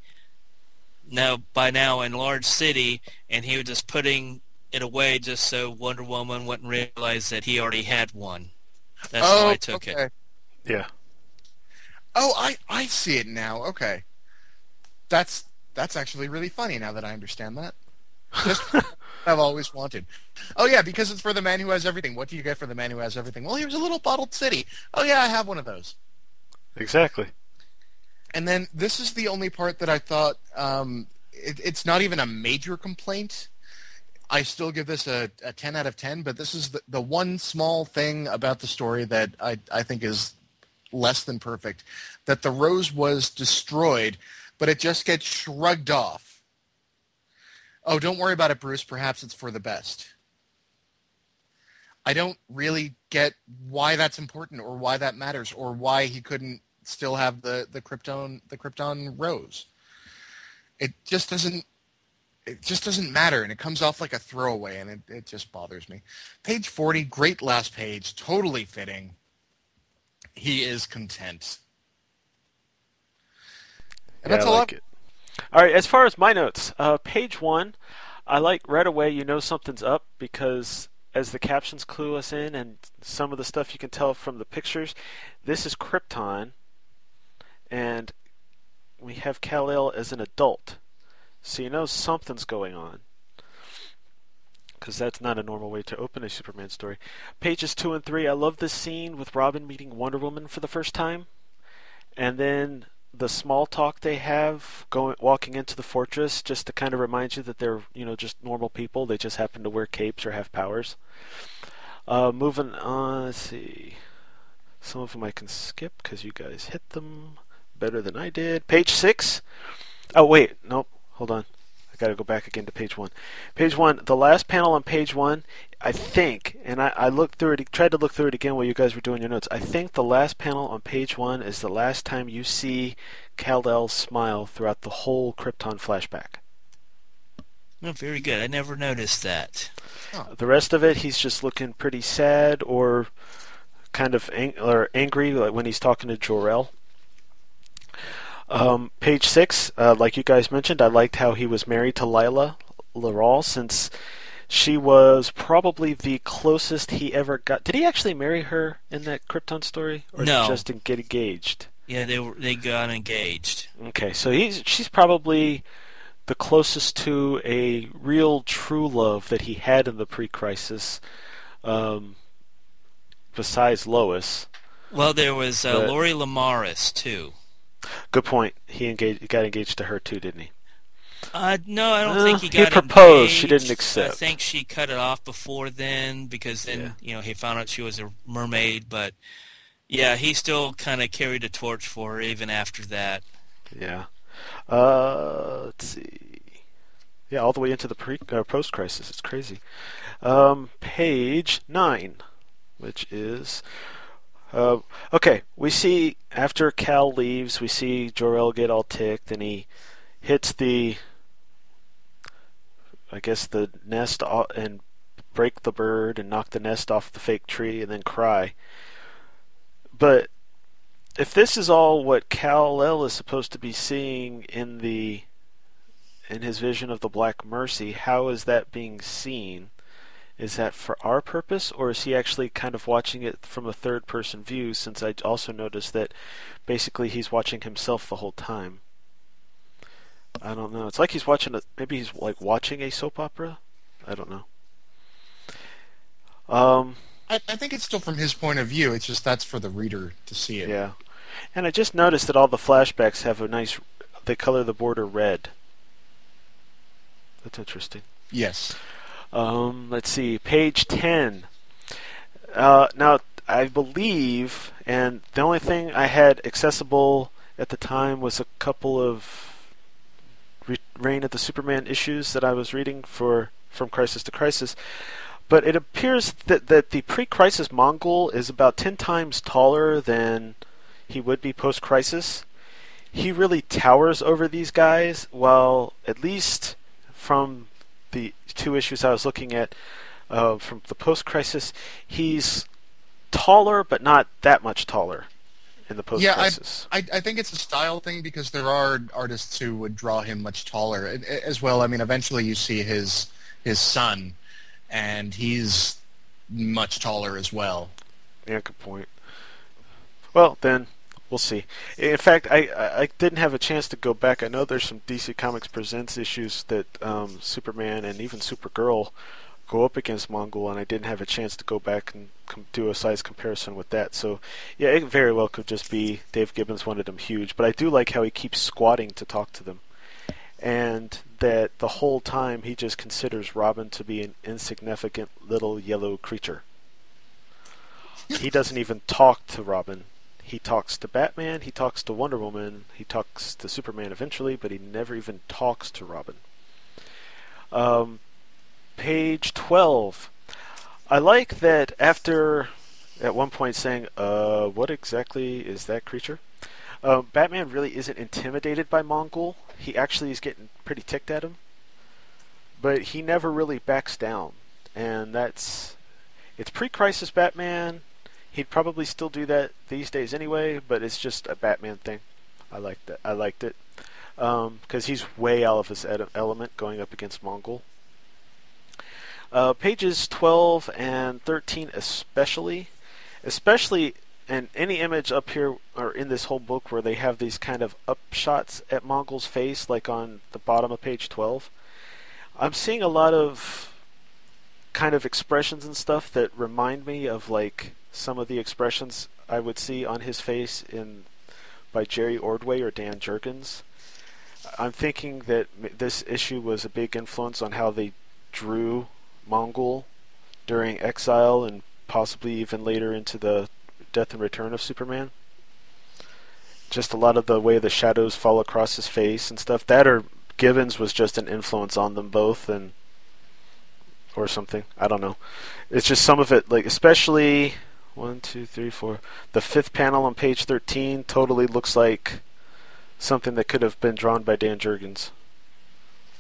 now by now in large city, and he was just putting it away just so Wonder Woman wouldn't realize that he already had one. That's oh, how I oh, took okay. it. Yeah. Oh, I I see it now. Okay, that's that's actually really funny now that I understand that. I've always wanted. Oh yeah, because it's for the man who has everything. What do you get for the man who has everything? Well, here's a little bottled city. Oh yeah, I have one of those. Exactly. And then this is the only part that I thought um, it, it's not even a major complaint. I still give this a, a 10 out of 10, but this is the, the one small thing about the story that I, I think is less than perfect. That the rose was destroyed, but it just gets shrugged off. Oh, don't worry about it, Bruce. Perhaps it's for the best. I don't really get why that's important or why that matters or why he couldn't still have the, the Krypton the Krypton rose. It just doesn't it just doesn't matter and it comes off like a throwaway and it, it just bothers me. Page 40, great last page, totally fitting. He is content. And Yeah, that's I all like I've- it. All right, as far as my notes, uh, page one, I like right away you know something's up because as the captions clue us in and some of the stuff you can tell from the pictures, this is Krypton, and we have Kal-El as an adult, so you know something's going on. Because that's not a normal way to open a Superman story. Pages two and three, I love this scene with Robin meeting Wonder Woman for the first time, and then the small talk they have going walking into the fortress just to kind of remind you that they're you know just normal people. They just happen to wear capes or have powers. Uh, moving on let's see. Some of them i can skip because you guys hit them better than i did page six oh wait nope hold on i gotta go back again to page one page one the last panel on page one i think and i, I looked through it tried to look through it again while you guys were doing your notes i think the last panel on page one is the last time you see Kal-El smile throughout the whole Krypton flashback. Oh, very good. I never noticed that. The rest of it, he's just looking pretty sad or kind of ang- or angry, like when he's talking to Jor-El. Um, page six, uh, like you guys mentioned, I liked how he was married to Lyla Lerrol since she was probably the closest he ever got. Did he actually marry her in that Krypton story, or No. just get engaged? Yeah, they were they got engaged. Okay, so he's she's probably the closest to a real true love that he had in the pre-crisis, um, besides Lois. Well, there was uh, But- Lori Lemaris too. Good point. He engaged, he got engaged to her too, didn't he? Uh, no, I don't Uh, think he he got proposed, she didn't accept. I think she cut it off before then because then you know he found out she was a mermaid. But yeah, he still kind of carried a torch for her even after that. Yeah. Uh, let's see. Yeah, all the way into the pre uh, post crisis. It's crazy. Um, page nine, which is uh, okay. We see after Kal leaves, we see Jor-El get all ticked, and he hits the, I guess the nest and break the bird and knock the nest off the fake tree, and then cry. But if this is all what Kal-El is supposed to be seeing in the in his vision of the Black Mercy, how is that being seen? Is that for our purpose, or is he actually kind of watching it from a third person view? Since I also noticed that basically he's watching himself the whole time. I don't know. It's like he's watching a maybe he's like watching a soap opera. I don't know. Um, I, I think it's still from his point of view. It's just that's for the reader to see it. Yeah. And I just noticed that all the flashbacks have a nice. They color the border red. That's interesting. Yes. Um, let's see, page 10. Uh, now, I believe, and the only thing I had accessible at the time was a couple of Re- Reign of the Superman issues that I was reading for from Crisis to Crisis. But it appears that, that the pre crisis Mongul is about 10 times taller than he would be post crisis. He really towers over these guys, while at least from the two issues I was looking at uh, from the post crisis, he's taller, but not that much taller in the post Yeah, I, crisis. I I think it's a style thing because there are artists who would draw him much taller as well. I mean, eventually you see his his son, and he's much taller as well. Yeah, good point. Well, then we'll see. In fact, I, I didn't have a chance to go back. I know there's some DC Comics Presents issues that um, Superman and even Supergirl go up against Mongul, and I didn't have a chance to go back and com- do a size comparison with that. So, yeah, it very well could just be Dave Gibbons wanted them huge, but I do like how he keeps squatting to talk to them, and that the whole time he just considers Robin to be an insignificant little yellow creature. he doesn't even talk to Robin. He talks to Batman, he talks to Wonder Woman, he talks to Superman eventually, but he never even talks to Robin. Um, page 12. I like that after at one point saying, uh, what exactly is that creature? Uh, Batman really isn't intimidated by Mongul. He actually is getting pretty ticked at him. But he never really backs down. And that's. It's pre crisis Batman. He'd probably still do that these days anyway, but it's just a Batman thing. I liked it. I liked it. Because he's way out of his ed- element going up against Mongul. Uh, pages 12 and 13 especially especially in any image up here or in this whole book where they have these kind of up shots at Mongul's face like on the bottom of page 12 I'm seeing a lot of kind of expressions and stuff that remind me of like some of the expressions I would see on his face in by Jerry Ordway or Dan Jurgens I'm thinking that this issue was a big influence on how they drew Mongul during Exile and possibly even later into the Death and Return of Superman. Just a lot of the way the shadows fall across his face and stuff. That or Gibbons was just an influence on them both and or something. I don't know. It's just some of it like especially one, two, three, four. The fifth panel on page thirteen totally looks like something that could have been drawn by Dan Jurgens.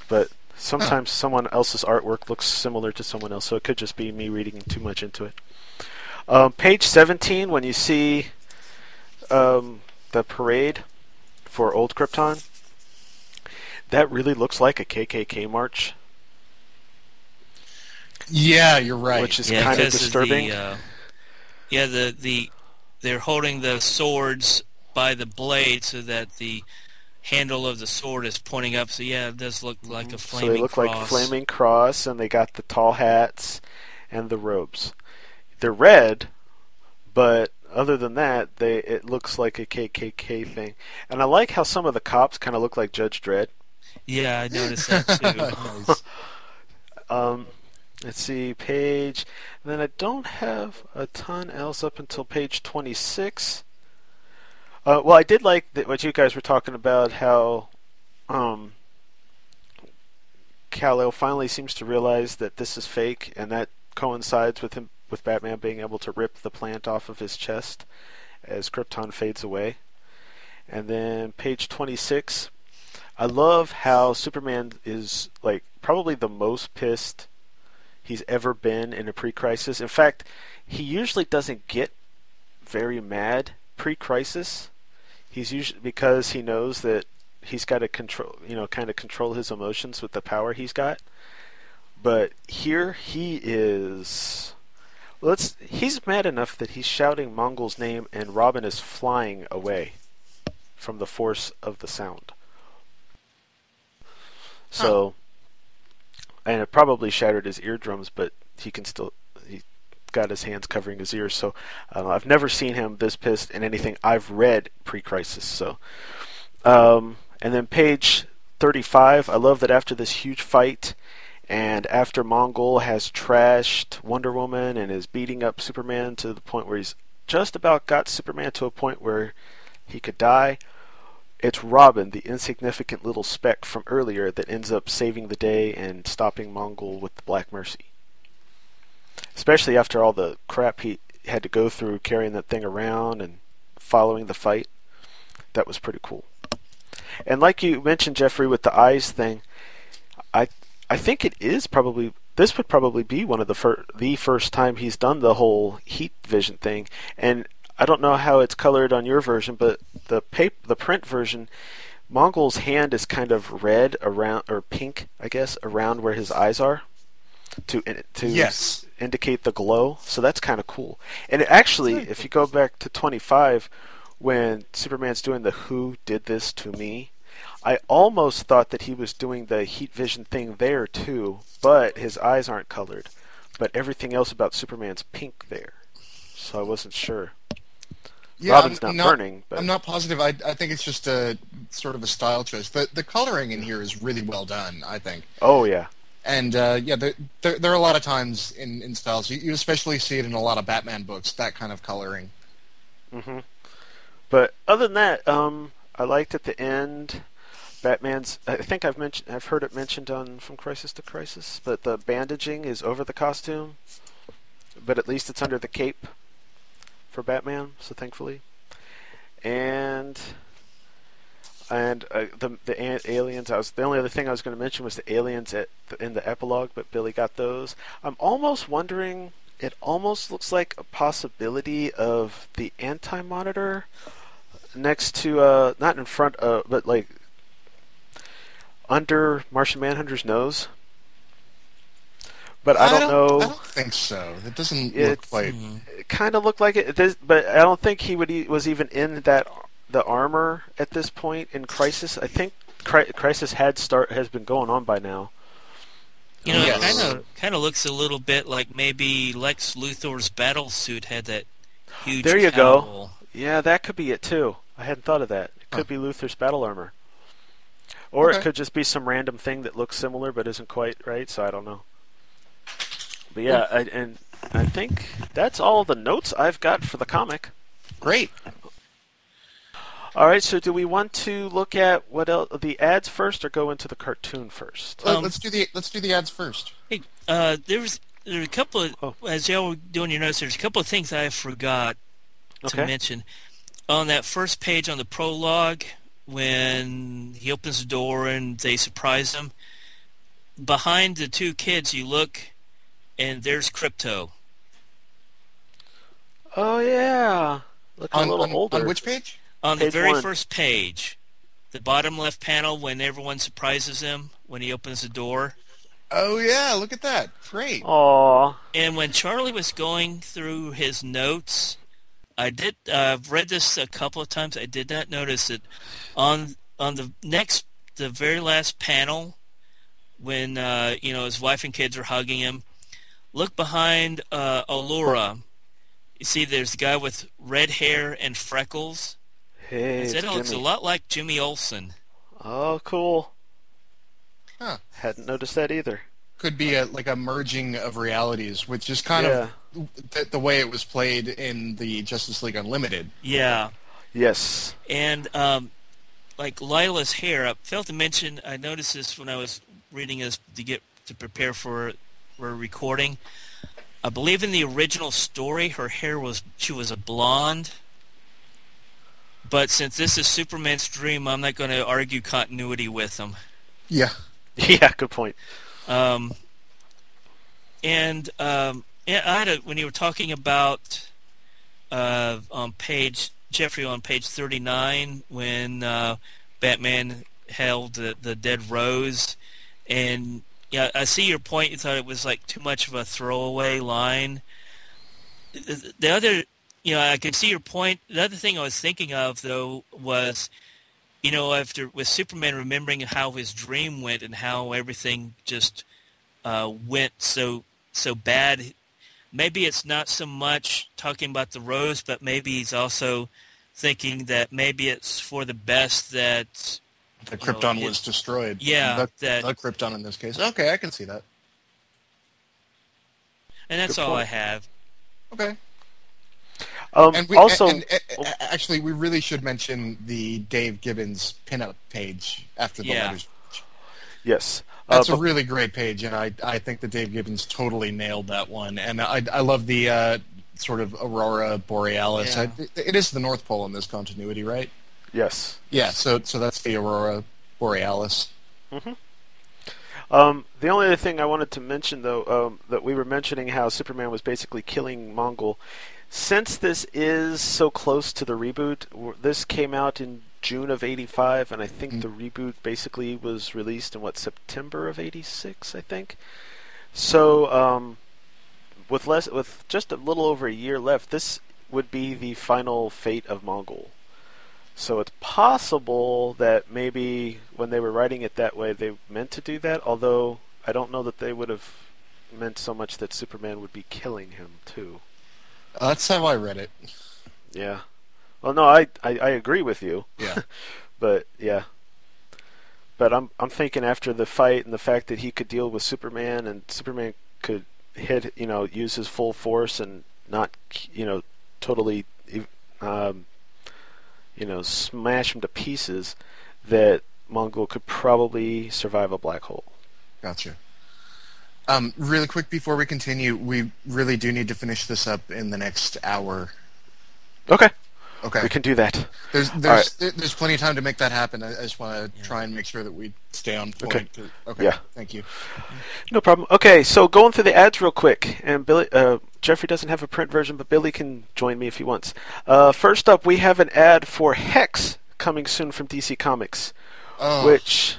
But sometimes someone else's artwork looks similar to someone else, so it could just be me reading too much into it. Um, page 17, when you see um, the parade for Old Krypton, that really looks like a KKK march. Yeah, you're right. Which is Yeah, kind of because disturbing. The, uh, yeah, the the they're holding the swords by the blade so that the handle of the sword is pointing up. So yeah, it does look like a flaming. so they look cross. like flaming cross, and they got the tall hats and the robes. They're red, but other than that, they it looks like a KKK thing. And I like how some of the cops kind of look like Judge Dredd. Yeah, I noticed that too. Um, let's see, page. And then I don't have a ton else up until page 26. Uh, well, I did like that what you guys were talking about, how um, Kal-El finally seems to realize that this is fake, and that coincides with him with Batman being able to rip the plant off of his chest as Krypton fades away. And then page 26, I love how Superman is like probably the most pissed he's ever been in a pre-crisis. In fact, he usually doesn't get very mad pre-crisis. He's usually because he knows that he's got to control, you know, kind of control his emotions with the power he's got. But here he is. Let's. He's mad enough that he's shouting Mongul's name, and Robin is flying away from the force of the sound. So, and it probably shattered his eardrums, but he can still he got his hands covering his ears. So uh, I've never seen him this pissed in anything I've read pre-crisis. So, um, and then page 35. I love that after this huge fight, and after Mongul has trashed Wonder Woman and is beating up Superman to the point where he's just about got Superman to a point where he could die. It's Robin, the insignificant little speck from earlier, that ends up saving the day and stopping Mongul with the Black Mercy. Especially after all the crap he had to go through carrying that thing around and following the fight. That was pretty cool. And like you mentioned, Jeffrey, with the eyes thing, I I think it is probably this would probably be one of the fir- the first time he's done the whole heat vision thing. And I don't know how it's colored on your version, but the paper, the print version, Mongul's hand is kind of red around or pink, I guess, around where his eyes are, to to Yes. indicate the glow. So that's kind of cool. And it actually, if you go back to 25, when Superman's doing the "Who did this to me," I almost thought that he was doing the heat vision thing there too, but his eyes aren't colored. But everything else about Superman's pink there, so I wasn't sure. Robin's I'm not, burning, but I'm not positive. I, I think it's just a sort of a style choice. The the coloring in here is really well done. I think. oh yeah, And uh, yeah, there, there there are a lot of times in in styles. You, you especially see it in a lot of Batman books. That kind of coloring. Mm-hmm. But other than that, um, I liked at the end. Batman's. I think I've mentioned. I've heard it mentioned on From Crisis to Crisis, but the bandaging is over the costume. But at least it's under the cape for Batman. So thankfully, and and uh, the the aliens. I was the only other thing I was going to mention was the aliens at the, in the epilogue, but Billy got those. I'm almost wondering. It almost looks like a possibility of the anti monitor next to uh not in front of but like under Martian Manhunter's nose. But I don't, know. I don't think so. It doesn't look like. quite. It kind of looked like it, it does, but I don't think he would e- was even in that the armor at this point in Crisis. I think Crisis had start has been going on by now. You know, Yes. it kind of kind of looks a little bit like maybe Lex Luthor's battle suit had that huge. There you cowl. go. Yeah, that could be it too. I hadn't thought of that. It could be Luthor's battle armor. Or it could just be some random thing that looks similar but isn't quite right, so I don't know. But yeah, I, and I think that's all the notes I've got for the comic. Great. All right, so do we want to look at what else, the ads first or go into the cartoon first? Let- let's do the let's do the ads first. Hey, uh, there was there were a couple of Oh. as y'all were doing your notes. There's a couple of things I forgot to mention on that first page on the prologue when he opens the door and they surprise him. Behind the two kids, you look, and there's Krypto. Oh yeah, looking On- a little on- older. on which page? On the very one. first page, the bottom left panel when everyone surprises him when he opens the door. Oh yeah, look at that. Great. Aw. And when Charlie was going through his notes, I did. Uh, I've read this a couple of times. I did not notice it on on the next, the very last panel, when uh, you know his wife and kids are hugging him. Look behind uh, Alura. You see, there's a guy with red hair and freckles. Hey, I it's said it looks a lot like Jimmy Olsen. Oh, cool. Huh. Hadn't noticed that either. Could be a like a merging of realities, which is kind of the, the way it was played in the Justice League Unlimited. Yeah. Yes. And um, like Lyla's hair, I failed to mention. I noticed this when I was reading this to get to prepare for for recording. I believe in the original story, her hair was she was a blonde. But since this is Superman's dream, I'm not going to argue continuity with him. Yeah. Yeah, good point. Um, and um, yeah, I had a, when you were talking about uh, on page Jeffrey on page thirty nine when uh, Batman held the, the dead rose, and yeah, I see your point. You thought it was like too much of a throwaway line. The, the other, you know, I can see your point. The other thing I was thinking of though was you know, after with Superman remembering how his dream went and how everything just uh, went so so bad, maybe it's not so much talking about the rose, but maybe he's also thinking that maybe it's for the best that The you know, Krypton was destroyed. Yeah, the, that- the Krypton in this case. Okay, I can see that. and that's Good all I have. Okay. Um, and we, also, and, and, actually, we really should mention the Dave Gibbons pinup page after the Yeah. letters. yes, uh, That's a really great page, and I I think that Dave Gibbons totally nailed that one. And I I love the uh, sort of aurora borealis. Yeah. I, it is the North Pole in this continuity, right? Yes. Yeah. So so that's the aurora borealis. hmm Um, the only other thing I wanted to mention, though, um, that we were mentioning how Superman was basically killing Mongul. Since this is so close to the reboot, this came out in June of '85, and I think the reboot basically was released in what September of '86, I think. So, um, with less, with just a little over a year left, this would be the final fate of Mongul. So it's possible that maybe when they were writing it that way, they meant to do that. Although I don't know that they would have meant so much that Superman would be killing him too. Uh, that's how I read it. Yeah. Well, no, I I, I agree with you. Yeah. but yeah. But I'm I'm thinking after the fight and the fact that he could deal with Superman and Superman could hit you know use his full force and not you know totally um, you know smash them to pieces that Mongul could probably survive a black hole. Gotcha. Um, really quick before we continue, we really do need to finish this up in the next hour. Okay. Okay. We can do that. There's there's right. there's plenty of time to make that happen. I, I just want to try and make sure that we stay on point. Okay. Okay. Yeah. Thank you. No problem. Okay, so going through the ads real quick, and Billy, uh, Jeffrey doesn't have a print version, but Billy can join me if he wants. Uh, first up, we have an ad for Hex coming soon from DC Comics, Oh. which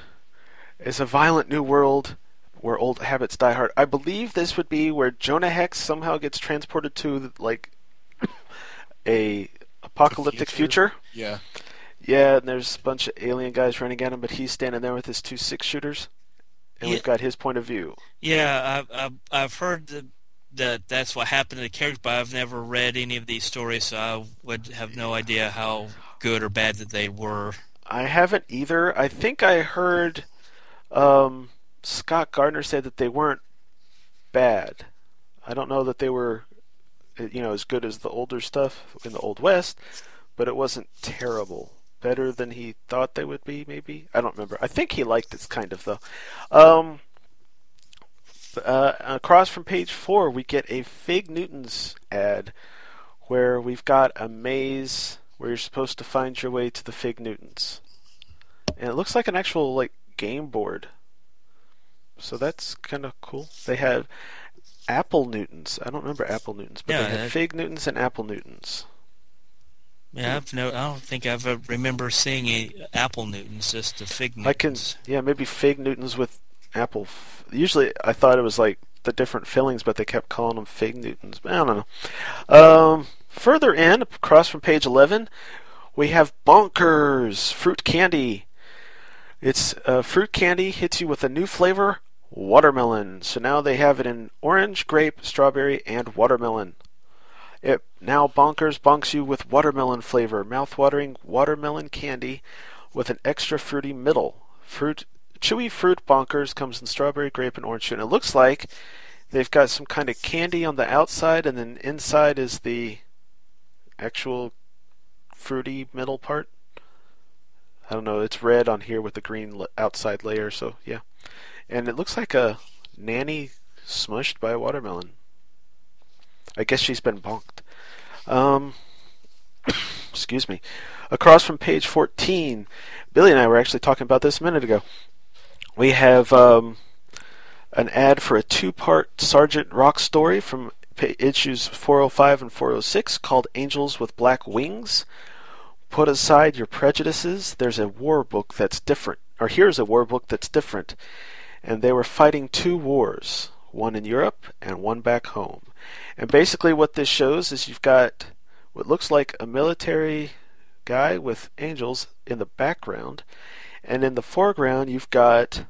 is a violent new world where old habits die hard. I believe this would be where Jonah Hex somehow gets transported to like a apocalyptic future. Yeah. Yeah, and there's a bunch of alien guys running at him, but he's standing there with his two six shooters, and we've got his point of view. Yeah, I've I've, I've heard that, that that's what happened to the character, but I've never read any of these stories, so I would have no idea how good or bad that they were. I haven't either. I think I heard um, Scott Gardner say that they weren't bad. I don't know that they were, you know, as good as the older stuff in the Old West, but it wasn't terrible. Better than he thought they would be, maybe. I don't remember. I think he liked it kind of though. Um, uh, across from page four, we get a Fig Newtons ad where we've got a maze where you're supposed to find your way to the Fig Newtons, and it looks like an actual like game board. So that's kind of cool. They have Apple Newtons. I don't remember Apple Newtons, but Yeah, they that- Fig Newtons and Apple Newtons. Yeah, I've no, I don't think I've ever remember seeing a Apple Newtons, just a Fig Newtons. I can, yeah, maybe Fig Newtons with Apple. F- Usually, I thought it was like the different fillings, but they kept calling them Fig Newtons. But I don't know. Um, further in, across from page eleven, we have Bonkers fruit candy. It's uh, fruit candy hits you with a new flavor, watermelon. So now they have it in orange, grape, strawberry, and watermelon. It now bonkers bonks you with watermelon flavor, mouth-watering watermelon candy with an extra fruity middle. Fruit, chewy fruit bonkers comes in strawberry, grape, and orange. And it looks like they've got some kind of candy on the outside, and then inside is the actual fruity middle part. I don't know. It's red on here with the green outside layer, so yeah. And it looks like a nanny smushed by a watermelon. I guess she's been bonked. Um, excuse me. Across from page 14, Billy and I were actually talking about this a minute ago. We have um, an ad for a two part Sergeant Rock story from issues 405 and 406 called Angels with Black Wings. Put aside your prejudices. There's a war book that's different. Or here's a war book that's different. And they were fighting two wars one in Europe and one back home. And basically, what this shows is you've got what looks like a military guy with angels in the background, and in the foreground, you've got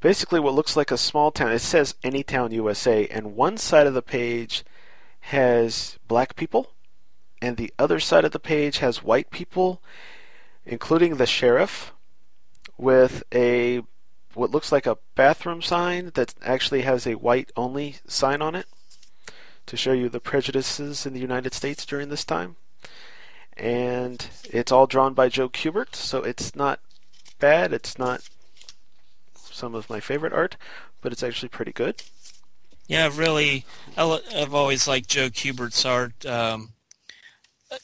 basically what looks like a small town. It says Anytown, USA, and one side of the page has black people, and the other side of the page has white people, including the sheriff, with a what looks like a bathroom sign that actually has a white only sign on it to show you the prejudices in the United States during this time. And it's all drawn by Joe Kubert, so it's not bad. It's not some of my favorite art, but it's actually pretty good. Yeah, really, I've always liked Joe Kubert's art. Um,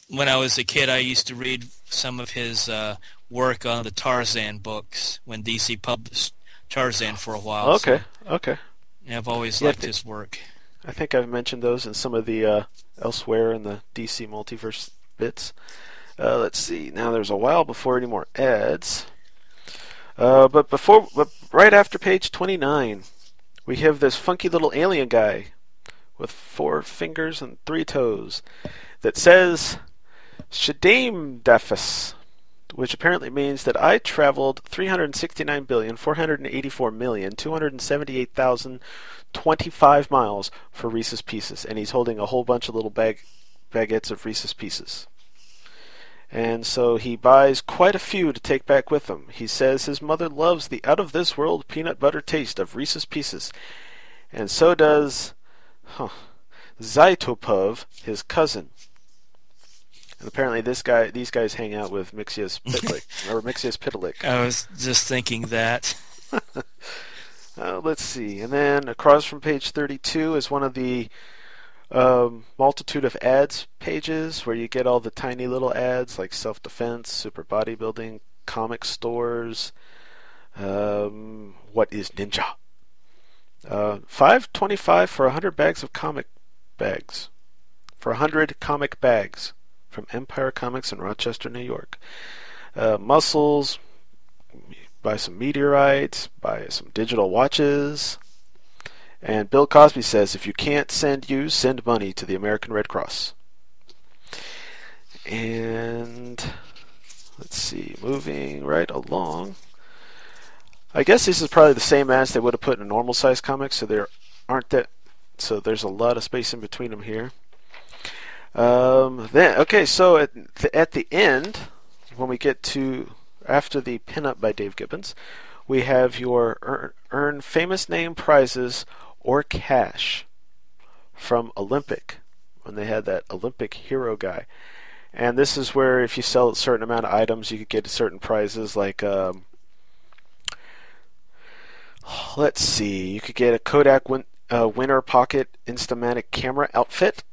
when I was a kid, I used to read some of his uh, work on the Tarzan books when DC published Tarzan for a while. Okay, so, okay. Yeah, I've always yeah, liked th- his work. I think I've mentioned those in some of the uh, elsewhere in the DC multiverse bits. Uh, let's see. Now there's a while before any more ads. Uh, but before, but right after page 29, we have this funky little alien guy with four fingers and three toes that says Shadim Dafis which apparently means that I traveled 369,484,278,025 miles for Reese's Pieces, and he's holding a whole bunch of little bag baguettes of Reese's Pieces. And so he buys quite a few to take back with him. He says his mother loves the out of this world peanut butter taste of Reese's Pieces, and so does huh, Zaitopov, his cousin. And apparently, this guy, these guys hang out with Mixius Pitlik or Mixius Pitalik. I was just thinking that. uh, let's see, and then across from page 32 is one of the um, multitude of ads pages where you get all the tiny little ads like self defense, super bodybuilding, comic stores. Um, what is Ninja? Uh, five twenty-five for a hundred bags of comic bags. For a hundred comic bags from Empire Comics in Rochester, New York. Uh, muscles, buy some meteorites, buy some digital watches. And Bill Cosby says if you can't send you, send money to the American Red Cross. And let's see, moving right along. I guess this is probably the same as they would have put in a normal size comic, so there aren't that so there's a lot of space in between them here. Um, then okay, so at the, at the end, when we get to after the pinup by Dave Gibbons, we have your earn, earn famous name prizes or cash from Olympic when they had that Olympic hero guy. And this is where if you sell a certain amount of items, you could get certain prizes like um, let's see, you could get a Kodak win, uh, Winner Pocket Instamatic camera outfit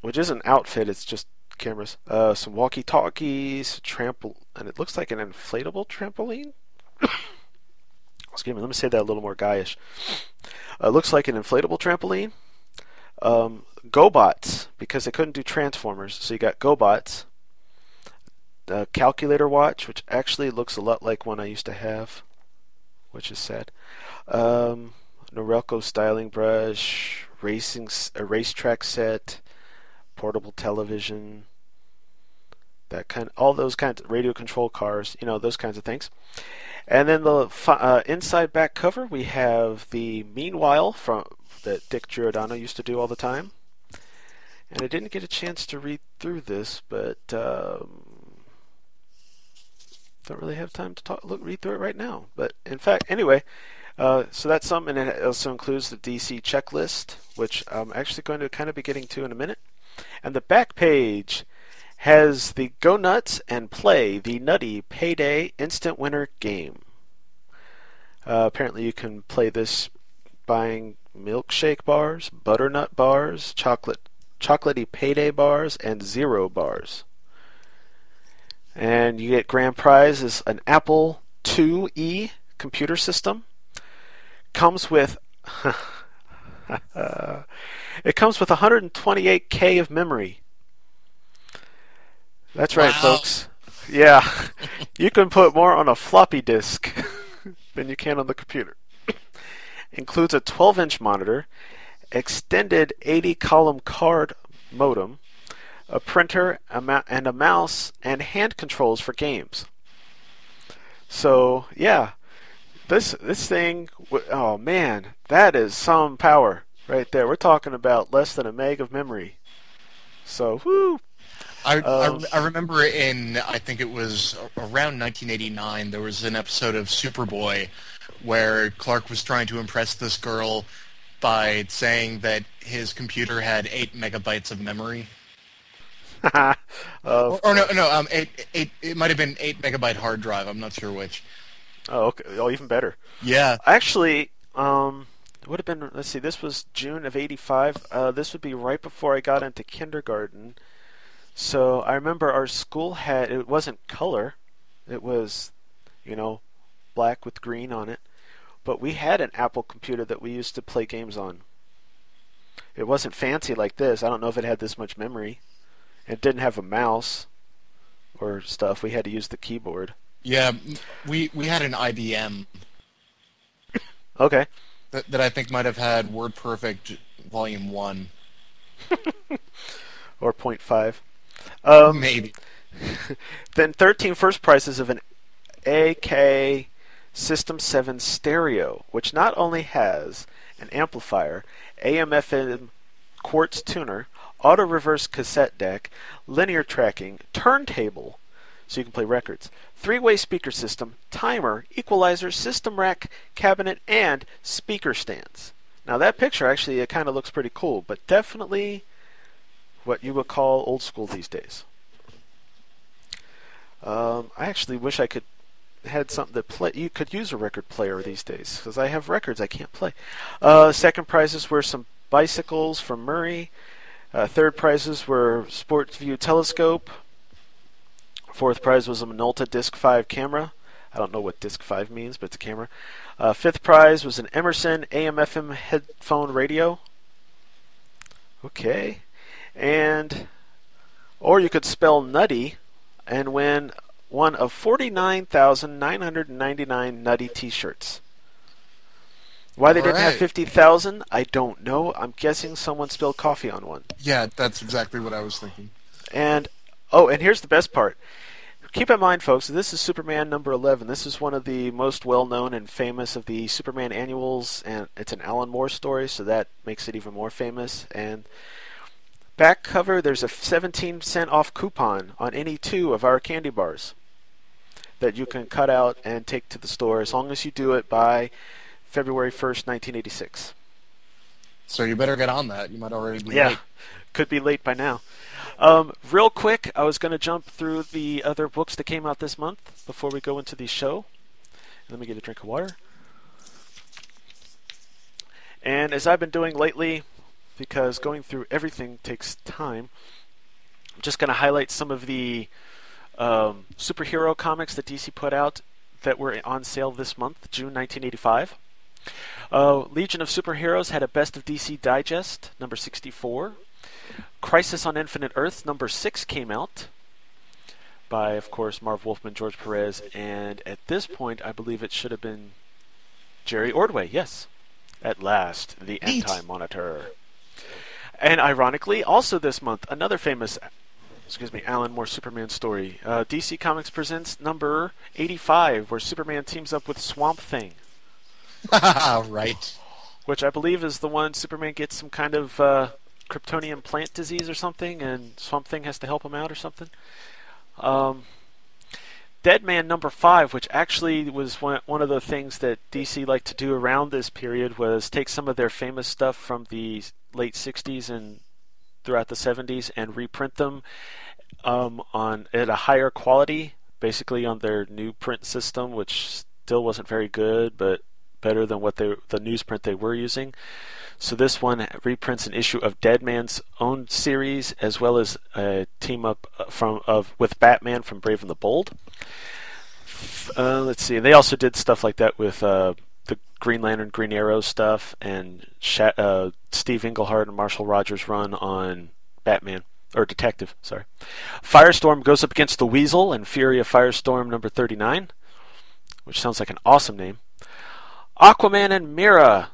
which is an outfit. It's just cameras, uh, some walkie-talkies, trample, and it looks like an inflatable trampoline. Excuse me. Let me say that a little more guyish. Uh, looks like an inflatable trampoline. Um, GoBots because they couldn't do Transformers, so you got GoBots. The calculator watch, which actually looks a lot like one I used to have, which is sad. Um, Norelco styling brush, racing a racetrack set, portable television, that kind, all those kinds of radio control cars, you know, those kinds of things. And then the uh, inside back cover, we have the Meanwhile from that Dick Giordano used to do all the time. And I didn't get a chance to read through this, but um, don't really have time to talk, look, read through it right now. But in fact, anyway, uh, so that's something. And it also includes the DC checklist, which I'm actually going to kind of be getting to in a minute. And the back page has the Go Nuts and Play the Nutty Payday Instant Winner game. Uh, apparently, you can play this buying milkshake bars, butternut bars, chocolate, chocolatey payday bars, and zero bars. And you get grand prize is an Apple IIe computer system. Comes with It comes with 128K of memory. That's right, wow. folks. Yeah, you can put more on a floppy disk than you can on the computer. Includes a 12 inch monitor, extended 80 column card modem, a printer, and a mouse, and hand controls for games. So, yeah, This this thing, oh man, that is some power right there. We're talking about less than a meg of memory. So, whoo. I, Um, I, I remember in I think it was around 1989 there was an episode of Superboy where Clark was trying to impress this girl by saying that his computer had eight megabytes of memory. Of or, or no, no, um, eight, eight, it might have been eight megabyte hard drive. I'm not sure which. Oh, okay. Oh, even better. Yeah. Actually, um, would have been. Let's see. This was June of '85. Uh, this would be right before I got into kindergarten. So I remember our school had. It wasn't color. It was, you know, black with green on it. But we had an Apple computer that we used to play games on. It wasn't fancy like this. I don't know if it had this much memory. It didn't have a mouse or stuff. We had to use the keyboard. Yeah, we we had an IBM Okay. That, that I think might have had WordPerfect Volume One. or 0.5. Um, Maybe. then 13 first prizes of an AK System 7 stereo, which not only has an amplifier, AM/FM quartz tuner, auto reverse cassette deck, linear tracking, turntable, so you can play records, three way speaker system, timer, equalizer, system rack, cabinet, and speaker stands. Now, that picture actually it kind of looks pretty cool, but definitely what you would call old school these days. Um, I actually wish I could had something that play. You could use a record player these days because I have records I can't play. Uh, second prizes were some bicycles from Murray. Uh, third prizes were Sports View telescope. Fourth prize was a Minolta Disc 5 camera. I don't know what Disc 5 means, but it's a camera. Uh, fifth prize was an Emerson AM/FM headphone radio. Okay, and or you could spell nutty and win one of 49,999 nutty t-shirts. Why they didn't have Alright. 50,000, I don't know. I'm guessing someone spilled coffee on one. Yeah, that's exactly what I was thinking. And oh, and here's the best part. Keep in mind, folks, this is Superman number 11. This is one of the most well-known and famous of the Superman annuals, and it's an Alan Moore story, so that makes it even more famous. And back cover, there's a 17 cent off coupon on any two of our candy bars that you can cut out and take to the store as long as you do it by February 1st, 1986. So you better get on that. You might already be Yeah, late. could be late by now. Um, real quick, I was going to jump through the other books that came out this month before we go into the show. Let me get a drink of water. And as I've been doing lately, because going through everything takes time, I'm just going to highlight some of the um, superhero comics that DC put out that were on sale this month, June 1985. Uh, Legion of Superheroes had a Best of DC Digest, number 64. Crisis on Infinite Earths, number 6 came out by, of course, Marv Wolfman, George Perez, and at this point, I believe it should have been Jerry Ordway, yes. At last, the Neat. Anti Monitor. And ironically, also this month, another famous, excuse me, Alan Moore Superman story. Uh, DC Comics presents number 85, where Superman teams up with Swamp Thing right. which I believe is the one Superman gets some kind of uh, Kryptonian plant disease or something, and Swamp Thing has to help him out or something. Um, Dead Man number five, which actually was one, one of the things that DC liked to do around this period, was take some of their famous stuff from the late '60s and throughout the '70s and reprint them um, on at a higher quality, basically on their new print system, which still wasn't very good, but better than what they the newsprint they were using. So this one reprints an issue of Dead Man's own series, as well as a team up uh, from of with Batman from Brave and the Bold. Uh, let's see. They also did stuff like that with uh, the Green Lantern, Green Arrow stuff, and Sha- uh, Steve Englehart and Marshall Rogers run on Batman or Detective. Sorry. Firestorm goes up against the Weasel and Fury of Firestorm number thirty-nine, which sounds like an awesome name. Aquaman and Mera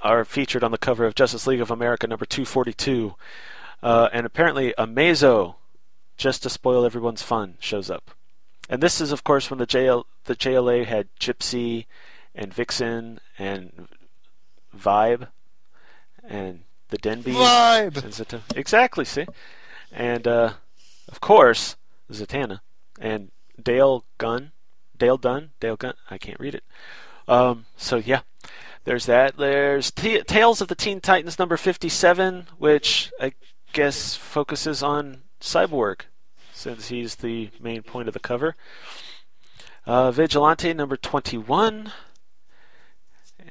are featured on the cover of Justice League of America number 242. Uh, and apparently Amazo, just to spoil everyone's fun, shows up. and this is, of course, when the JL the JLA had Gypsy and Vixen and Vibe and the Denby. Vibe! Exactly, see? And, uh, of course, Zatanna and Dale Gunn. Dale Dunn? Dale Gunn? I can't read it. Um, so, yeah. There's that. There's T- Tales of the Teen Titans number 57, which I guess focuses on Cyborg, since he's the main point of the cover. Uh, Vigilante number 21.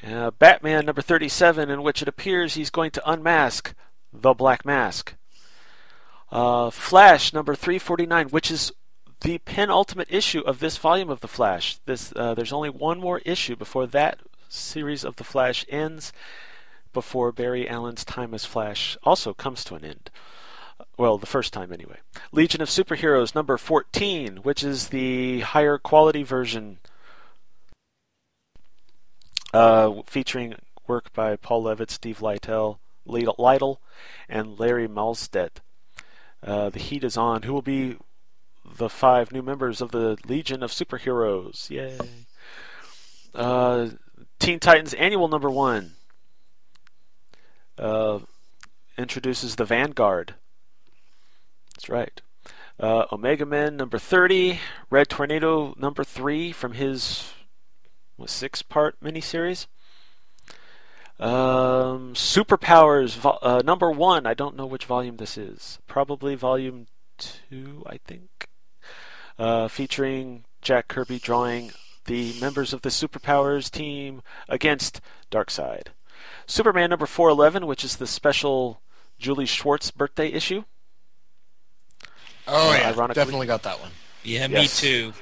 Uh, Batman number 37, in which it appears he's going to unmask the Black Mask. Uh, Flash number 349, which is the penultimate issue of this volume of the Flash. This uh, there's only one more issue before that series of the Flash ends. Before Barry Allen's time as Flash also comes to an end. Well, the first time anyway. Legion of Superheroes number 14, which is the higher quality version uh, featuring work by Paul Levitz, Steve Lightle, Lightle and Larry Mahlstedt. Uh, the heat is on. Who will be the five new members of the Legion of Superheroes? Yay! Uh, Teen Titans Annual Number One uh, introduces the Vanguard. That's right. Uh, Omega Men number 30, Red Tornado number 3 from his what, six part miniseries. Um, Superpowers vo- uh, number 1, I don't know which volume this is. Probably volume 2, I think. Uh, featuring Jack Kirby drawing the members of the Superpowers team against Darkseid. Superman number 411, which is the special Julie Schwartz birthday issue. Oh Uh, yeah, ironically- definitely got that one. Yeah, me Yes. too.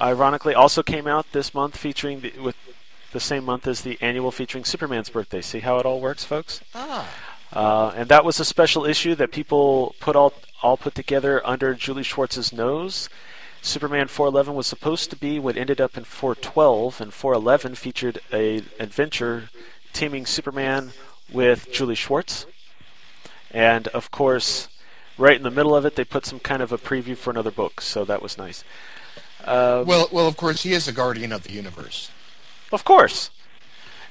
Ironically, also came out this month featuring the, with the same month as the annual featuring Superman's birthday. See how it all works, folks? Ah. Uh, and that was a special issue that people put all all put together under Julie Schwartz's nose. Superman 411 was supposed to be what ended up in 412, and 411 featured a adventure teaming Superman with Julie Schwartz. And of course, right in the middle of it, they put some kind of a preview for another book, so that was nice. Um, Well, well, of course, he is a guardian of the universe. of course.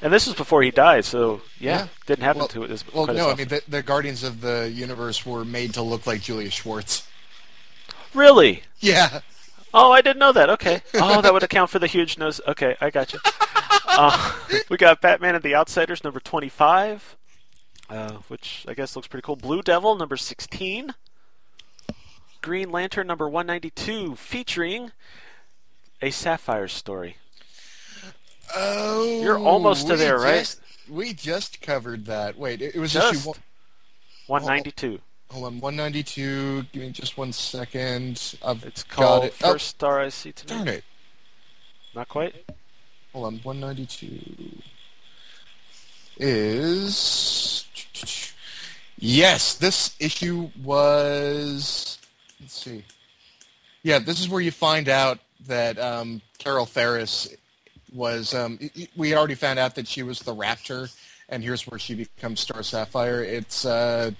And this was before he died, so yeah, Yeah. didn't happen Well, to it as Well, no, I mean the, the guardians of the universe were made to look like Julia Schwartz. Really? Yeah. Oh, I didn't know that. Okay. Oh, that would account for the huge nose. Okay, I got you. Uh, we got Batman and the Outsiders number 25, uh, which I guess looks pretty cool. Blue Devil number 16. Green Lantern number 192, featuring a Sapphire story. Oh, You're almost to there, right? We just covered that. Wait, it, it was Just. issue one. 192. Hold on, 192. Give me just one second. I've It's got called it. First Star I See oh, Tonight. darn it. Not quite? Hold on, 192 is. Yes, this issue was. Let's see. Yeah, this is where you find out that um, Carol Ferris was. Um, we already found out that she was the Raptor, and here's where she becomes Star Sapphire. It's uh,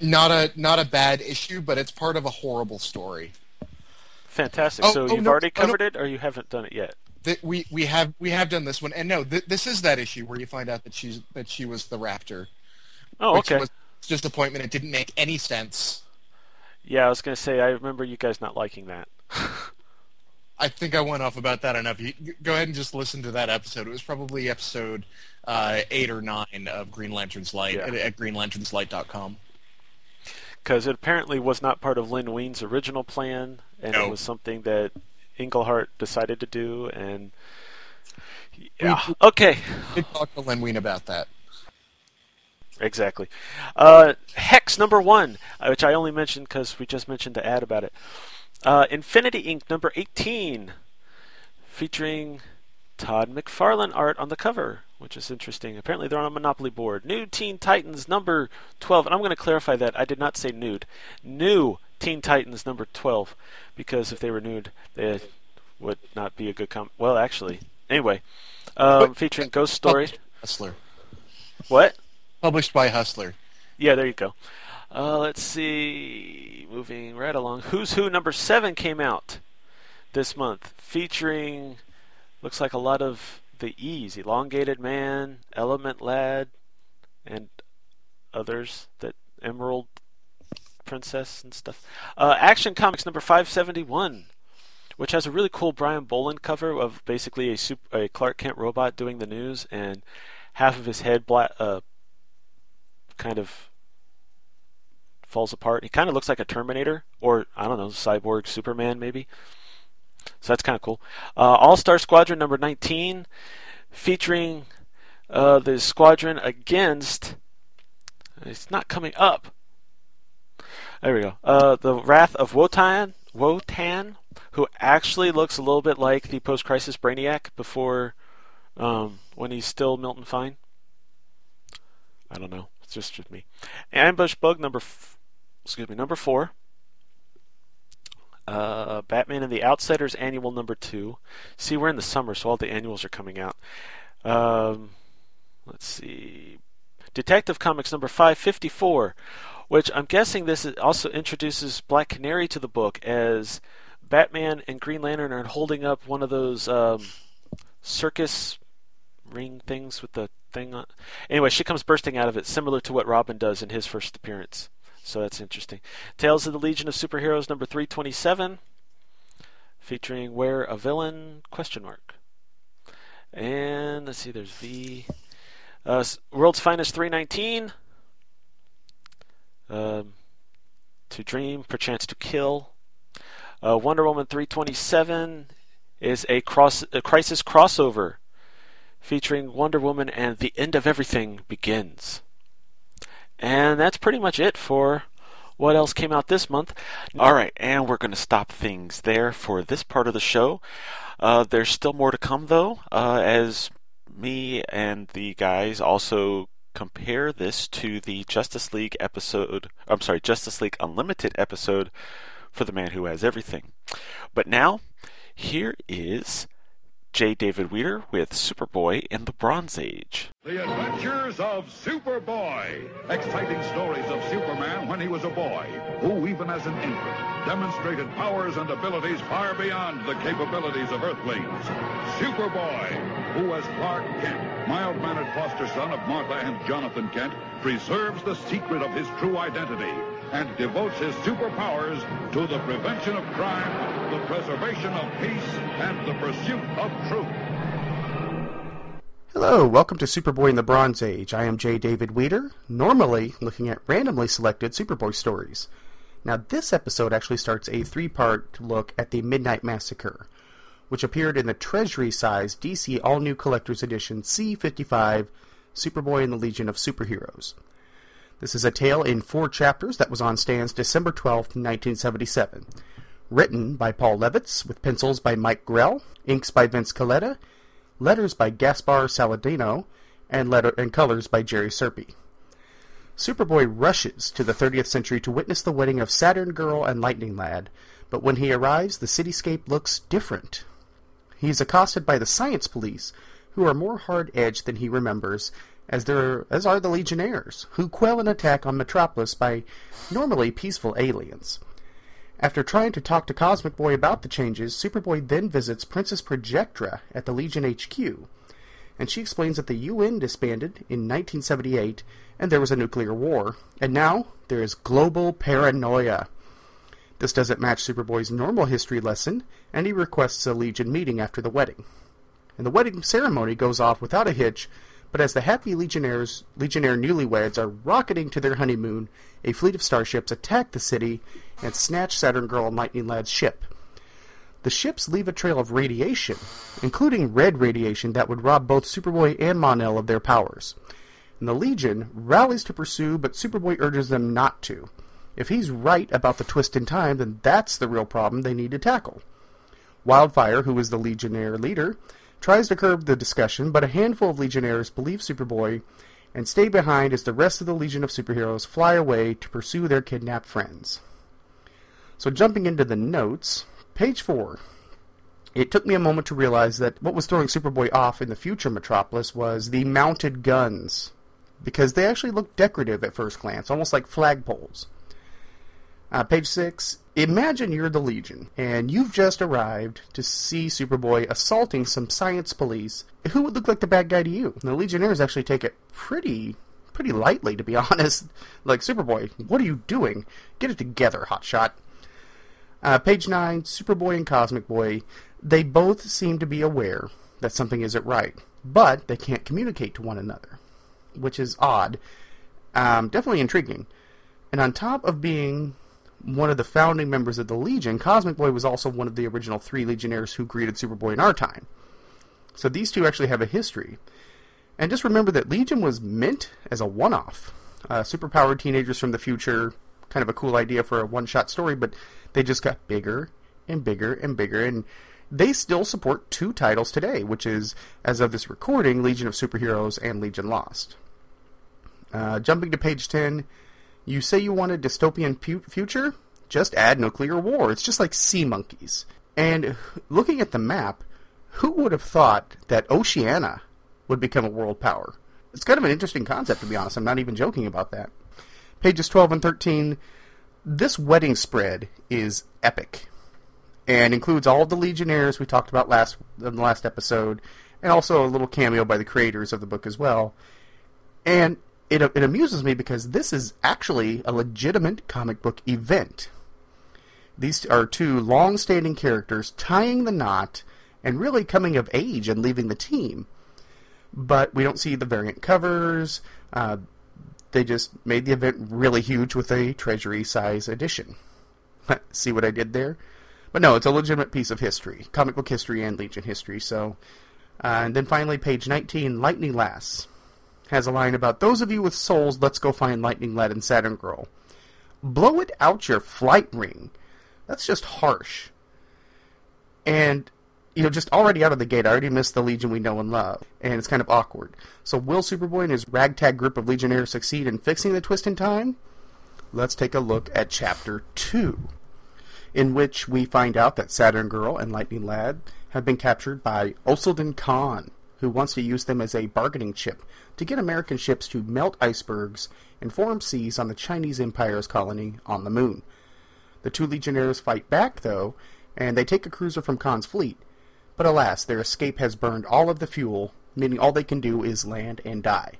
not a not a bad issue, but it's part of a horrible story. Fantastic. Oh, so oh, you've no, already oh, no. covered it, or you haven't done it yet? That we we have we have done this one, and no, th- this is that issue where you find out that she's that she was the Raptor. Oh, okay. Was disappointment. It didn't make any sense. Yeah, I was going to say, I remember you guys not liking that. I think I went off about that enough. You, go ahead and just listen to that episode. It was probably episode uh, eight or nine of Green Lantern's Light Yeah. at, at greenlanternslight.com. because it apparently was not part of Len Wein's original plan, and No. it was something that Englehart decided to do. And yeah, We- okay, We did talk to Len Wein about that. exactly. Uh, Hex number one, uh, which I only mentioned because we just mentioned the ad about it. Uh, Infinity Inc. number eighteen, featuring Todd McFarlane art on the cover, which is interesting. Apparently, they're on a Monopoly board. New Teen Titans number 12. And I'm going to clarify that. I did not say nude. New Teen Titans number 12. Because if they were nude, they would not be a good com. Well, actually. Anyway. Um, featuring Ghost Story. Hustler. What? Published by Hustler. Yeah, there you go. Uh, let's see. Moving right along. Who's Who number 7 came out. this month, featuring looks like a lot of the E's, Elongated Man, Element Lad, and others that Emerald Princess and stuff. Uh, Action Comics number 571, which has a really cool Brian Bolland cover of basically a, super, a Clark Kent robot doing the news and half of his head black, uh, kind of falls apart. He kind of looks like a Terminator, or I don't know, Cyborg Superman maybe. So that's kind of cool. Uh, All Star Squadron number 19, featuring uh, the squadron against. It's not coming up. There we go. Uh, the Wrath of Wotan, Wotan, who actually looks a little bit like the post-crisis Brainiac before, um, when he's still Milton Fine. I don't know. It's just, just me. Ambush Bug number, f- excuse me, number four. Uh, Batman and the Outsiders annual number two. See, we're in the summer, so all the annuals are coming out. Um, let's see. Detective Comics number 554, which I'm guessing this also introduces Black Canary to the book as Batman and Green Lantern are holding up one of those um, circus ring things with the thing on. Anyway, she comes bursting out of it, similar to what Robin does in his first appearance. So that's interesting. Tales of the Legion of Superheroes number 327 featuring Where a Villain question mark. And let's see there's V uh, World's Finest 319 um, To Dream Perchance to Kill. Uh, Wonder Woman 327 is a cross a crisis crossover featuring Wonder Woman and The End of Everything Begins. And that's pretty much it for what else came out this month. All right, and we're going to stop things there for this part of the show. Uh, there's still more to come, though, uh, as me and the guys also compare this to the Justice League episode. I'm sorry, Justice League Unlimited episode for the man who has everything. But now, here is J. David Weter with Superboy in the Bronze Age. The Adventures of Superboy. Exciting stories of Superman when he was a boy, who, even as an infant, demonstrated powers and abilities far beyond the capabilities of Earthlings. Superboy, who, as Clark Kent, mild-mannered foster son of Martha and Jonathan Kent, preserves the secret of his true identity and devotes his superpowers to the prevention of crime, the preservation of peace, and the pursuit of truth. Hello, welcome to Superboy in the Bronze Age. I am J. David Weter, normally looking at randomly selected Superboy stories. Now, this episode actually starts a three part look at the Midnight Massacre, which appeared in the Treasury size DC All New Collector's Edition C55 Superboy in the Legion of Superheroes. This is a tale in four chapters that was on stands December 12, 1977. Written by Paul Levitz, with pencils by Mike Grell, inks by Vince Colletta, letters by Gaspar Saladino, and, letter- and colors by Jerry Serpe. Superboy rushes to the 30th century to witness the wedding of Saturn Girl and Lightning Lad, but when he arrives, the cityscape looks different. He is accosted by the science police, who are more hard-edged than he remembers, as there as are the Legionnaires, who quell an attack on Metropolis by normally peaceful aliens. After trying to talk to Cosmic Boy about the changes, Superboy then visits Princess Projectra at the Legion HQ, and she explains that the UN disbanded in 1978 and there was a nuclear war, and now there is global paranoia. This doesn't match Superboy's normal history lesson, and he requests a Legion meeting after the wedding. And the wedding ceremony goes off without a hitch, but as the happy Legionnaires, Legionnaire newlyweds are rocketing to their honeymoon, a fleet of starships attack the city and snatch Saturn Girl and Lightning Lad's ship. The ships leave a trail of radiation, including red radiation that would rob both Superboy and Mon-El of their powers. And the Legion rallies to pursue, but Superboy urges them not to. If he's right about the twist in time, then that's the real problem they need to tackle. Wildfire, who is the Legionnaire leader, tries to curb the discussion, but a handful of Legionnaires believe Superboy and stay behind as the rest of the Legion of Superheroes fly away to pursue their kidnapped friends. So, jumping into the notes, page 4. It took me a moment to realize that what was throwing Superboy off in the future Metropolis was the mounted guns, because they actually looked decorative at first glance, almost like flagpoles. Uh, page six. Imagine you're the Legion, and you've just arrived to see Superboy assaulting some science police. Who would look like the bad guy to you? The Legionnaires actually take it pretty, pretty lightly, to be honest. Like Superboy, what are you doing? Get it together, Hotshot. Uh, page nine. Superboy and Cosmic Boy. They both seem to be aware that something isn't right, but they can't communicate to one another, which is odd. Um, definitely intriguing. And on top of being one of the founding members of the Legion, Cosmic Boy was also one of the original three Legionnaires who greeted Superboy in our time. So these two actually have a history. And just remember that Legion was meant as a one off. Uh, superpowered teenagers from the future, kind of a cool idea for a one shot story, but they just got bigger and bigger and bigger. And they still support two titles today, which is, as of this recording, Legion of Superheroes and Legion Lost. Uh, jumping to page 10, you say you want a dystopian pu- future? Just add nuclear war. It's just like sea monkeys. And looking at the map, who would have thought that Oceania would become a world power? It's kind of an interesting concept, to be honest. I'm not even joking about that. Pages 12 and 13. This wedding spread is epic and includes all the Legionnaires we talked about last in the last episode, and also a little cameo by the creators of the book as well. And it, it amuses me because this is actually a legitimate comic book event. These are two long-standing characters tying the knot and really coming of age and leaving the team. But we don't see the variant covers. Uh, they just made the event really huge with a treasury size edition. see what I did there? But no, it's a legitimate piece of history, comic book history and Legion history. So, uh, and then finally, page 19, Lightning Lass has a line about those of you with souls. Let's go find Lightning Lad and Saturn Girl. Blow it out your flight ring. That's just harsh. And you know, just already out of the gate, I already missed the Legion we know and love, and it's kind of awkward. So, will Superboy and his ragtag group of Legionnaires succeed in fixing the twist in time? Let's take a look at Chapter 2 in which we find out that Saturn Girl and Lightning Lad have been captured by Oselden Khan, who wants to use them as a bargaining chip to get American ships to melt icebergs and form seas on the Chinese Empire's colony on the moon. The two Legionnaires fight back, though, and they take a cruiser from Khan's fleet, but alas, their escape has burned all of the fuel, meaning all they can do is land and die.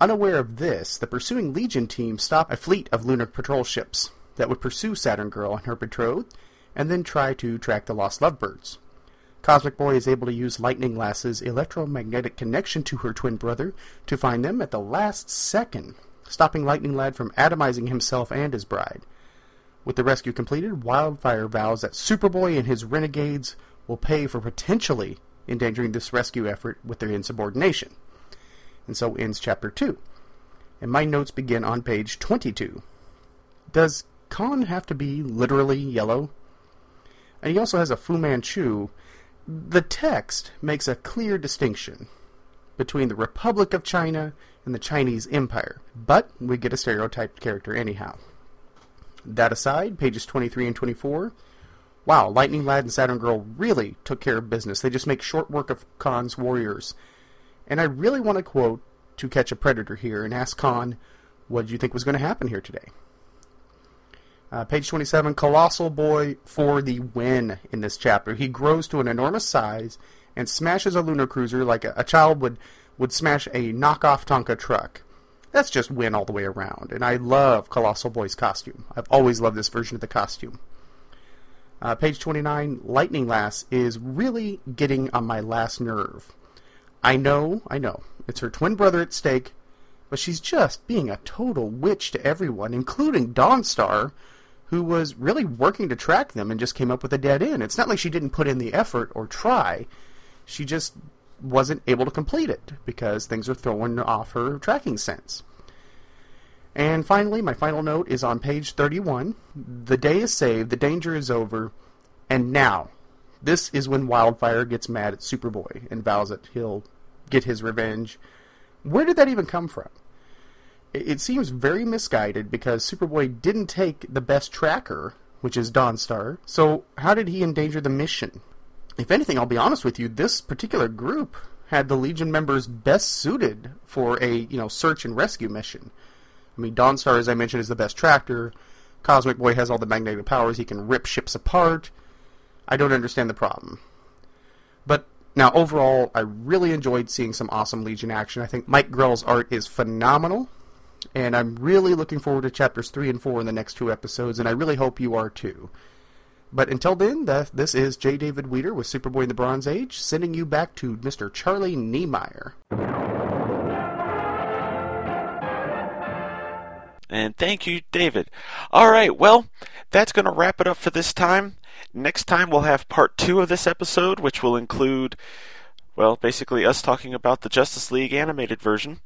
Unaware of this, the pursuing Legion team stop a fleet of lunar patrol ships, that would pursue Saturn Girl and her betrothed, and then try to track the lost lovebirds. Cosmic Boy is able to use Lightning Lass's electromagnetic connection to her twin brother to find them at the last second, stopping Lightning Lad from atomizing himself and his bride. With the rescue completed, Wildfire vows that Superboy and his renegades will pay for potentially endangering this rescue effort with their insubordination. And so ends Chapter 2. And my notes begin on page 22. Does Khan have to be literally yellow? And he also has a Fu Manchu. The text makes a clear distinction between the Republic of China and the Chinese Empire, but we get a stereotyped character anyhow. That aside, pages 23 and 24. Wow, Lightning Lad and Saturn Girl really took care of business. They just make short work of Khan's warriors. And I really want to quote To Catch a Predator here and ask Khan, what do you think was going to happen here today? Uh, page 27, Colossal Boy for the win in this chapter. He grows to an enormous size and smashes a lunar cruiser like a, a child would, would smash a knockoff Tonka truck. That's just win all the way around. And I love Colossal Boy's costume. I've always loved this version of the costume. Uh, page 29, Lightning Lass is really getting on my last nerve. I know, I know, it's her twin brother at stake, but she's just being a total witch to everyone, including Dawnstar, who was really working to track them and just came up with a dead end. It's not like she didn't put in the effort or try. She just wasn't able to complete it because things are throwing off her tracking sense. And finally, my final note is on page 31. The day is saved, the danger is over, and now, this is when Wildfire gets mad at Superboy and vows that he'll get his revenge. Where did that even come from? It seems very misguided because Superboy didn't take the best tracker, which is Dawnstar. So how did he endanger the mission? If anything, I'll be honest with you, this particular group had the Legion members best suited for a, you know, search and rescue mission. I mean, Dawnstar, as I mentioned, is the best tracker. Cosmic Boy has all the magnetic powers. He can rip ships apart. I don't understand the problem. But now, overall, I really enjoyed seeing some awesome Legion action. I think Mike Grell's art is phenomenal, and I'm really looking forward to chapters 3 and 4 in the next two episodes, and I really hope you are too. But until then, this is J. David Weter with Superboy in the Bronze Age, sending you back to Mr. Charlie Niemeyer. And thank you, David. All right, well, that's going to wrap it up for this time. Next time, we'll have part two of this episode, which will include, well, basically us talking about the Justice League animated version.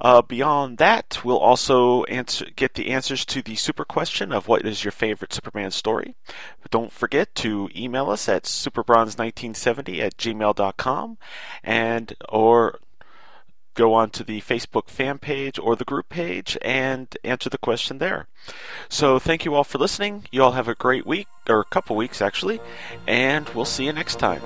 Uh, beyond that, we'll also answer, get the answers to the super question of what is your favorite Superman story. Don't forget to email us at superbronze1970 at gmail.com and or go on to the Facebook fan page or the group page and answer the question there. So thank you all for listening. You all have a great week, or a couple weeks actually, and we'll see you next time.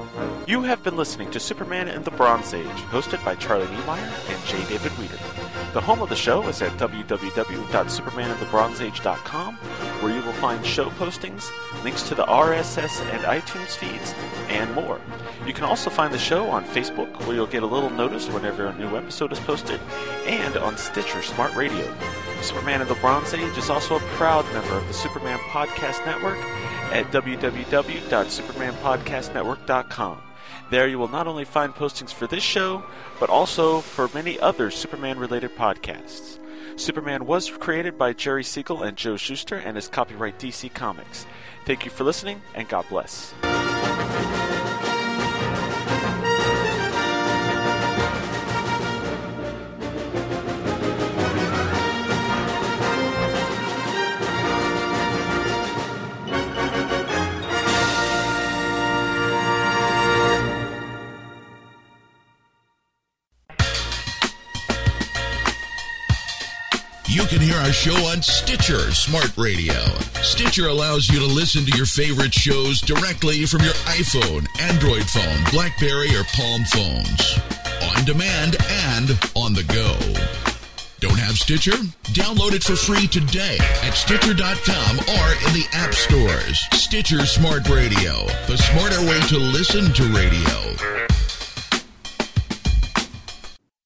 You have been listening to Superman in the Bronze Age, hosted by Charlie Niemeyer and J. David Weter. The home of the show is at www.supermanofthebronzeage.com, where you will find show postings, links to the RSS and iTunes feeds, and more. You can also find the show on Facebook, where you'll get a little notice whenever a new episode is posted, and on Stitcher Smart Radio. Superman of the Bronze Age is also a proud member of the Superman Podcast Network at www.supermanpodcastnetwork.com. There you will not only find postings for this show, but also for many other Superman related podcasts. Superman was created by Jerry Siegel and Joe Shuster and is copyright DC Comics. Thank you for listening, and God bless. You can hear our show on Stitcher Smart Radio. Stitcher allows you to listen to your favorite shows directly from your iPhone, Android phone, Blackberry, or Palm phones. On demand and on the go. Don't have Stitcher? Download it for free today at Stitcher.com or in the app stores. Stitcher Smart Radio, the smarter way to listen to radio.